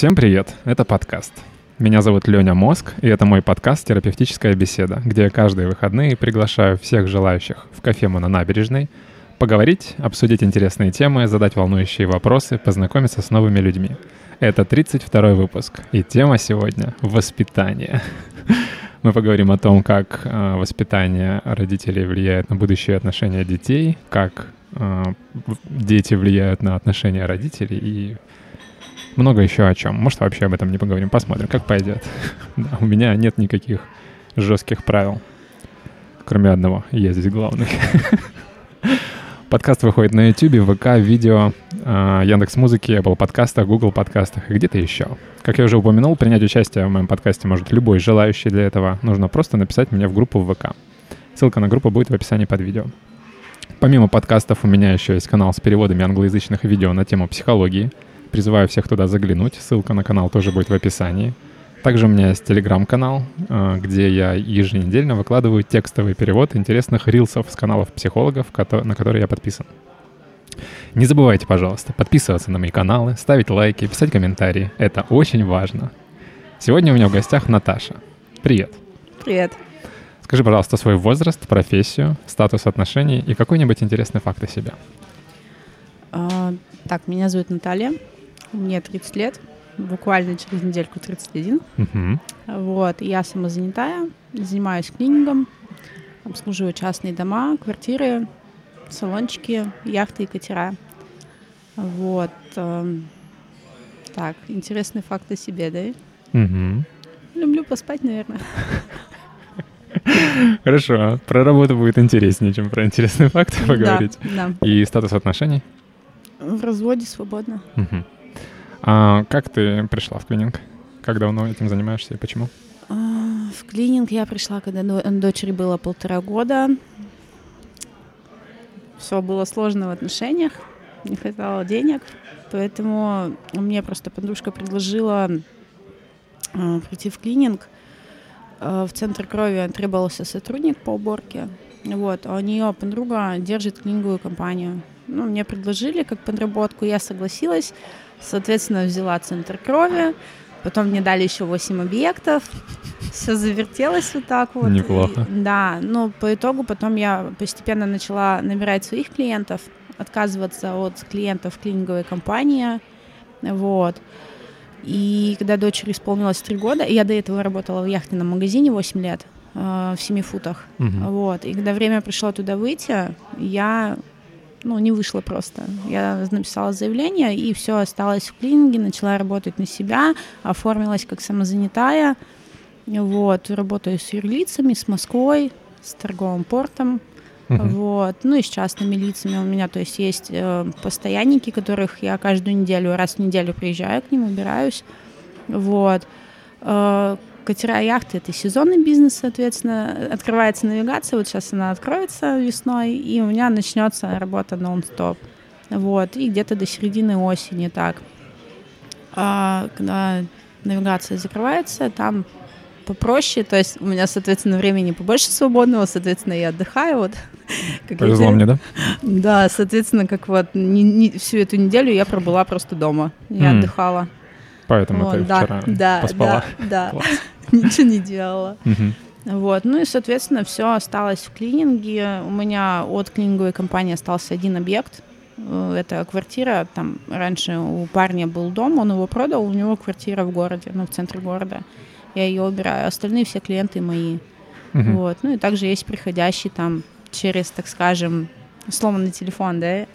Всем привет, это подкаст. Меня зовут Леня Мозг, и это мой подкаст «Терапевтическая беседа», где я каждые выходные приглашаю всех желающих в кафему на набережной поговорить, обсудить интересные темы, задать волнующие вопросы, познакомиться с новыми людьми. Это 32 выпуск, и тема сегодня — воспитание. Мы поговорим о том, как э, воспитание родителей влияет на будущее отношения детей, как э, дети влияют на отношения родителей и много еще о чем. Может, вообще об этом не поговорим. Посмотрим, как пойдет. да, у меня нет никаких жестких правил. Кроме одного. Я здесь главный. Подкаст выходит на YouTube, ВК, видео, а, Яндекс Музыки, Apple подкастах, Google подкастах и где-то еще. Как я уже упомянул, принять участие в моем подкасте может любой желающий для этого. Нужно просто написать мне в группу в ВК. Ссылка на группу будет в описании под видео. Помимо подкастов у меня еще есть канал с переводами англоязычных видео на тему психологии. Призываю всех туда заглянуть. Ссылка на канал тоже будет в описании. Также у меня есть телеграм-канал, а, где я еженедельно выкладываю текстовый перевод интересных рилсов с каналов психологов, на которые я подписан. Не забывайте, пожалуйста, подписываться на мои каналы, ставить лайки, писать комментарии. Это очень важно. Сегодня у меня в гостях Наташа. Привет. Привет. Скажи, пожалуйста, свой возраст, профессию, статус отношений и какой-нибудь интересный факт о себе. А, так, меня зовут Наталья, мне 30 лет, буквально через недельку 31. Угу. Вот, я самозанятая, занимаюсь клинингом, обслуживаю частные дома, квартиры, салончики, яхты и катера. Вот. Эм, так, интересный факт о себе, да? Угу. Люблю поспать, наверное. Хорошо. Про работу будет интереснее, чем про интересные факты поговорить. Да, да. И статус отношений? В разводе свободно. Угу. А как ты пришла в клининг? Как давно этим занимаешься и почему? А, в клининг я пришла, когда дочери было полтора года. Все было сложно в отношениях, не хватало денег, поэтому мне просто подружка предложила э, прийти в клининг. Э, в центр крови требовался сотрудник по уборке. Вот, а у нее подруга держит клининговую компанию. Ну, мне предложили как подработку, я согласилась. Соответственно, взяла центр крови, потом мне дали еще 8 объектов, все завертелось вот так вот. Неплохо. И, да, но по итогу потом я постепенно начала набирать своих клиентов, отказываться от клиентов клининговой компании, вот. И когда дочери исполнилось 3 года, я до этого работала в яхтенном магазине 8 лет, э, в 7 футах, угу. вот. И когда время пришло туда выйти, я ну, не вышло просто. Я написала заявление, и все осталось в клининге, начала работать на себя, оформилась как самозанятая. Вот, работаю с юрлицами, с Москвой, с торговым портом. Uh-huh. Вот. Ну и с частными лицами у меня, то есть есть э, постоянники, которых я каждую неделю, раз в неделю приезжаю к ним, убираюсь. Вот. Э, катера яхты — это сезонный бизнес, соответственно. Открывается навигация, вот сейчас она откроется весной, и у меня начнется работа нон-стоп. Вот, и где-то до середины осени так. А когда навигация закрывается, там попроще, то есть у меня, соответственно, времени побольше свободного, соответственно, я отдыхаю. Вот, Повезло я... мне, да? Да, соответственно, как вот не, не, всю эту неделю я пробыла просто дома, я mm. отдыхала. Поэтому вот, ты да, вчера да, поспала. Да, да. ничего не делала. Вот, ну и, соответственно, все осталось в клининге. У меня от клининговой компании остался один объект. Э, это квартира, там раньше у парня был дом, он его продал, у него квартира в городе, ну, в центре города. Я ее убираю. Остальные все клиенты мои. uh Вот. Ну и также есть приходящий там через, так скажем, сломанный телефон, да?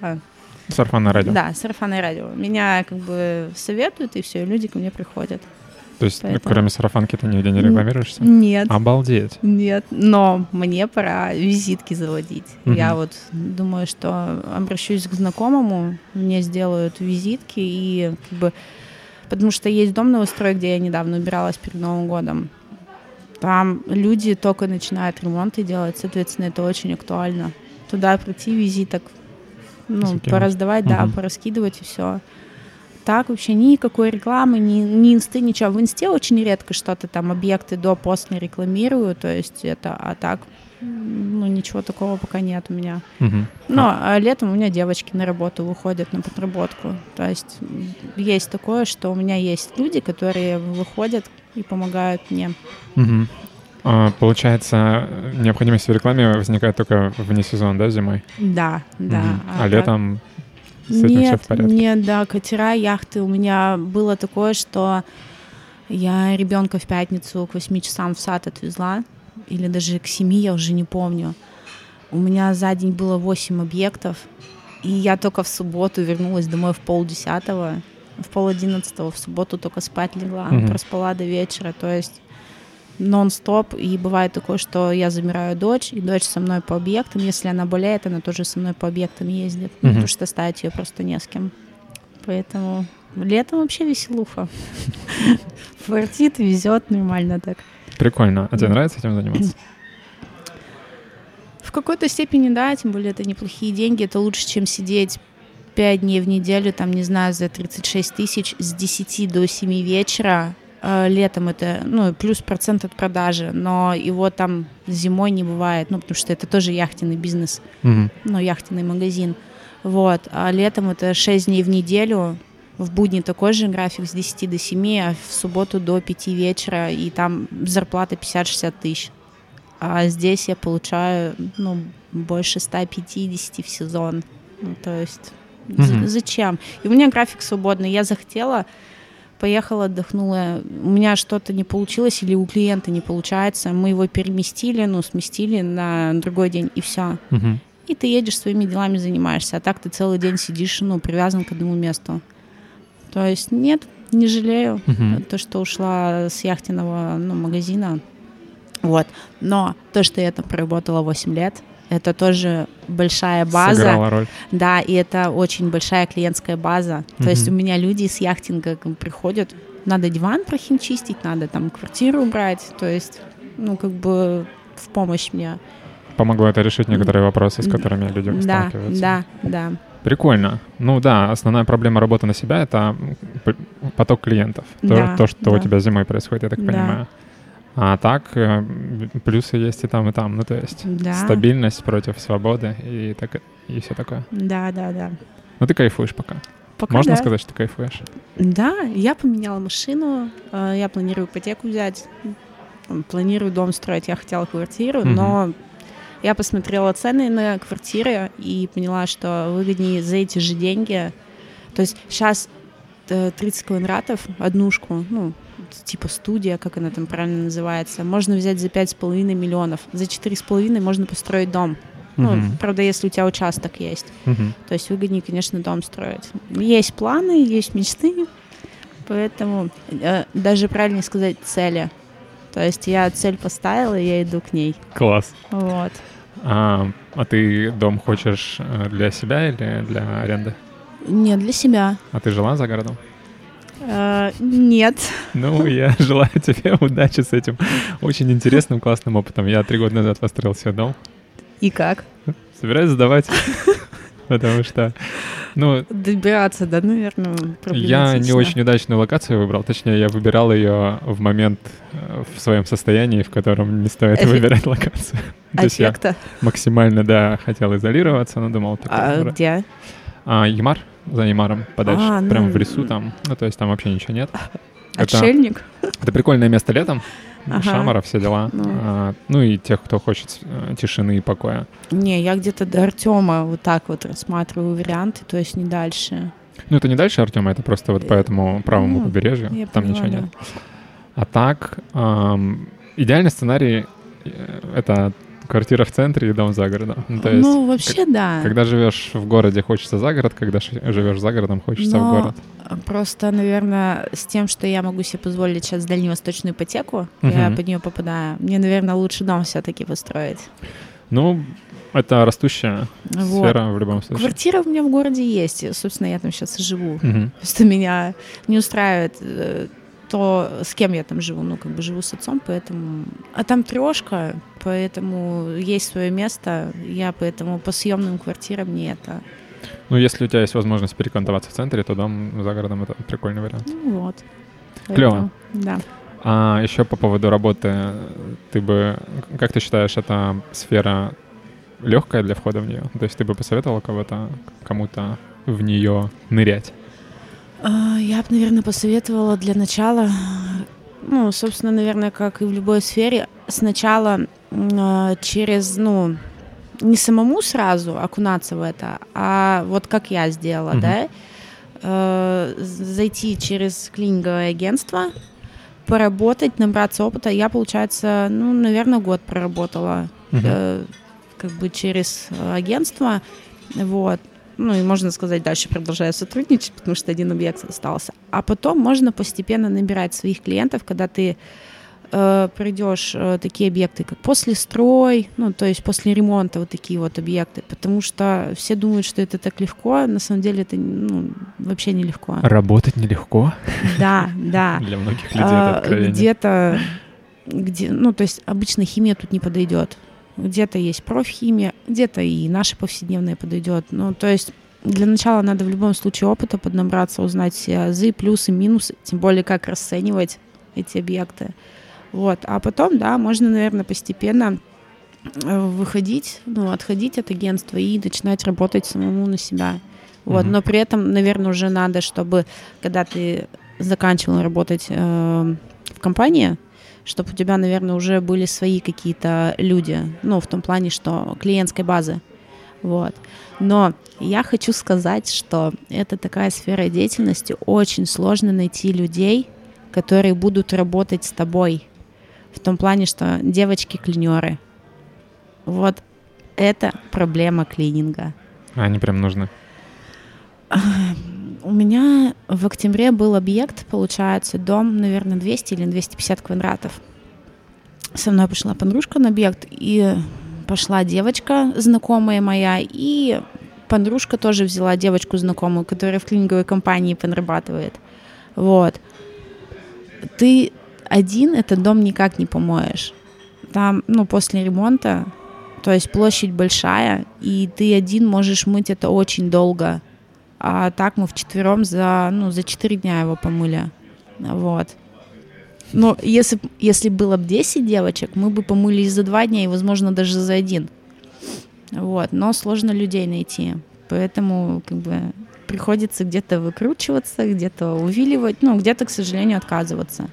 Сарафанное радио. Да, сарафанное радио. Меня как бы советуют, и все, и люди ко мне приходят. То есть, Поэтому... кроме сарафанки, ты нигде не рекламируешься? Нет. Обалдеть. Нет, но мне пора визитки заводить. Угу. Я вот думаю, что обращусь к знакомому, мне сделают визитки, и как бы... Потому что есть дом новострой, где я недавно убиралась перед Новым годом. Там люди только начинают ремонты делать, соответственно, это очень актуально. Туда прийти, визиток, ну, Закинуть. пораздавать, угу. да, пораскидывать и все так вообще никакой рекламы, ни, ни инсты, ничего. В инсте очень редко что-то там объекты до, после рекламирую, то есть это, а так ну, ничего такого пока нет у меня. Мгм. Но а летом у меня девочки на работу выходят на подработку. То есть есть такое, что у меня есть люди, которые выходят и помогают мне. Мгм. А, получается, необходимость в рекламе возникает только вне сезона, да, зимой? Да, да. Мгм. А, так- летом с этим все нет, в порядке? нет, да, катера, яхты. У меня было такое, что я ребенка в пятницу к 8 часам в сад отвезла, или даже к 7, я уже не помню. У меня за день было 8 объектов, и я только в субботу вернулась домой в полдесятого, в пол одиннадцатого, в субботу только спать легла, Мгм. проспала до вечера, то есть нон-стоп, и бывает такое, что я забираю дочь, и дочь со мной по объектам, если она болеет, она тоже со мной по объектам ездит, Мгм. потому что ставить ее просто не с кем. Поэтому летом вообще веселуха. Фартит, везет нормально так. Прикольно. А тебе нравится этим заниматься? В какой-то степени, да, тем более это неплохие деньги, это лучше, чем сидеть 5 дней в неделю, там, не знаю, за 36 тысяч с 10 до 7 вечера. Э, Летом это, ну, плюс процент от продажи, но его там зимой не бывает, ну, потому что это тоже яхтенный бизнес, Мгм. ну, яхтенный магазин. Вот, а летом это 6 дней в неделю, в будни такой же график с 10 до 7, а в субботу до 5 вечера, и там зарплата 50-60 тысяч. А здесь я получаю, ну, больше 150 в сезон. Ну, то есть Мгм. зачем? И у меня график свободный. Я захотела, поехала, отдохнула. У меня что-то не получилось или у клиента не получается. Мы его переместили, ну, сместили на другой день, и все. Мгм. И ты едешь своими делами занимаешься, а так ты целый день сидишь, ну, привязан к одному месту. То есть нет, не жалею Мгм. то, что ушла с яхтенного ну, магазина. Вот. Но то, что я там проработала 8 лет, это тоже большая база. Сыграла роль. Да, и это очень большая клиентская база. То есть у меня люди с яхтинга приходят, надо диван прохимчистить, надо там квартиру убрать. То есть, ну, как бы в помощь мне. Помогло это решить некоторые вопросы, с которыми люди Да, сталкиваются. да, да. Прикольно. Ну да, основная проблема работы на себя — это поток клиентов. То, Да, то, что у да. тебя зимой происходит, я так Да. понимаю. А так, э, плюсы есть и там, и там. Ну, то есть Да. стабильность против свободы и, так, и все такое. Да, да, да. Ну, ты кайфуешь пока. Пока Можно да. сказать, что ты кайфуешь? Да, я поменяла машину, э, я планирую ипотеку взять, планирую дом строить, я хотела квартиру, Мгм. но я посмотрела цены на квартиры и поняла, что выгоднее за эти же деньги. То есть сейчас 30 квадратов, однушку, ну, типа студия, как она там правильно называется, можно взять за 5,5 миллионов. За 4,5 можно построить дом. Ну, Мгм. правда, если у тебя участок есть. Мгм. То есть выгоднее, конечно, дом строить. Есть планы, есть мечты, поэтому э, даже правильнее сказать цели. То есть я цель поставила, и я иду к ней. Класс. Вот. А, а ты дом хочешь э, для себя или для аренды? Не для себя. А ты жила за городом? Нет. Ну, я желаю тебе удачи с этим очень интересным, классным опытом. Я три года назад построил себе дом. И как? Собираюсь сдавать, потому что, ну, Добираться, да, наверное, я не очень удачную локацию выбрал. Точнее, я выбирал ее в момент э, в своем состоянии, в котором не стоит Эффект- выбирать локацию. То есть я Эффекта. максимально, да, хотел изолироваться, но думал, А ну, где? а, Ямар, за Ямаром подальше, А, ну, прям в лесу там. Ну, то есть там вообще ничего нет. Это, Отшельник? это прикольное место летом. Ага. Шамара, все дела. Ну. А, ну и тех, кто хочет э, тишины и покоя. Не, я где-то до Артема вот так вот рассматриваю варианты, то есть не дальше. Ну, это не дальше Артема, это просто вот по этому правому Ну, побережью. Там поняла, ничего да. нет. А так, ам, идеальный сценарий э, — это квартира в центре и дом за городом. Ну, то есть, ну, вообще, да. когда живешь в городе, хочется за город, когда живешь за городом, хочется в Но город. Просто, наверное, с тем, что я могу себе позволить сейчас дальневосточную ипотеку, я Мгм. под нее попадаю. Мне, наверное, лучше дом все-таки построить. Ну, это растущая Вот. сфера в любом случае. Квартира у меня в городе есть, и, собственно, я там сейчас и живу. Мгм. Просто меня не устраивает э, то, с кем я там живу. Ну, как бы живу с отцом, поэтому... А там трешка, поэтому есть свое место. Я поэтому по съемным квартирам не это. Ну, если у тебя есть возможность перекантоваться в центре, то дом за городом — это прикольный вариант. Ну вот. Поэтому, Да. А еще по поводу работы, ты бы, как ты считаешь, эта сфера легкая для входа в нее? То есть ты бы посоветовала кого-то, кому-то в нее нырять? А, я бы, наверное, посоветовала для начала, ну, собственно, наверное, как и в любой сфере, сначала а, через, ну, не самому сразу окунаться в это, а вот как я сделала, угу. да, э, зайти через клининговое агентство, поработать, набраться опыта. Я, получается, ну, наверное, год проработала угу. э, как бы через агентство, вот. Ну и можно сказать, дальше продолжаю сотрудничать, потому что один объект остался. А потом можно постепенно набирать своих клиентов, когда ты э, пройдешь э, такие объекты, как после строй, ну, то есть после ремонта вот такие вот объекты, потому что все думают, что это так легко, на самом деле это ну, вообще нелегко. Работать нелегко? Да, да. Для многих людей это. Где-то, где, ну, то есть обычно химия тут не подойдет. Где-то есть профхимия, где-то и наша повседневная подойдет. Ну, то есть для начала надо в любом случае опыта поднабраться, узнать все азы, плюсы, минусы, тем более как расценивать эти объекты. Вот. А потом, да, можно, наверное, постепенно э, выходить, ну, отходить от агентства и начинать работать самому на себя. Вот. Mm-hmm. Но при этом, наверное, уже надо, чтобы, когда ты заканчивал работать э, в компании, чтобы у тебя, наверное, уже были свои какие-то люди, ну, в том плане, что клиентской базы. Вот. Но я хочу сказать, что это такая сфера деятельности, очень сложно найти людей, которые будут работать с тобой в том плане, что девочки-клинеры. Вот это проблема клининга. А они прям нужны? У меня в октябре был объект, получается, дом, наверное, 200 или 250 квадратов. Со мной пошла подружка на объект, и пошла девочка, знакомая моя, и подружка тоже взяла девочку знакомую, которая в клининговой компании подрабатывает. Вот. Ты один этот дом никак не помоешь. Там, ну, после ремонта, то есть площадь большая, и ты один можешь мыть это очень долго. А так мы вчетвером за, ну, за 4 дня его помыли. Вот. Но если, если было бы 10 девочек, мы бы помыли и за 2 дня, и, возможно, даже за один. Вот. Но сложно людей найти. Поэтому, как бы, приходится где-то выкручиваться, где-то увиливать, ну, где-то, к сожалению, отказываться.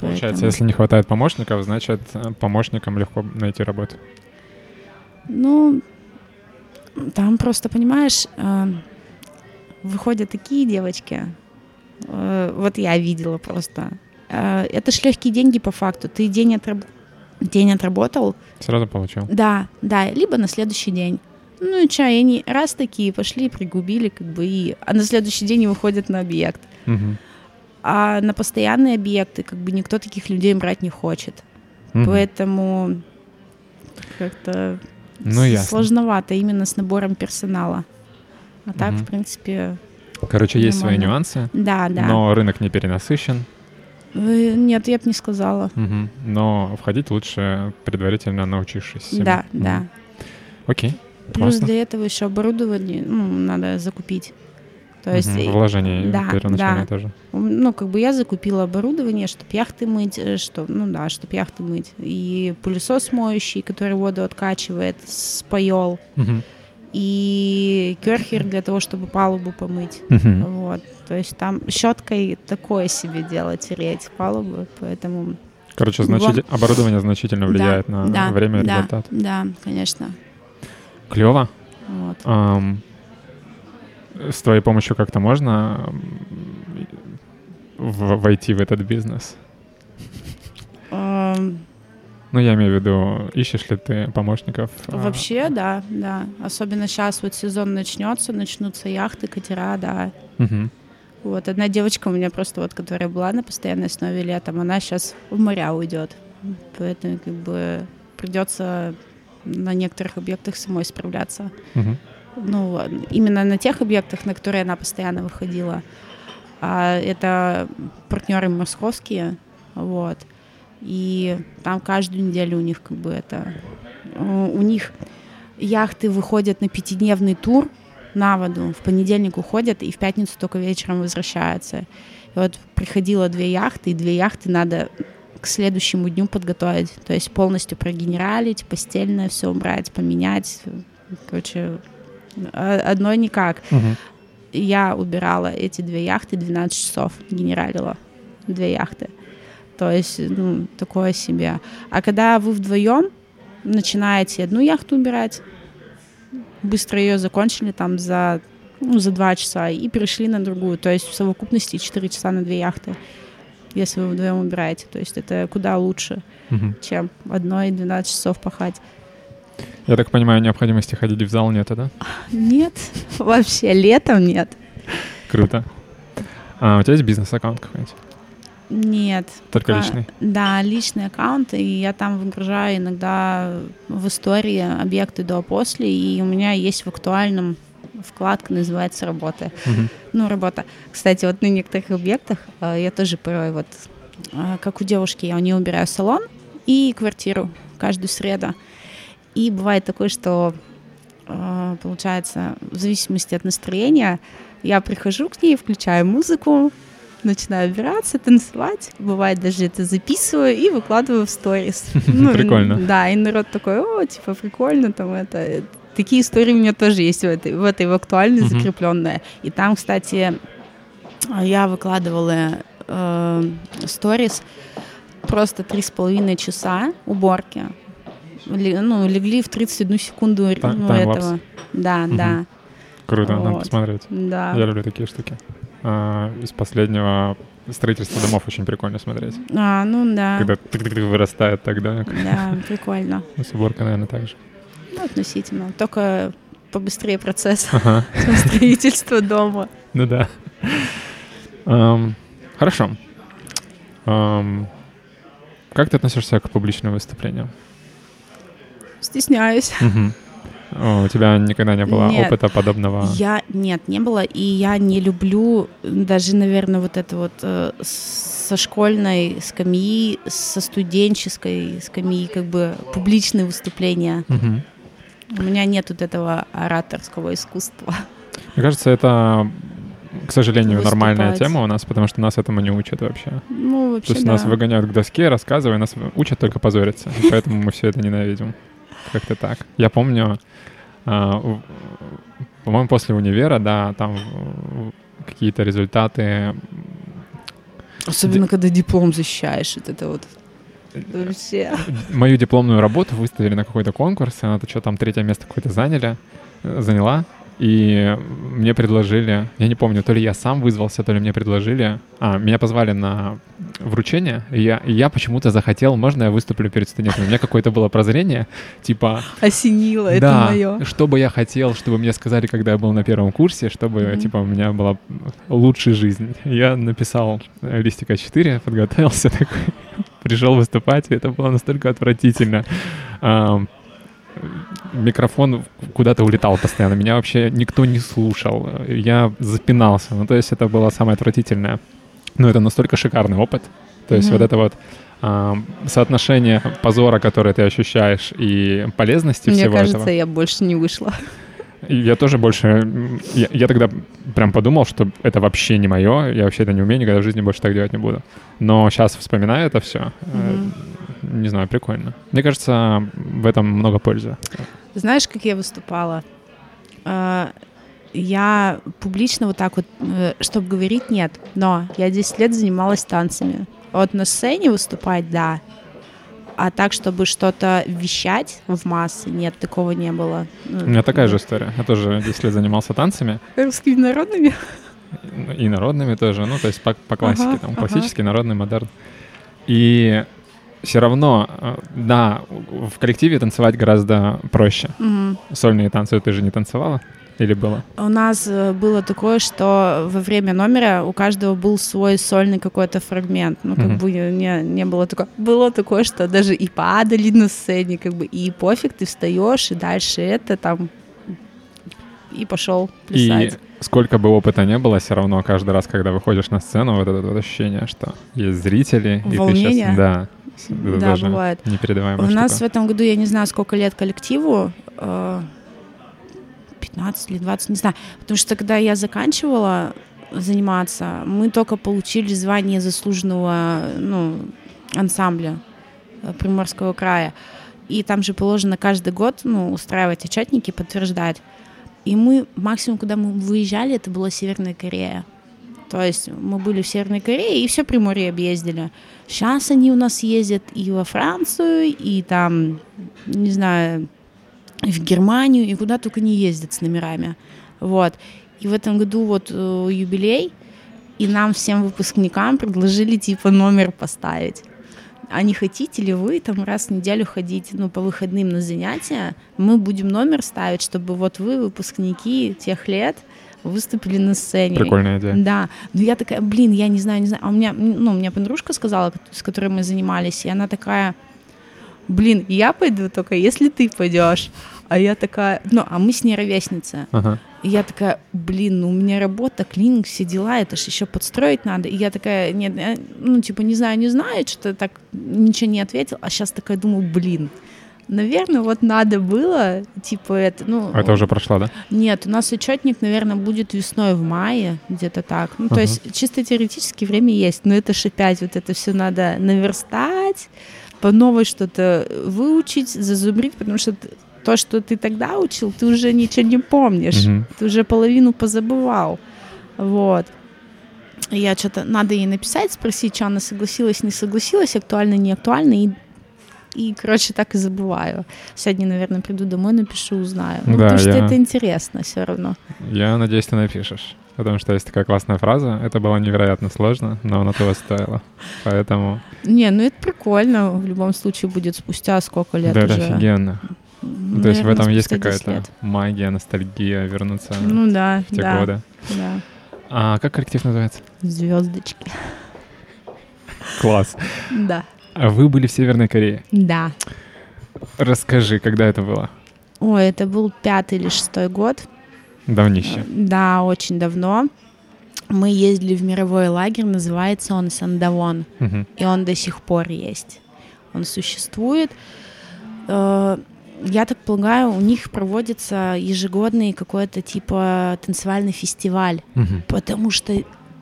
Получается, Поэтому... если не хватает помощников, значит, э, помощникам легко найти работу. Ну, там просто, понимаешь, э, выходят такие девочки, э, вот я видела просто. Это ж легкие деньги по факту. Ты день, отраб... день отработал. Сразу получил. Да, да, либо на следующий день. Ну и чай, они раз такие пошли, пригубили, как бы, и... а на следующий день выходят на объект. Угу. А на постоянные объекты как бы никто таких людей брать не хочет. Угу. Поэтому как-то ну, сложновато именно с набором персонала. А угу. так, в принципе... Короче, есть свои нюансы. Да, да. Но рынок не перенасыщен. Нет, я бы не сказала. Угу. Но входить лучше предварительно научившись. Да, угу. да. Окей. Плюс для этого еще оборудование ну, надо закупить. То есть угу, вложение да, первоначальное да. тоже. Ну, как бы я закупила оборудование, чтобы яхты мыть, э, что, ну да, чтобы яхты мыть. И пылесос моющий, который воду откачивает с паёл. Угу. И керхер для того, чтобы палубу помыть. Угу. Вот. То есть там щеткой такое себе дело тереть палубу, поэтому... Короче, значит, оборудование значительно влияет да, на да, время и да, результат. Да, конечно. Клево. Вот. Um, с твоей помощью как-то можно в, войти в этот бизнес? Um, ну, я имею в виду, ищешь ли ты помощников? А? Вообще, да, да. Особенно сейчас вот сезон начнется, начнутся яхты, катера, да. Угу. Вот одна девочка у меня просто вот, которая была на постоянной основе летом, она сейчас в моря уйдет. Поэтому как бы придется на некоторых объектах самой справляться. Угу ну, именно на тех объектах, на которые она постоянно выходила. А это партнеры московские, вот. И там каждую неделю у них как бы это... У них яхты выходят на пятидневный тур на воду, в понедельник уходят и в пятницу только вечером возвращаются. И вот приходило две яхты, и две яхты надо к следующему дню подготовить. То есть полностью прогенералить, постельное все убрать, поменять. Короче, а, одной никак. Мгм. Я убирала эти две яхты 12 часов, генералила две яхты. То есть, ну, такое себе. А когда вы вдвоем начинаете одну яхту убирать, быстро ее закончили там за, ну, за два часа и перешли на другую. То есть в совокупности 4 часа на две яхты, если вы вдвоем убираете. То есть это куда лучше, Мгм. чем одной 12 часов пахать. Я так понимаю, необходимости ходить в зал нет, да? Нет, вообще летом нет. Круто. А у тебя есть бизнес-аккаунт какой-нибудь? Нет. Только пока- личный? Да, личный аккаунт, и я там выгружаю иногда в истории объекты до-после, и у меня есть в актуальном вкладка, называется «Работа». Мгм. Ну, работа. Кстати, вот на некоторых объектах э, я тоже порой вот, э, как у девушки, я у нее убираю салон и квартиру каждую среду. И бывает такое, что э, получается, в зависимости от настроения, я прихожу к ней, включаю музыку, начинаю убираться, танцевать. Бывает даже это записываю и выкладываю в сторис. Ну, Прикольно. Да, и народ такой, о, типа, прикольно, там это... Такие истории у меня тоже есть в этой, в этой в актуальной Мгм. закрепленная. И там, кстати, я выкладывала э, сторис просто три с половиной часа уборки. Ле- ну, легли в 31 секунду Та- ну, этого. Да, Мгм. да, Круто, надо Вот. посмотреть. да. Я люблю такие штуки. А, из последнего строительства домов очень прикольно смотреть. А, ну да. Когда вырастает тогда. Да, прикольно. С уборкой, наверное, так же. Ну, относительно. Только побыстрее процесс Ага. строительства дома. Ну да. Ам, Хорошо. Ам, Как ты относишься к публичным выступлениям? Стесняюсь. Мгм. О, У тебя никогда не было Нет. опыта подобного? Я нет, не было, и я не люблю даже, наверное, вот это вот э, со школьной скамьи, со студенческой скамьи, как бы публичные выступления. Мгм. У меня нет вот этого ораторского искусства. Мне кажется, это, к сожалению, нормальная Выступать. тема у нас, потому что нас этому не учат вообще. Ну, вообще, То есть да. нас выгоняют к доске, рассказывая, нас учат только позориться. Поэтому мы все это ненавидим. Как-то так. Я помню, а, по-моему, после универа, да, там какие-то результаты. Особенно, когда диплом защищаешь, вот это вот вообще. Мою дипломную работу выставили на какой-то конкурс, и она-то что там третье место какое-то заняли, заняла. И мне предложили, я не помню, то ли я сам вызвался, то ли мне предложили. А, меня позвали на вручение, и я, и я почему-то захотел, можно я выступлю перед студентами? У меня какое-то было прозрение, типа, Осенило, это да, мое. что бы я хотел, чтобы мне сказали, когда я был на первом курсе, чтобы, Мгм. типа, у меня была лучшая жизнь. Я написал листик А4, подготовился такой, пришел выступать, и это было настолько отвратительно. Микрофон куда-то улетал постоянно, меня вообще никто не слушал, я запинался, ну, то есть это было самое отвратительное. Но это настолько шикарный опыт, то есть Мгм. вот это вот ам, соотношение позора, которое ты ощущаешь, и полезности Мне всего кажется, этого. я больше не вышла. Я тоже больше... Я, я тогда прям подумал, что это вообще не мое, я вообще это не умею, никогда в жизни больше так делать не буду. Но сейчас вспоминаю это все. Мгм. Не знаю, прикольно. Мне кажется, в этом много пользы. Знаешь, как я выступала? А, Я публично вот так вот, чтобы говорить, нет. Но я 10 лет занималась танцами. Вот на сцене выступать, да. А так, чтобы что-то вещать в массы, нет, такого не было. Ну, У меня такая же история. Я тоже 10 лет занимался танцами, Русскими народными? и народными тоже, ну, то есть по, по классике, Ага, там, ага. классический, народный, модерн. И все равно, э, да, в коллективе танцевать гораздо проще. Мгм. Сольные танцы ты же не танцевала? Или было? У нас э, было такое, что во время номера у каждого был свой сольный какой-то фрагмент. Ну, как Мгм. бы не, не было такого. Было такое, что даже и падали на сцене, как бы, и пофиг, ты встаешь, и дальше это там и пошел И плясать. сколько бы опыта не было, все равно каждый раз, когда выходишь на сцену, вот это вот ощущение, что есть зрители, и ты Волнение? сейчас... Да, Да, даже бывает. непередаваемая У нас в штука. этом году, я не знаю, сколько лет коллективу, э, 15 или 20, не знаю. Потому что когда я заканчивала, заниматься. Мы только получили звание заслуженного ну, ансамбля э, Приморского края. И там же положено каждый год ну, устраивать отчетники, подтверждать. И мы, максимум, куда мы выезжали, это была Северная Корея. То есть мы были в Северной Корее и все Приморье объездили. Сейчас они у нас ездят и во Францию, и там, не знаю, в Германию, и куда только не ездят с номерами. Вот. И в этом году вот э, юбилей, и нам всем выпускникам предложили типа номер поставить. А не хотите ли вы там раз в неделю ходить ну, по выходным на занятия? Мы будем номер ставить, чтобы вот вы, выпускники тех лет, выступили на сцене. Прикольная идея. Да. Но я такая, блин, я не знаю, не знаю. А у меня, ну, у меня подружка сказала, с которой мы занимались, и она такая, блин, я пойду только, если ты пойдешь. А я такая, ну, а мы с ней ровесницы. Ага. И я такая, блин, ну у меня работа, клининг, все дела, это же еще подстроить надо. И я такая, нет, э, ну, типа, не знаю, не знаю, что так ничего не ответил. А сейчас такая думаю, блин, Наверное, вот надо было, типа это, ну... А это уже прошло, да? Нет, у нас отчетник, наверное, будет весной в мае, где-то так. Ну, uh-huh. то есть чисто теоретически время есть, но это же опять вот это все надо наверстать, по новой что-то выучить, зазубрить, потому что то, что ты тогда учил, ты уже ничего не помнишь, uh-huh. ты уже половину позабывал, вот. Я что-то, надо ей написать, спросить, что она согласилась, не согласилась, актуально, не актуально, и и, короче, так и забываю. Сегодня, наверное, приду домой, напишу, узнаю. Ну, да, потому что я... это интересно все равно. Я надеюсь, ты напишешь. Потому что есть такая классная фраза. Это было невероятно сложно, но оно того стоило. Поэтому... Не, ну это прикольно. В любом случае будет спустя сколько лет да, уже. это офигенно. Наверное, То есть в этом есть какая-то магия, ностальгия, вернуться ну, да, в те да, годы. Да. А как коллектив называется? Звездочки. Класс. Да. А вы были в Северной Корее? Да. Расскажи, когда это было? Ой, это был пятый или шестой год. Давнище. Да, очень давно. Мы ездили в мировой лагерь, называется он Сандавон, угу. и он до сих пор есть. Он существует. Э, я так полагаю, у них проводится ежегодный какой-то типа танцевальный фестиваль, угу. потому что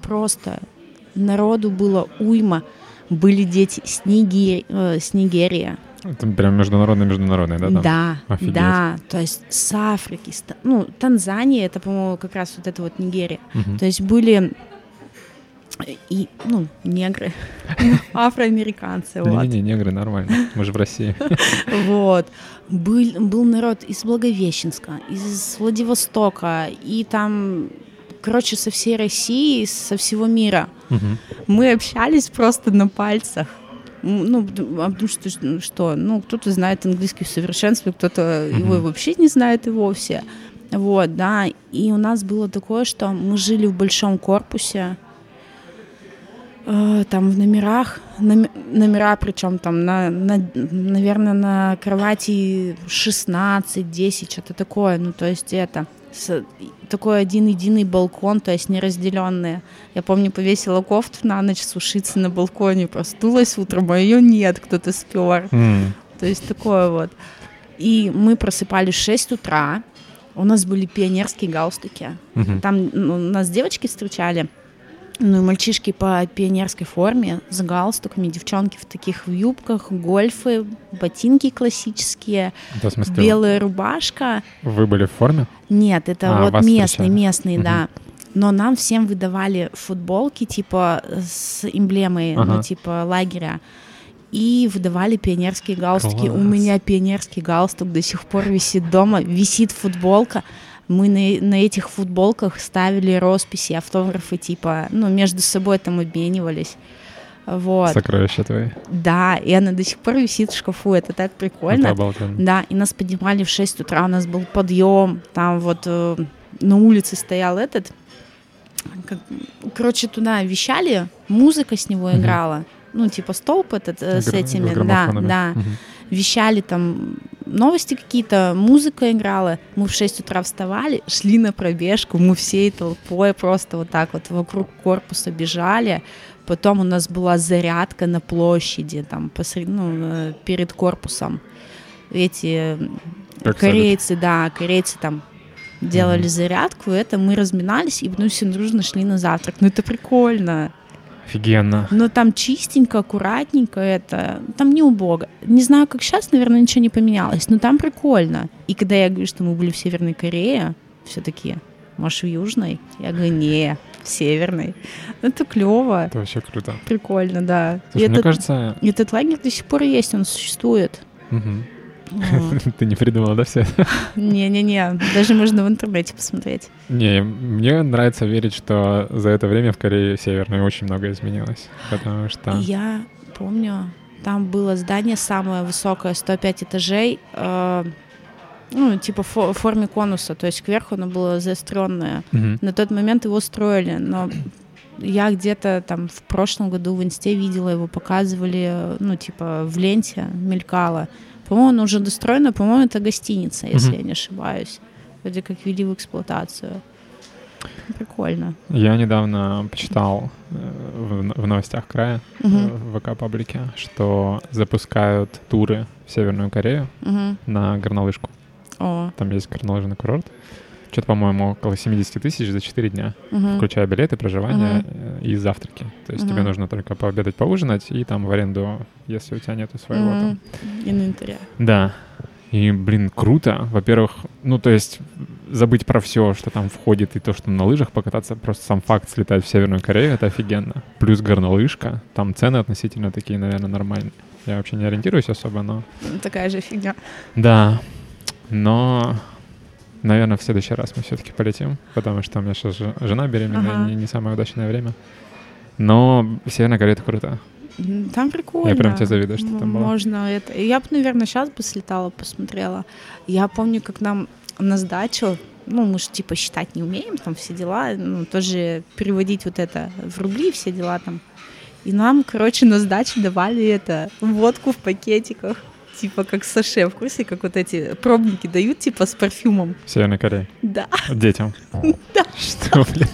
просто народу было уйма были дети с, Нигер... э, с Нигерии. Это прям международный-международный, да? Там? Да, Офигеть. да, то есть с Африки, с, ну, Танзания, это, по-моему, как раз вот это вот Нигерия. Угу. То есть были и, ну, негры, афроамериканцы, вот. Не-не, негры нормально, мы же в России. Вот. Был, был народ из Благовещенска, из Владивостока, и там короче, со всей России, со всего мира. Угу. Мы общались просто на пальцах. Ну, а потому что, ну, что, ну, кто-то знает английский в совершенстве, кто-то угу. его вообще не знает и вовсе. Вот, да, и у нас было такое, что мы жили в большом корпусе, э, там в номерах, номера, причем там, на, на, наверное, на кровати 16-10, что-то такое, ну, то есть это с, такой один единый балкон, то есть неразделенные. Я помню, повесила кофту на ночь сушиться на балконе, проснулась утром, а ее нет, кто-то спер. Mm. То есть такое вот. И мы просыпались в 6 утра, у нас были пионерские галстуки. Mm-hmm. Там ну, нас девочки встречали, ну и мальчишки по пионерской форме с галстуками, девчонки в таких юбках, гольфы, ботинки классические, да, смысле, белая рубашка. Вы были в форме? Нет, это а, вот местные, местные, угу. да. Но нам всем выдавали футболки типа с эмблемой, ну, ага. ну типа лагеря. И выдавали пионерские галстуки. Класс. У меня пионерский галстук до сих пор висит дома, висит футболка мы на, на этих футболках ставили росписи, автографы, типа, ну, между собой там обменивались. Вот. Сокровища твои. Да, и она до сих пор висит в шкафу, это так прикольно. Это обалденно. Да, и нас поднимали в 6 утра, у нас был подъем, там вот э, на улице стоял этот, как, короче, туда вещали, музыка с него угу. играла, ну, типа столб этот э, с этими, да, да. Угу вещали там новости какие-то, музыка играла. Мы в 6 утра вставали, шли на пробежку, мы всей толпой просто вот так вот вокруг корпуса бежали. Потом у нас была зарядка на площади, там, посред, ну, э, перед корпусом. Эти как корейцы, да, корейцы там делали Мгм. зарядку, это мы разминались, и потом все дружно шли на завтрак. Ну это прикольно. Офигенно. Но там чистенько, аккуратненько это. Там не убого. Не знаю, как сейчас, наверное, ничего не поменялось, но там прикольно. И когда я говорю, что мы были в Северной Корее, все такие, может, в Южной? Я говорю, не, в Северной. Ну, Это клево, Это вообще круто. прикольно, да. Слушай, и мне этот, кажется... этот лагерь до сих пор есть, он существует. Мгм. Ты не придумала, да, все? Не-не-не, даже можно в интернете посмотреть. Не, мне нравится верить, что за это время в Корее Северной очень много изменилось. Потому что... Я помню, там было здание самое высокое, 105 этажей, э, ну, типа в форме конуса, то есть кверху оно было заостренное. На тот момент его строили, но я где-то там в прошлом году в инсте видела его, показывали, ну, типа в ленте мелькало. По-моему, оно уже достроено, по-моему, это гостиница, если Мгм. я не ошибаюсь. Вроде как ввели в эксплуатацию. Прикольно. Я недавно почитал э, в в новостях края, Мгм. в ВК-паблике, что запускают туры в Северную Корею Мгм. на горнолыжку. О, Там есть горнолыжный курорт. Что-то, по-моему, около 70 тысяч за 4 дня, мгм. включая билеты, проживание э, и завтраки. То есть тебе Мгм. нужно только пообедать, поужинать и там в аренду, если у тебя нету своего там. Мгм. Инвентаря. Да. И, блин, круто. Во-первых, ну, то есть забыть про все, что там входит, и то, что на лыжах покататься, просто сам факт слетать в Северную Корею, это офигенно. Плюс горнолыжка, там цены относительно такие, наверное, нормальные. Я вообще не ориентируюсь особо, но... Такая же фигня. Да, но, наверное, в следующий раз мы все-таки полетим, потому что у меня сейчас жена беременная, Ага. не, не самое удачное время. Но Северная Корея — это круто. Там прикольно. Я прям тебе завидую, что там М, была. Можно это. Я бы, наверное, сейчас бы слетала, посмотрела. Я помню, как нам на сдачу, ну, мы же типа считать не умеем, там все дела, ну, тоже переводить вот это в рубли, все дела там. И нам, короче, на сдачу давали это, водку в пакетиках. Типа как саше, в курсе, как вот эти пробники дают, типа с парфюмом. Северной Корее. Да, Детям. Да. Что, блин?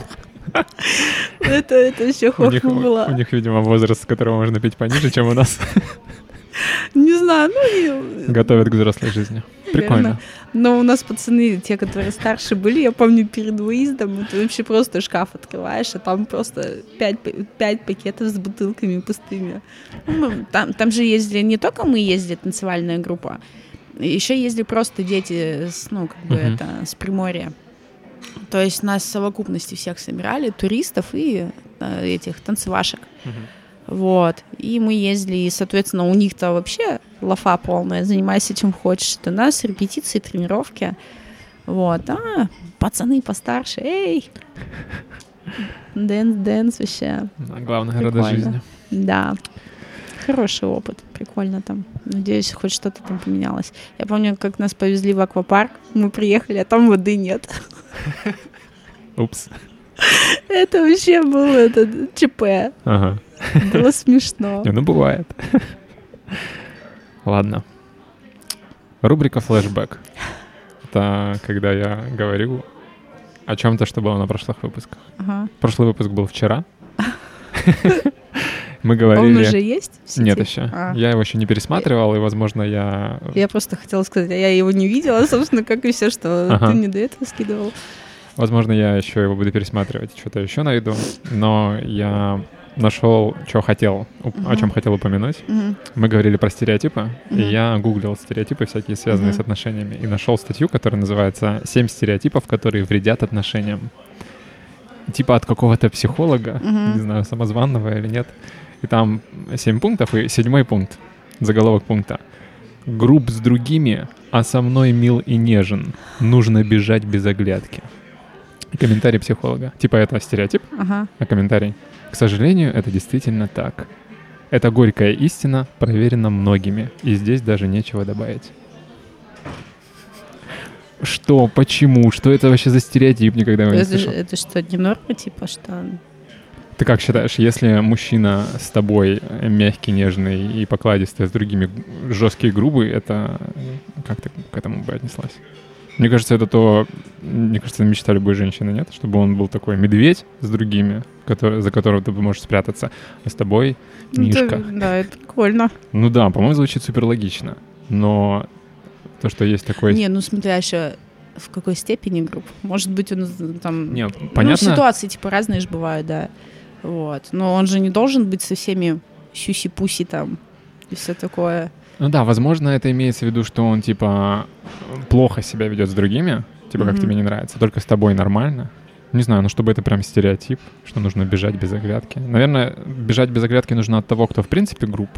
это, это еще хохма была. у них, видимо, возраст, с которого можно пить пониже, чем у нас. Не знаю, ну и Готовят к взрослой жизни. Прикольно. Но у нас пацаны, те, которые старше были, я помню, перед выездом, ты вообще просто шкаф открываешь, а там просто пять, пять пакетов с бутылками пустыми. Ну, там, там же ездили, не только мы ездили, танцевальная группа, еще ездили просто дети, с, ну, как бы Мгм. это, с Приморья. То есть нас в совокупности всех собирали, туристов и э, этих танцевашек. Вот. И мы ездили, и, соответственно, у них-то вообще лафа полная, занимайся чем хочешь. Это у нас репетиции, тренировки. Вот. А, пацаны постарше, эй! Dance, dance вообще. Отрада Прикольно. жизни. Да. Хороший опыт. Прикольно там. Надеюсь, хоть что-то там поменялось. Я помню, как нас повезли в аквапарк. Мы приехали, а там воды нет. Упс. Это вообще было это, ЧП. Ага. Было смешно. Не, ну бывает. Ладно. Рубрика флешбэк. Это когда я говорю о чем-то, что было на прошлых выпусках. Ага. Прошлый выпуск был вчера. Мы Он говорили... уже есть? Нет еще. А. Я его еще не пересматривал, и, возможно, я... Я просто хотела сказать, я его не видела, собственно, как и все, что Ага. ты мне до этого скидывал. Возможно, я еще его буду пересматривать, что-то еще найду. Но я нашел, что хотел, уп- о чем хотел упомянуть. Мгм. Мы говорили про стереотипы, и Мгм. я гуглил стереотипы всякие, связанные Мгм. с отношениями, и нашел статью, которая называется «Семь стереотипов, которые вредят отношениям». Типа от какого-то психолога, Мгм. не знаю, самозванного или нет. И там семь пунктов, и седьмой пункт, заголовок пункта. «Груб с другими, а со мной мил и нежен. Нужно бежать без оглядки». И комментарий психолога. Типа это стереотип, Ага. а комментарий. К сожалению, это действительно так. Это горькая истина, проверена многими, и здесь даже нечего добавить. Что? Почему? Что это вообще за стереотип? Никогда его не Это, слышал. это что, не норма, типа, что... Ты как считаешь, если мужчина с тобой мягкий, нежный и покладистый, а с другими жесткий и грубый, это как ты к этому бы отнеслась? Мне кажется, это то, мне кажется, это мечта любой женщины, нет? Чтобы он был такой медведь с другими, который, за которого ты можешь спрятаться, а с тобой Мишка. Да, да, это прикольно. Ну да, по-моему, звучит супер логично. Но то, что есть такой... Не, ну смотря еще... в какой степени групп. Может быть, он там... Нет, Ну, понятно. ситуации, типа, разные же бывают, да. Вот. Но он же не должен быть со всеми сюси-пуси там и все такое. Ну да, возможно, это имеется в виду, что он, типа, плохо себя ведет с другими, типа, как Мгм. тебе не нравится, только с тобой нормально. Не знаю, ну чтобы это прям стереотип, что нужно бежать без оглядки. Наверное, бежать без оглядки нужно от того, кто в принципе групп.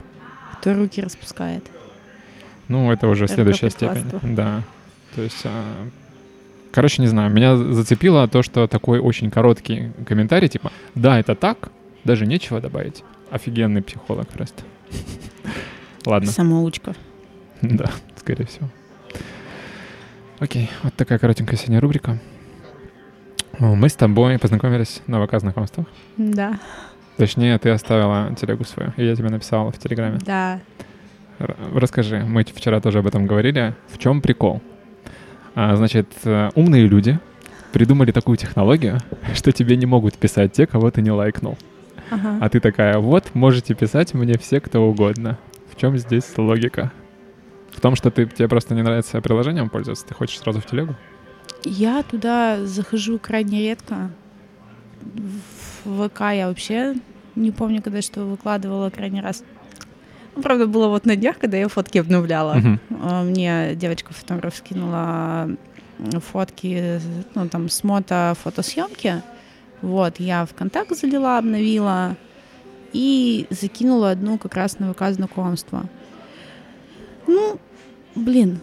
Кто руки распускает. Ну, это уже Это следующая степень. Да. То есть, а, короче, не знаю, меня зацепило то, что такой очень короткий комментарий, типа, да, это так, даже нечего добавить. Офигенный психолог просто. Ладно, Самоучка. да, скорее всего. Окей, вот такая коротенькая сегодня рубрика. Мы с тобой познакомились на ВК знакомствах. Да. Точнее, ты оставила телегу свою, и я тебе написал в Телеграме. Да. Р- Расскажи, мы вчера тоже об этом говорили. В чем прикол? А, значит, э, умные люди придумали такую технологию, что тебе не могут писать те, кого ты не лайкнул. Ага. А ты такая, вот, можете писать мне все, кто угодно. Чем здесь логика? В том, что ты, тебе просто не нравится приложением пользоваться, ты хочешь сразу в телегу? Я туда захожу крайне редко. В ВК я вообще не помню, когда что выкладывала крайний раз. Ну, правда, было вот на днях, когда я фотки обновляла. А, Мне девочка-фотограф скинула фотки, ну, там, с мото фотосъемки. Вот, я в контакт залила, обновила и закинула одну как раз на ВК знакомства. Ну, блин,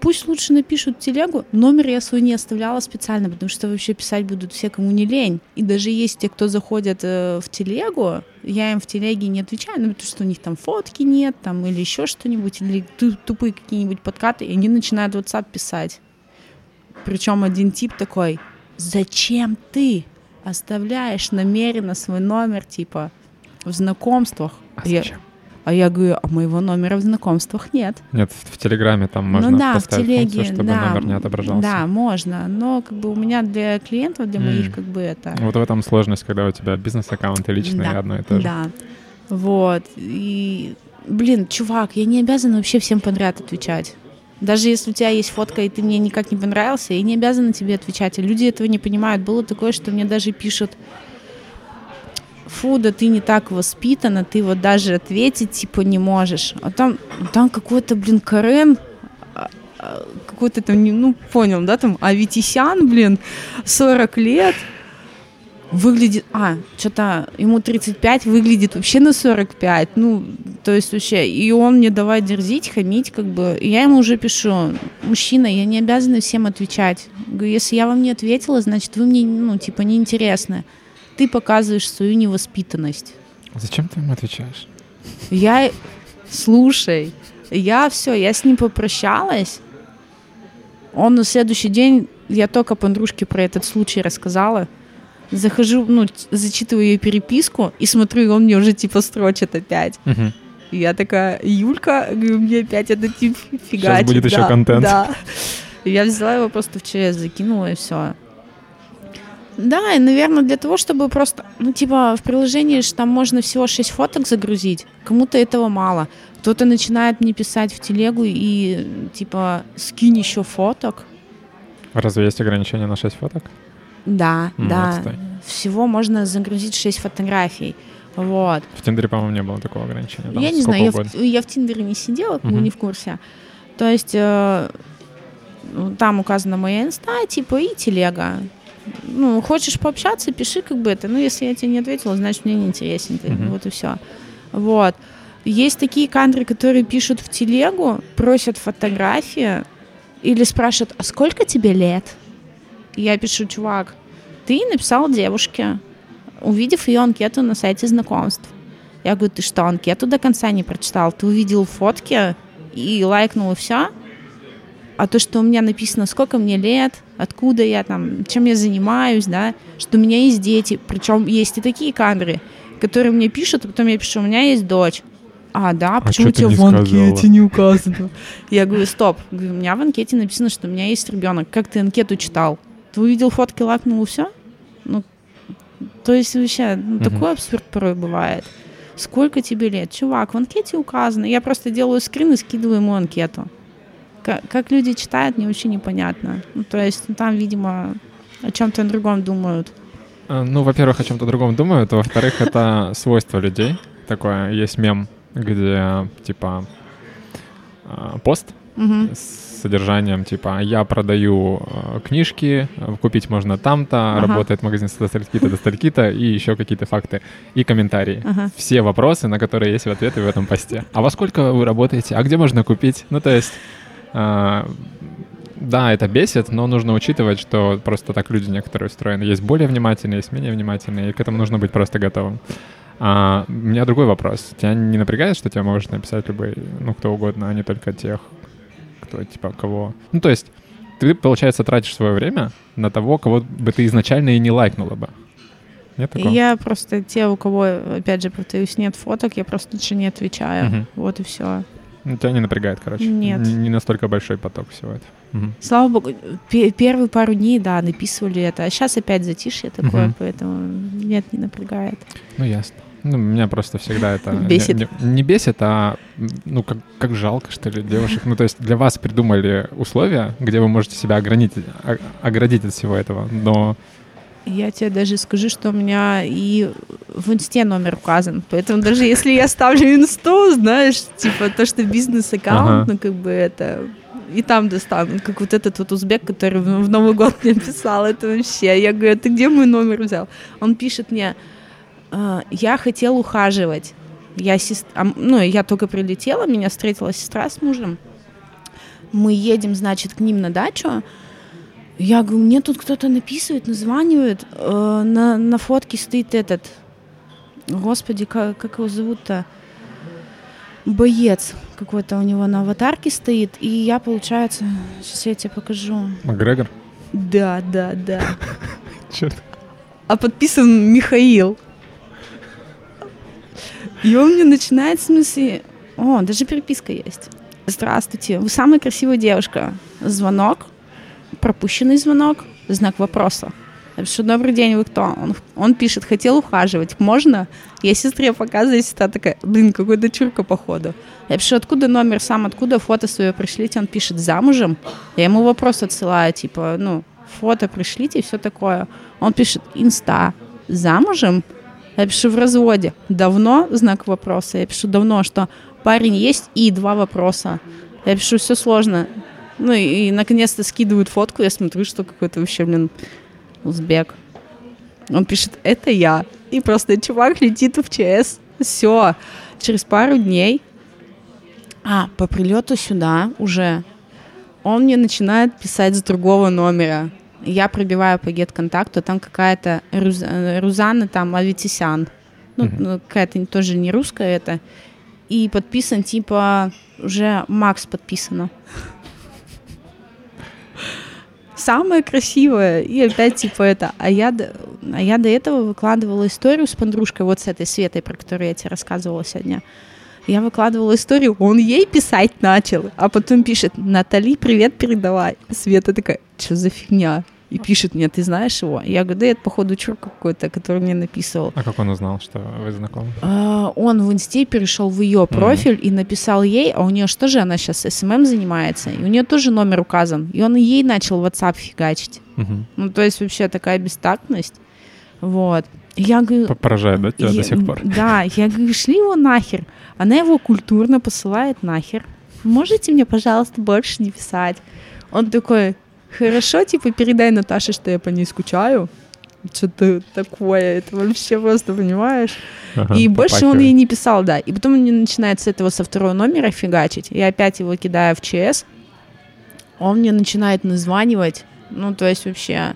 пусть лучше напишут телегу. Номер я свой не оставляла специально, потому что вообще писать будут все, кому не лень. И даже есть те, кто заходят э, в телегу, я им в телеге не отвечаю, ну, потому что у них там фотки нет, там, или еще что-нибудь, или ту- тупые какие-нибудь подкаты, и они начинают в WhatsApp писать. Причем один тип такой, зачем ты оставляешь намеренно свой номер, типа, в знакомствах? А Я- зачем? а я говорю, а моего номера в знакомствах нет. Нет, в, в Телеграме там можно ну да, в поставить телеге, функцию, чтобы да, номер не отображался. Да, можно, но как бы у меня для клиентов, для М. моих как бы это... Вот в этом сложность, когда у тебя бизнес-аккаунт и личный Да, одно и то же. Да, вот. И, блин, чувак, я не обязана вообще всем подряд отвечать. Даже если у тебя есть фотка, и ты мне никак не понравился, я не обязана тебе отвечать. И люди этого не понимают. Было такое, что мне даже пишут, фу, да ты не так воспитана, ты вот даже ответить, типа, не можешь. А там, там какой-то, блин, Карен, а, а, какой-то там, ну, понял, да, там, Аветисян, блин, 40 лет, выглядит, а, что-то ему 35, выглядит вообще на 45, ну, то есть вообще, и он мне давай дерзить, хамить, как бы, и я ему уже пишу, мужчина, я не обязана всем отвечать, говорю, если я вам не ответила, значит, вы мне, ну, типа, неинтересны, ты показываешь свою невоспитанность. Зачем ты ему отвечаешь? Я, слушай, я все, я с ним попрощалась. Он на следующий день, я только подружке про этот случай рассказала. Захожу, ну, зачитываю ее переписку и смотрю, он мне уже типа строчит опять. Мгм. И я такая, Юлька, говорю, мне опять этот тип фигачит. будет еще да, контент. Да. Я взяла его просто в ЧС, закинула и все. Да, и, наверное, для того, чтобы просто, ну, типа, в приложении ж там можно всего 6 фоток загрузить, кому-то этого мало. Кто-то начинает мне писать в телегу и, типа, скинь еще фоток. Разве есть ограничение на 6 фоток? Да, М, да. отстой. Всего можно загрузить 6 фотографий. Вот. В Тиндере, по-моему, не было такого ограничения. там я не знаю, я в, я в Тиндере не сидела, Мгм. не в курсе. То есть э, ну, там указана моя инста, типа, и телега. Ну, хочешь пообщаться, пиши как бы это. Ну, если я тебе не ответила, значит, мне не интересен ты. Мгм. Вот и все. Вот. Есть такие кадры, которые пишут в телегу, просят фотографии или спрашивают, а сколько тебе лет? Я пишу, чувак, ты написал девушке, увидев ее анкету на сайте знакомств. Я говорю, ты что, анкету до конца не прочитал? Ты увидел фотки и лайкнул и все? А то, что у меня написано, сколько мне лет, откуда я там, чем я занимаюсь, да, что у меня есть дети. Причем есть и такие кадры, которые мне пишут, а потом я пишу, у меня есть дочь. А, да, почему чё ты тебе не в анкете сказала? не указано? Я говорю, стоп. У меня в анкете написано, что у меня есть ребенок. Как ты анкету читал? Ты увидел фотки, лайкнул и все? Ну, то есть вообще, ну, Мгм. такой абсурд порой бывает. Сколько тебе лет? Чувак, в анкете указано. Я просто делаю скрин и скидываю ему анкету. Как, как люди читают, мне вообще непонятно. Ну, то есть ну, там, видимо, о чем-то другом думают. А, ну, во-первых, о чем-то другом думают, а во-вторых, это свойство людей. Такое есть мем, где типа а, пост с содержанием типа «Я продаю э, книжки, э, купить можно там-то, Ага. работает магазин с стальки-то до стальки-то» и еще какие-то факты и комментарии. Ага. Все вопросы, на которые есть ответы в этом посте. А во сколько вы работаете? А где можно купить? Ну, то есть... а, да, это бесит, но нужно учитывать, что просто так люди некоторые устроены. Есть более внимательные, есть менее внимательные, и к этому нужно быть просто готовым. А, у меня другой вопрос. Тебя не напрягает, что тебя может написать любой, ну, кто угодно, а не только тех, кто, типа, кого... Ну, то есть ты, получается, тратишь свое время на того, кого бы ты изначально и не лайкнула бы. Нет такого? я просто те, у кого, опять же, повторюсь, нет фоток, я просто лучше не отвечаю. Мгм. Вот и все. Ну, Тебя не напрягает, короче. Нет. Не настолько большой поток всего этого. Мгм. Слава богу, пе- первые пару дней, да, написывали это, а сейчас опять затишье такое, Мгм. поэтому нет, не напрягает. Ну, ясно. Ну, меня просто всегда это... не- Бесит. Не, не бесит, а, ну, как, как жалко, что ли, девушек. Ну, то есть для вас придумали условия, где вы можете себя огранить, о- оградить от всего этого, но... Я тебе даже скажу, что у меня и в инсте номер указан. Поэтому даже если я ставлю инсту, знаешь, типа то, что бизнес-аккаунт, Ага. ну как бы это... И там достанут, как вот этот вот узбек, который в в Новый год мне писал, это вообще. Я говорю, ты где мой номер взял? Он пишет мне, «А, я хотел ухаживать. Я сес- а, ну, я только прилетела, меня встретила сестра с мужем. Мы едем, значит, к ним на дачу. Я говорю, мне тут кто-то написывает, названивает. Э, на, на фотке стоит этот... Господи, как, как его зовут-то? Боец какой-то у него на аватарке стоит. И я, получается... Сейчас я тебе покажу. Макгрегор? Да, да, да. Черт. А подписан Михаил. И он мне начинает, в смысле... О, даже переписка есть. Здравствуйте, вы самая красивая девушка. Звонок, пропущенный звонок, знак вопроса. Я пишу, добрый день, вы кто? Он, он пишет, хотел ухаживать, можно? Я сестре показываю, сестра такая, блин, какой дочурка походу. Я пишу, откуда номер, сам откуда, фото свое пришлите. Он пишет, замужем? Я ему вопрос отсылаю, типа, ну, фото пришлите и все такое. Он пишет, инста, замужем? Я пишу, в разводе. Давно? Знак вопроса. Я пишу, давно, что парень есть и два вопроса. Я пишу, все сложно. Ну и, и наконец-то скидывают фотку, я смотрю, что какой-то вообще, блин, узбек. Он пишет, это я. И просто чувак летит в ЧС. Все. Через пару дней, а, по прилету сюда уже, он мне начинает писать с другого номера. Я пробиваю по гет-контакту, там какая-то Руз- э, Рузанна там Аветисян. Ну, ну, какая-то тоже не русская это. И подписан, типа, уже Макс подписано. Самое красивое. И опять, типа, это. А я, а я до этого выкладывала историю с подружкой, вот с этой Светой, про которую я тебе рассказывала сегодня. Я выкладывала историю, он ей писать начал, а потом пишет, Натали, привет передавай. Света такая, что за фигня? И пишет мне, ты знаешь его? Я говорю, да это, походу, чурка какой-то, который мне написывал. А как он узнал, что вы знакомы? А, Он в инсте перешел в ее профиль и написал ей, а у нее что же, она сейчас SMM занимается, и у нее тоже номер указан. И он ей начал в WhatsApp фигачить. Мгм. Ну, то есть вообще такая бестактность. Вот. Я говорю, Поражает, да, тебя я- до сих пор? Да, я говорю, шли его нахер. Она его культурно посылает нахер. Можете мне, пожалуйста, больше не писать? Он такой, хорошо, типа, передай Наташе, что я по ней скучаю. Что-то такое, это вообще просто, понимаешь? Ага, и больше он попахивает. ей не писал, да. И потом он мне начинает с этого, со второго номера фигачить. Я опять его кидаю в ЧС. Он мне начинает названивать. Ну, то есть вообще,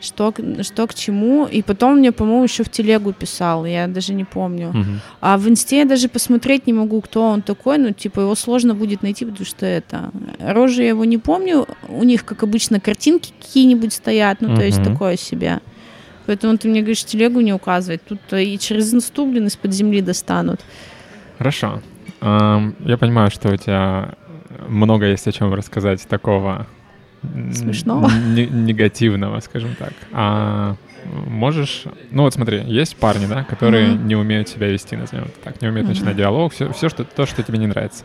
что, к- что к чему. И потом мне, по-моему, еще в телегу писал. Я даже не помню. Мгм. А в инсте я даже посмотреть не могу, кто он такой. Ну, типа, его сложно будет найти, потому что это... Рожи я его не помню. У них, как обычно, картинки какие-нибудь стоят. Ну, то есть такое себе. Поэтому ты мне говоришь, телегу не указывать. Тут и через инсту, блин, из-под земли достанут. Хорошо. Я понимаю, что у тебя много есть о чем рассказать такого Смешного. не- негативного, скажем так. А можешь... Ну вот смотри, есть парни, да, которые не умеют себя вести, назовем это так, не умеют начинать диалог, все, все что, то, что тебе не нравится.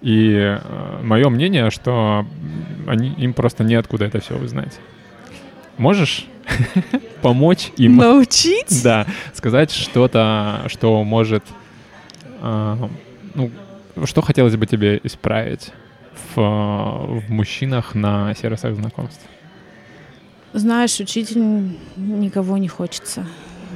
И э, мое мнение, что они, им просто неоткуда это все узнать. Можешь помочь им? Научить? Да, сказать что-то, что может... э, ну, что хотелось бы тебе исправить в, в мужчинах на сервисах знакомств? Знаешь, учить н- никого не хочется.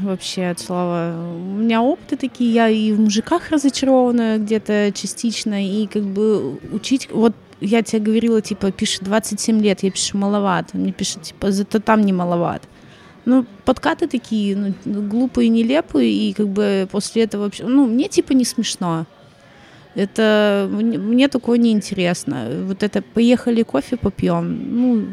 Вообще от слова. У меня опыты такие, я и в мужиках разочарована где-то частично, и как бы учить... Вот я тебе говорила, типа, пишет 27 лет, я пишу маловато. Мне пишет, типа, зато там не маловато. Ну, подкаты такие, ну, глупые, нелепые, и как бы после этого вообще... Ну, мне типа не смешно. Это мне такое неинтересно. Вот это поехали кофе попьем. Ну,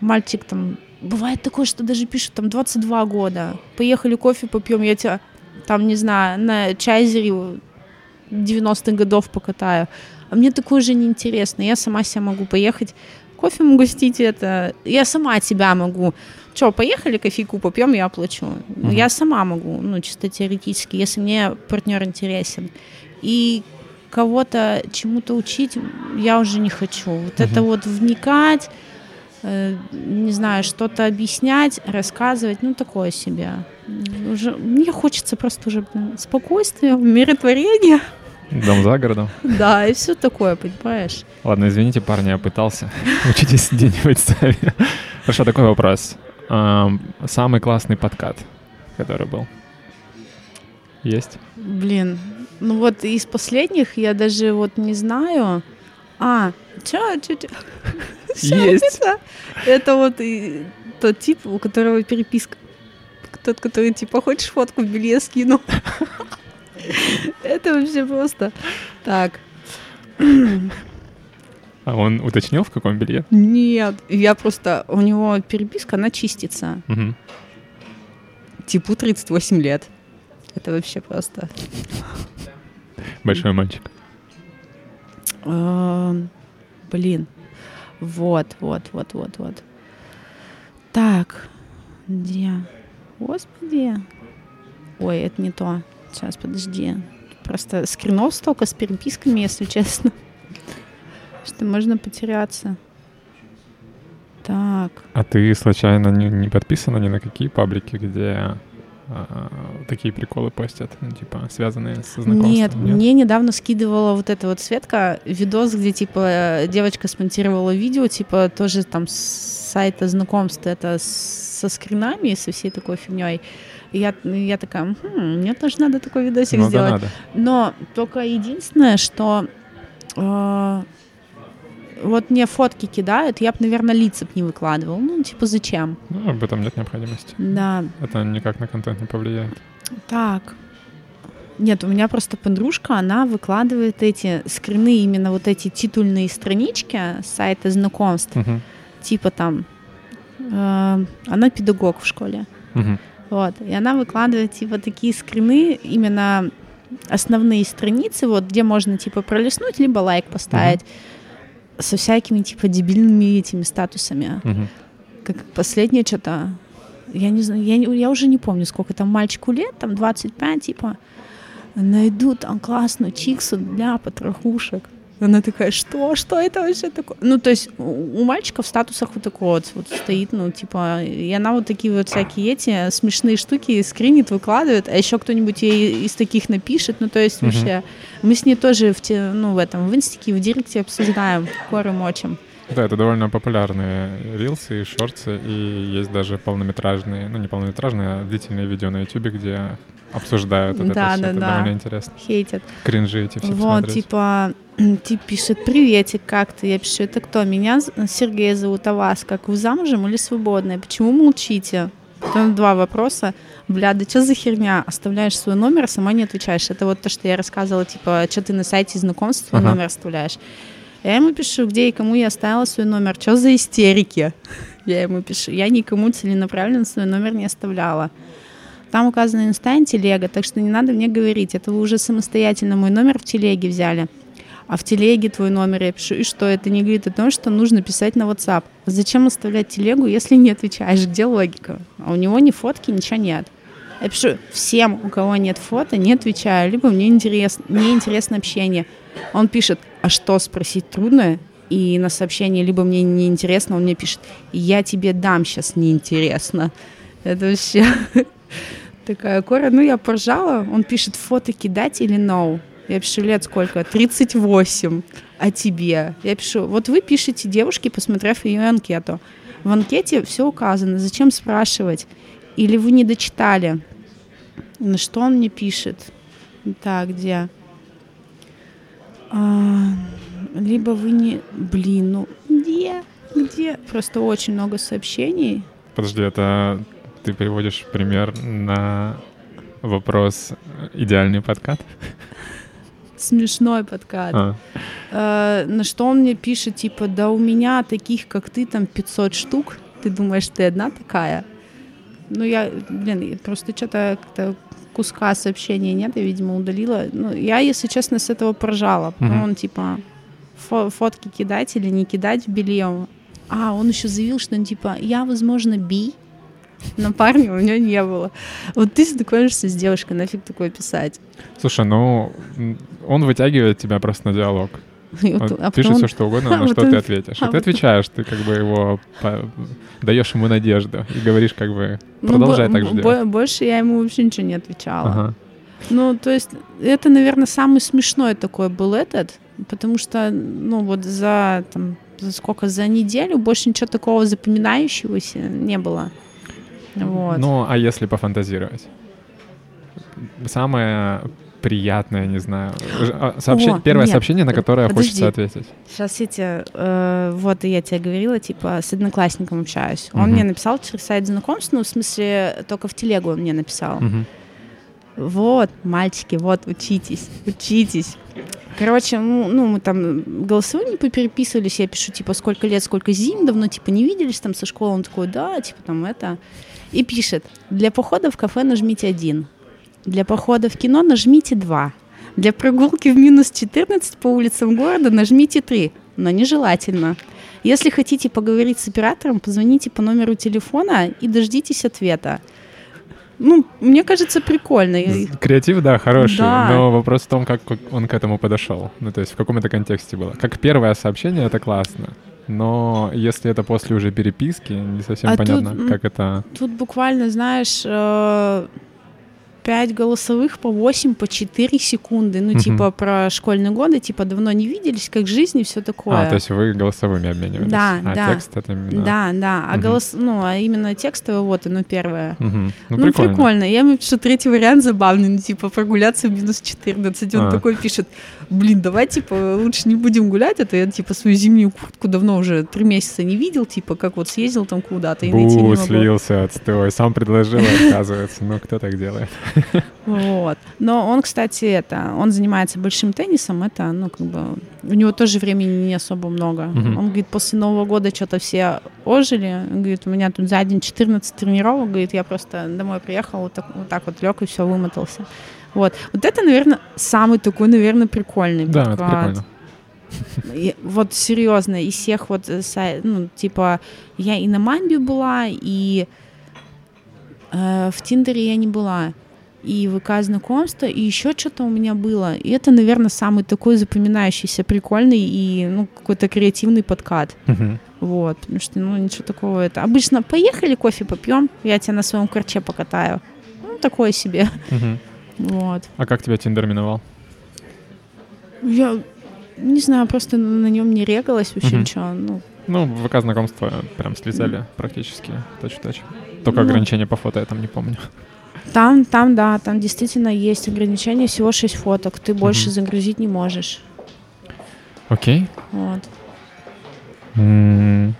мальчик там бывает такое, что даже пишут там 22 года. Поехали кофе попьем, я тебя там, не знаю, на чайзере 90-х годов покатаю. А мне такое же неинтересно. Я сама себя могу поехать, кофе могу гостить это. Я сама тебя могу. Че, поехали кофейку попьем, я оплачу. Мгм. Я сама могу, ну, чисто теоретически, если мне партнер интересен. И кого-то чему-то учить я уже не хочу. Вот это Мгм. вот вникать, э, не знаю, что-то объяснять, рассказывать, ну, такое себе. Уже, мне хочется просто уже блин, спокойствия, умиротворения. Дом за городом. Да, и все такое, понимаешь? Ладно, извините, парни, я пытался. Учитесь где-нибудь сами. Хорошо, такой вопрос. Ам, Самый классный подкат, который был? Есть? Блин, ну вот из последних я даже вот не знаю. А, чё, чё, чё? Есть. Это, вот и тот тип, у которого переписка. Тот, который типа, хочешь фотку в белье скину? Это вообще просто. Так, А он уточнил, в каком белье? нет, я просто, у него переписка, она чистится. Мгм. Типу 38 лет. Это вообще просто. Большой мальчик. Эм, Блин. Вот, вот, вот, вот, вот. Так. Где? Господи. Ой, это не то. Сейчас, подожди. Просто скринов столько с переписками, если честно. Что можно потеряться. Так. А ты случайно не, не подписана ни на какие паблики, где такие приколы постят, ну, типа, связанные со знакомством? Нет, мне недавно скидывала вот эта вот Светка видос, где, типа, э, девочка смонтировала видео, типа, тоже там с сайта знакомств, это с- со скринами, со всей такой фигней. И я, я такая, «Мгм, мне тоже надо такой видосик да, сделать. надо. Но только единственное, что э, вот мне фотки кидают, я бы, наверное, лица б не выкладывал. Ну, типа, зачем? Ну, об этом нет необходимости. Да, Это никак на контент не повлияет. так. Нет, у меня просто подружка, она выкладывает эти скрины, именно вот эти титульные странички с сайта знакомств, Мгм. типа там, э, она педагог в школе, Мгм. вот, и она выкладывает типа такие скрины, именно основные страницы, вот, где можно типа пролистнуть, либо лайк поставить, со всякими типа дебильными этими статусами. Мгм. Как последнее что-то, я не знаю, я, не- я уже не помню, сколько там мальчику лет, там 25, типа, найду там классную чиксу для потрохушек. Она такая, что? Что это вообще такое? Ну, то есть у мальчика в статусах вот такой вот, вот стоит, ну, типа, и она вот такие вот всякие эти смешные штуки скринит, выкладывает, а еще кто-нибудь ей из таких напишет, ну, то есть Мгм. вообще мы с ней тоже в, те, ну, в этом, в инстике, в директе обсуждаем, коры мочим. Да, это довольно популярные рилсы и шорты, и есть даже полнометражные, ну не полнометражные, а длительные видео на ютубе, где обсуждают вот Да, это все. да, это да. довольно интересно. Хейтят. Кринжи эти все Вот, посмотреть. типа, тип пишет, приветик, как ты? Я пишу, это кто? Меня Сергей зовут, а вас? Как вы замужем или свободная? Почему молчите? Потом два вопроса. Бля, да что за херня? Оставляешь свой номер, а сама не отвечаешь. Это вот то, что я рассказывала, типа, что ты на сайте знакомств свой Ага. номер оставляешь. Я ему пишу, где и кому я оставила свой номер. Что за истерики? Я ему пишу, я никому целенаправленно свой номер не оставляла. Там указано инста телега, так что не надо мне говорить. Это вы уже самостоятельно мой номер в телеге взяли. А в телеге твой номер я пишу. И что? Это не говорит о том, что нужно писать на WhatsApp. Зачем оставлять телегу, если не отвечаешь? Где логика? А у него ни фотки, ничего нет. Я пишу всем, у кого нет фото, не отвечаю, либо мне интересно, мне интересно общение. Он пишет, а что спросить трудно? И на сообщение либо мне неинтересно, он мне пишет, я тебе дам сейчас неинтересно. Это вообще такая кора. Ну, я поржала. Он пишет, фото кидать или no? Я пишу, лет сколько? 38. А тебе? Я пишу, вот вы пишете девушке, посмотрев ее анкету. В анкете все указано. Зачем спрашивать? Или вы не дочитали? На что он мне пишет? Так, где? А, либо вы не... Блин, ну где? Где? Просто очень много сообщений. Подожди, это ты переводишь пример на вопрос идеальный подкат? Смешной подкат. А. Э, на что он мне пишет, типа, да у меня таких, как ты, там 500 штук. Ты думаешь, ты одна такая? Ну, я, блин, просто что-то как-то куска сообщения нет, я, видимо, удалила. Ну, я, если честно, с этого прожала. Потом mm-hmm. он, типа, фо- фотки кидать или не кидать в белье. А, он еще заявил, что он, типа, я, возможно, би, но парня у него не было. Вот ты знакомишься с девушкой, нафиг такое писать? Слушай, ну, он вытягивает тебя просто на диалог. Он а пишет все, что угодно, на что ты ответишь. А, ты отвечаешь, ты как бы его даешь ему надежду и говоришь как бы ну, продолжай так же делать. Больше я ему вообще ничего не отвечала. Ну, то есть это, наверное, самый смешной такой был этот, потому что, ну, вот за, там, за сколько, за неделю больше ничего такого запоминающегося не было. Вот. Ну, а если пофантазировать? Самое приятное, не знаю. А, сообщение, О, первое нет, сообщение, на которое подожди. хочется ответить. Сейчас я тебе, э, вот я тебе говорила, типа, с одноклассником общаюсь. Он угу. мне написал через сайт знакомств, ну, в смысле, только в телегу он мне написал. Угу. Вот, мальчики, вот, учитесь, учитесь. Короче, ну, ну, мы там голосовыми попереписывались, я пишу, типа, сколько лет, сколько зим, давно, типа, не виделись там со школы, он такой, да, типа, там, это... И пишет, для похода в кафе нажмите один, для похода в кино нажмите 2. Для прогулки в минус 14 по улицам города нажмите 3, но нежелательно. Если хотите поговорить с оператором, позвоните по номеру телефона и дождитесь ответа. Ну, мне кажется, прикольно. Креатив, да, хороший, да. но вопрос в том, как он к этому подошел. Ну, то есть в каком это контексте было. Как первое сообщение, это классно. Но если это после уже переписки, не совсем а понятно, тут, как это... Тут буквально, знаешь, э, 5 голосовых по 8, по 4 секунды. Ну, угу. типа про школьные годы, типа давно не виделись, как жизнь и все такое. А, то есть вы голосовыми обменивались? Да, а да. текст это именно... Да, да. А угу. голос, ну, а именно текстовое, вот оно первое. Угу. Ну, ну прикольно. прикольно. Я ему пишу третий вариант забавный, ну, типа прогуляться в минус 14. Он а. такой пишет, блин, давай, типа, лучше не будем гулять, а я, типа, свою зимнюю куртку давно уже три месяца не видел, типа, как вот съездил там куда-то и найти не могу. слился отстой, сам предложил, оказывается. Ну, кто так делает? Вот. Но он, кстати, это, он занимается большим теннисом, это, ну, как бы, у него тоже времени не особо много. Uh-huh. Он говорит, после Нового года что-то все ожили, он говорит, у меня тут за день 14 тренировок, говорит, я просто домой приехал, вот так вот, так вот лег и все, вымотался. Вот. Вот это, наверное, самый такой, наверное, прикольный Да, это прикольно. И, вот серьезно, из всех вот, э, ну, типа, я и на Мамбе была, и э, в Тиндере я не была и ВК знакомства, и еще что-то у меня было. И это, наверное, самый такой запоминающийся, прикольный и ну, какой-то креативный подкат. Uh-huh. Вот, потому что, ну, ничего такого это. Обычно поехали кофе попьем, я тебя на своем корче покатаю. Ну, такое себе. Uh-huh. Вот. А как тебя Тиндер миновал? Я не знаю, просто на нем не регалась вообще uh-huh. ничего. Ну, ну, ВК знакомства прям слезали mm. практически точь-в-точь. Только ну, ограничения по фото я там не помню. Там, там, да, там действительно есть ограничение, всего 6 фоток, ты больше mm-hmm. загрузить не можешь. Окей. Вот. Mm-hmm.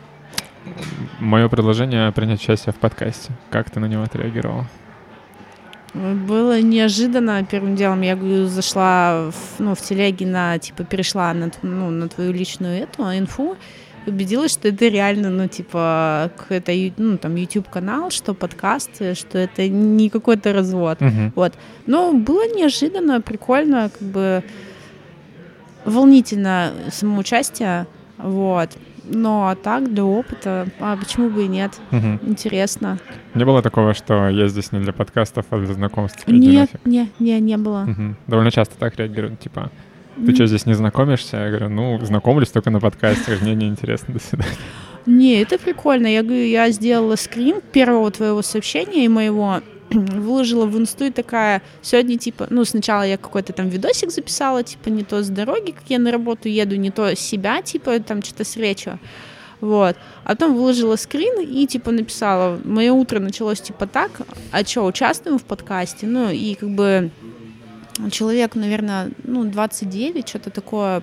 Мое предложение принять участие в подкасте. Как ты на него отреагировала? Было неожиданно. Первым делом я говорю, зашла в, ну, в телеге на, типа, перешла на, ну, на твою личную эту инфу, убедилась, что это реально, ну, типа, какой-то, ну, там, YouTube-канал, что подкаст, что это не какой-то развод. Uh-huh. Вот. Но было неожиданно, прикольно, как бы волнительно самоучастие, вот. Ну, а так, для опыта, а почему бы и нет? Мгм. Интересно. Не было такого, что я здесь не для подкастов, а для знакомств? Нет, не, не, не было. Мгм. Довольно часто так реагируют, типа, ты что, здесь не знакомишься? Я говорю, ну, знакомлюсь только на подкасте, мне неинтересно, до свидания. Не, это прикольно. Я говорю, я сделала скрин первого твоего сообщения и моего выложила в инсту и такая, сегодня, типа, ну, сначала я какой-то там видосик записала, типа, не то с дороги, как я на работу еду, не то себя, типа, там что-то с речью. Вот. А потом выложила скрин и, типа, написала, мое утро началось, типа, так, а что, участвуем в подкасте? Ну, и, как бы, человек, наверное, ну, 29, что-то такое,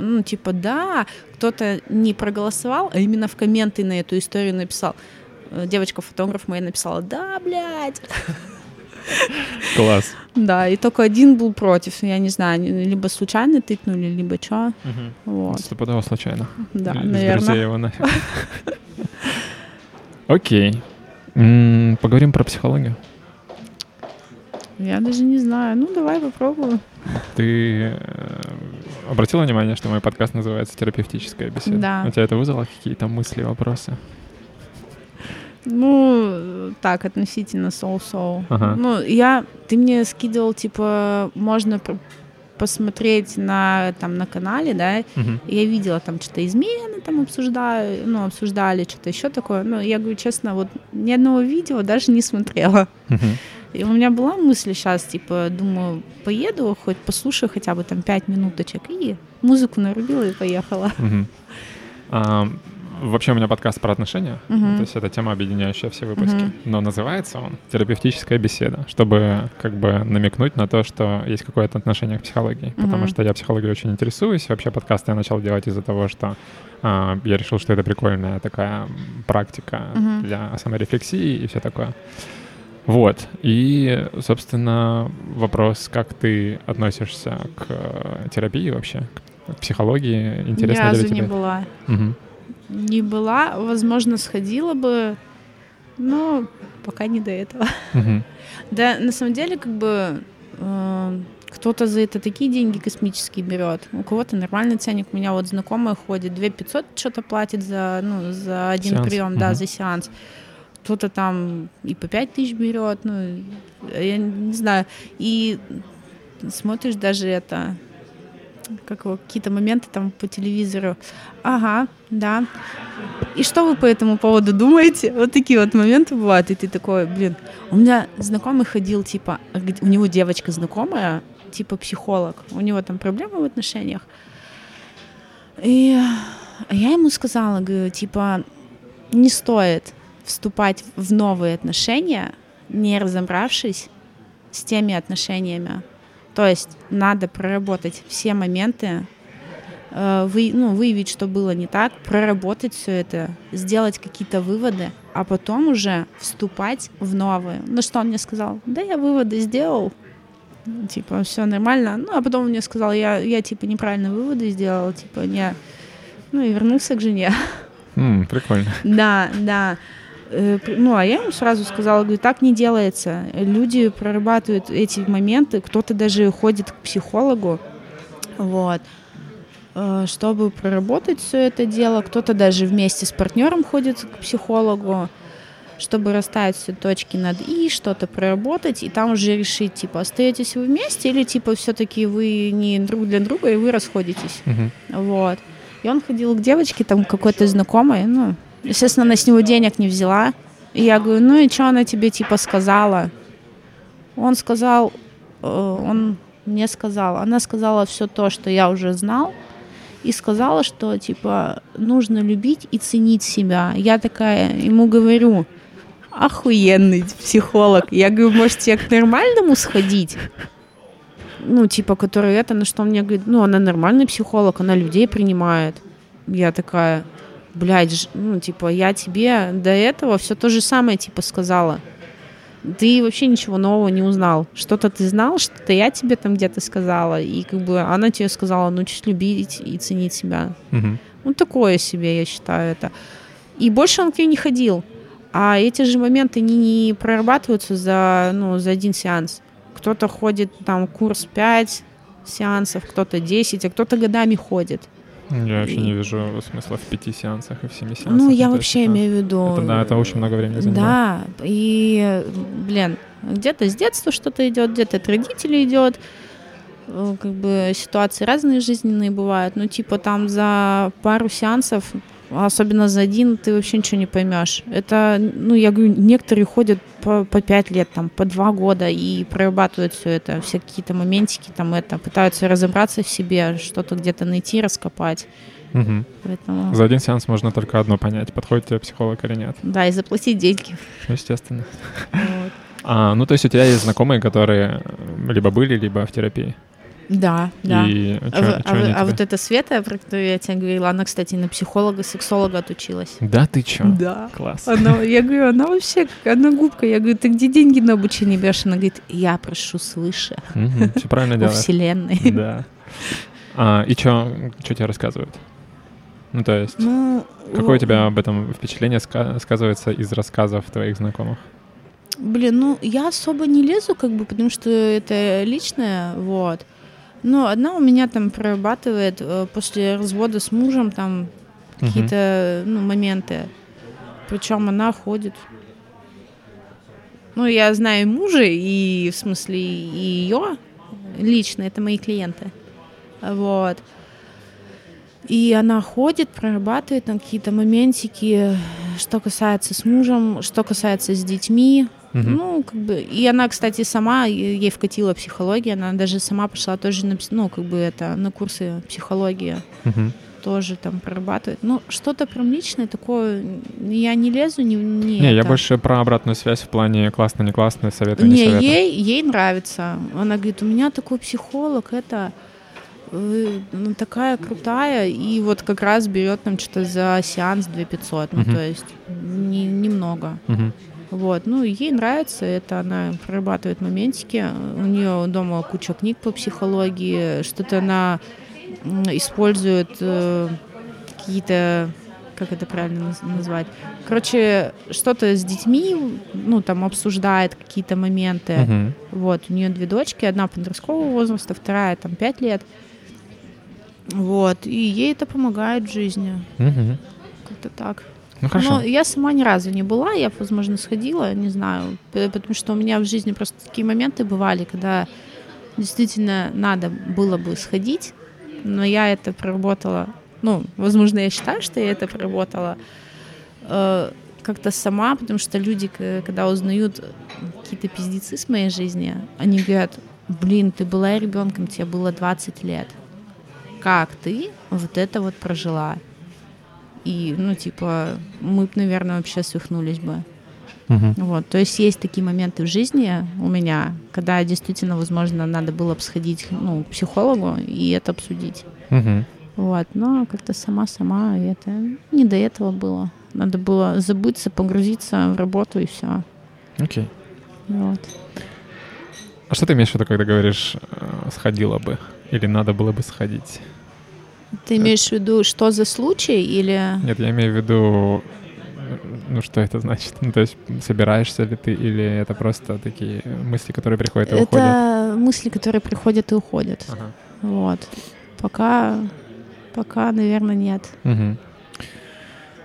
ну, типа, да, кто-то не проголосовал, а именно в комменты на эту историю написал. Э, Девочка-фотограф моя написала, да, блядь. Класс. Да, и только один был против, я не знаю, либо случайно тыкнули, либо что. Вот, Стопудово случайно. да, Из друзей наверное. его нафиг. Окей. М, Поговорим про психологию. Я даже не знаю. Ну, давай попробую. Ты э, обратила внимание, что мой подкаст называется «Терапевтическая беседа»? Да. У тебя это вызвало какие-то мысли, вопросы? Ну, так, относительно соу-соу. Ага. Ну, я... Ты мне скидывал, типа, можно посмотреть на, там, на канале, да, Мгм. Я видела там что-то измены там обсуждаю, ну, обсуждали что-то еще такое. Ну, я говорю честно, вот ни одного видео даже не смотрела. Мгм. И у меня была мысль сейчас, типа, думаю, поеду, хоть послушаю хотя бы там пять минуточек, и музыку нарубила и поехала. Мгм. А, Вообще у меня подкаст про отношения, Мгм. то есть это тема, объединяющая все выпуски. Мгм. Но называется он «Терапевтическая беседа», чтобы как бы намекнуть на то, что есть какое-то отношение к психологии. Потому Мгм. что я психологией очень интересуюсь. Вообще подкасты я начал делать из-за того, что а, я решил, что это прикольная такая практика Мгм. для саморефлексии и все такое. Вот. И, собственно, вопрос, как ты относишься к э, терапии вообще, к психологии? Интересно ли разу тебе? не была. Мгм. Не была, возможно, сходила бы, но пока не до этого. Да, на самом деле, как бы э, кто-то за это такие деньги космические берет, у кого-то нормальный ценник. У меня вот знакомая ходит, 2 500 что-то платит за, ну, за один Сеанс. прием, да, Мгм. за сеанс. Кто-то там и по 5 тысяч берет, ну, я не знаю. И смотришь даже это, как его, какие-то моменты там по телевизору. Ага, да. И что вы по этому поводу думаете? Вот такие вот моменты бывают, и ты такой, блин. У меня знакомый ходил, типа, а у него девочка знакомая, типа психолог, у него там проблемы в отношениях. И я ему сказала, говорю, типа, не стоит вступать в новые отношения, не разобравшись с теми отношениями. То есть надо проработать все моменты, э, вы, ну, выявить, что было не так, проработать все это, сделать какие-то выводы, а потом уже вступать в новые. Ну что он мне сказал? Да, я выводы сделал, Ну, типа, все нормально. Ну, а потом он мне сказал, я, я типа, неправильно выводы сделал, типа, не... Ну, и вернулся к жене. М, Прикольно. Да, да. Э, Ну, а я ему сразу сказала, говорю, так не делается. Люди прорабатывают эти моменты, кто-то даже ходит к психологу, вот, э, чтобы проработать все это дело. Кто-то даже вместе с партнером ходит к психологу, чтобы расставить все точки над «и», что-то проработать, и там уже решить, типа, остаетесь вы вместе или, типа, все-таки вы не друг для друга, и вы расходитесь. Мгм. Вот. И он ходил к девочке, там какой-то знакомой, ну, естественно, она с него денег не взяла. И я говорю, ну и что она тебе, типа, сказала? Он сказал, э, он мне сказал, она сказала все то, что я уже знал, и сказала, что, типа, нужно любить и ценить себя. Я такая ему говорю, охуенный психолог. Я говорю, может, тебе к нормальному сходить? ну, типа, который это, на что он мне говорит, ну, она нормальный психолог, она людей принимает. Я такая, блядь, ну, типа, я тебе до этого все то же самое, типа, сказала. Ты вообще ничего нового не узнал. Что-то ты знал, что-то я тебе там где-то сказала, и как бы она тебе сказала, научись любить и ценить себя. Мгм. Ну, такое себе, я считаю, это. И больше он к ней не ходил. А эти же моменты не, не прорабатываются за, ну, за один сеанс. Кто-то ходит там курс 5 сеансов, кто-то 10, а кто-то годами ходит. Я вообще не вижу смысла в пяти сеансах и в семи сеансах. Ну, я то есть вообще это- имею в виду... Это, да, это очень много времени занимает. Да, и, блин, где-то с детства что-то идет, где-то от родителей идет. Э, Как бы ситуации разные жизненные бывают. Ну, типа там за пару сеансов, особенно за один, ты вообще ничего не поймешь. Это, ну, я говорю, некоторые ходят по, по пять лет, там, по два года и прорабатывают все это, все какие-то моментики, там, это, пытаются разобраться в себе, что-то где-то найти, раскопать. Мгм. Поэтому, За один сеанс можно только одно понять, подходит тебе психолог или нет. да, и заплатить деньги. Естественно. Вот. А, ну, то есть у тебя есть знакомые, которые либо были, либо в терапии. Да, да. И А, чё- вы- чё а а вот эта Света, про которую я тебе говорила, она, кстати, на психолога, сексолога отучилась. Да ты чё? Да. Класс. Она, я говорю, она вообще, одна губка. Я говорю, ты где деньги на обучение берешь? Она говорит, я прошу свыше, Все правильно у делаешь. вселенной. Да. А, и что тебе рассказывают? Ну, то есть, Ну, какое у тебя об этом впечатление ска- сказывается из рассказов твоих знакомых? Блин, ну, я особо не лезу, как бы, потому что это личное, вот. Но одна у меня там прорабатывает э, после развода с мужем там какие-то ну, моменты. Причем она ходит. Ну, я знаю мужа, и в смысле и ее лично, это мои клиенты. Вот. И она ходит, прорабатывает там какие-то моментики, что касается с мужем, что касается с детьми. Мгм. Ну, как бы, и она, кстати, сама, ей вкатила психология, она даже сама пошла тоже на, ну, как бы это, на курсы психологии Мгм. тоже там прорабатывает. Ну, что-то прям личное такое, я не лезу, не... Не, Не, я это. больше про обратную связь в плане классно, не классно, советую, не Не, советую. ей, ей нравится. Она говорит, у меня такой психолог, это э, ну, такая крутая, и вот как раз берет там что-то за сеанс 2500, ну, Мгм. то есть не- немного. Мгм. Вот, ну, ей нравится это, она прорабатывает моментики. У нее дома куча книг по психологии, что-то она использует э, какие-то, как это правильно наз- назвать? Короче, что-то с детьми, ну, там, обсуждает какие-то моменты. Мгм. Вот, у нее две дочки, одна подросткового возраста, вторая, там, пять лет. Вот, и ей это помогает в жизни. Мгм. Как-то так. Ну, хорошо. Но я сама ни разу не была, я, возможно, сходила, не знаю, потому что у меня в жизни просто такие моменты бывали, когда действительно надо было бы сходить, но я это проработала, ну, возможно, я считаю, что я это проработала э, как-то сама, потому что люди, когда узнают какие-то пиздецы с моей жизни, они говорят, блин, ты была ребенком, тебе было 20 лет. Как ты вот это вот прожила? И, ну, типа, мы бы, наверное, вообще свихнулись бы. Мгм. Вот. То есть есть такие моменты в жизни у меня, когда действительно, возможно, надо было бы сходить ну, к психологу и это обсудить. Мгм. Вот. Но как-то сама-сама это не до этого было. Надо было забыться, погрузиться в работу и все. Окей. Вот. А что ты имеешь в виду, когда говоришь э, «сходила бы» или «надо было бы сходить»? Ты имеешь в виду, что за случай или... Нет, я имею в виду, ну что это значит? Ну, то есть собираешься ли ты или это просто такие мысли, которые приходят и уходят? Это мысли, которые приходят и уходят. Ага. Вот. Пока, пока, наверное, нет. Мгм.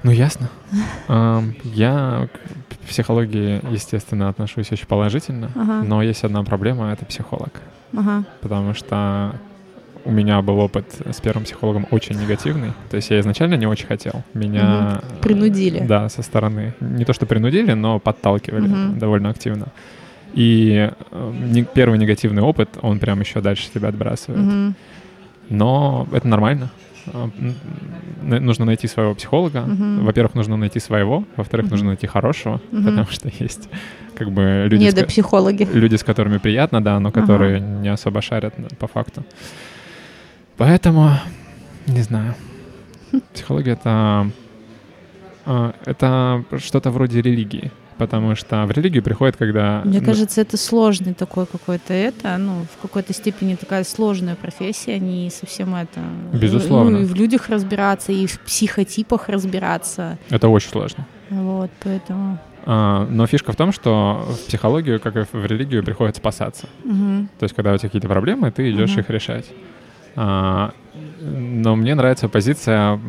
Ну, ясно. Я к психологии, естественно, отношусь очень положительно, Ага. но есть одна проблема — это психолог. Ага. Потому что у меня был опыт с первым психологом очень негативный. То есть я изначально не очень хотел. Меня... э, Принудили. Да, со стороны. Не то, что принудили, но подталкивали Мгм. довольно активно. И э, первый негативный опыт, он прям еще дальше тебя отбрасывает. Мгм. Но это нормально. Н- Нужно найти своего психолога. Мгм. Во-первых, нужно найти своего. Во-вторых, Мгм. нужно найти хорошего. Мгм. Потому что есть как бы люди, Не с, люди, с которыми приятно, да, но Ага. которые не особо шарят по факту. Поэтому, не знаю. Психология это, а, это что-то вроде религии. Потому что в религию приходит, когда... Мне ну, кажется, это сложный такой какой-то это, ну, в какой-то степени такая сложная профессия, не совсем это. Безусловно. Ну, и в людях разбираться, и в психотипах разбираться. Это очень сложно. Вот, поэтому. А, но фишка в том, что в психологию, как и в религию, приходит спасаться. Мгм. То есть, когда у тебя какие-то проблемы, ты идешь Мгм. их решать. А, но мне нравится позиция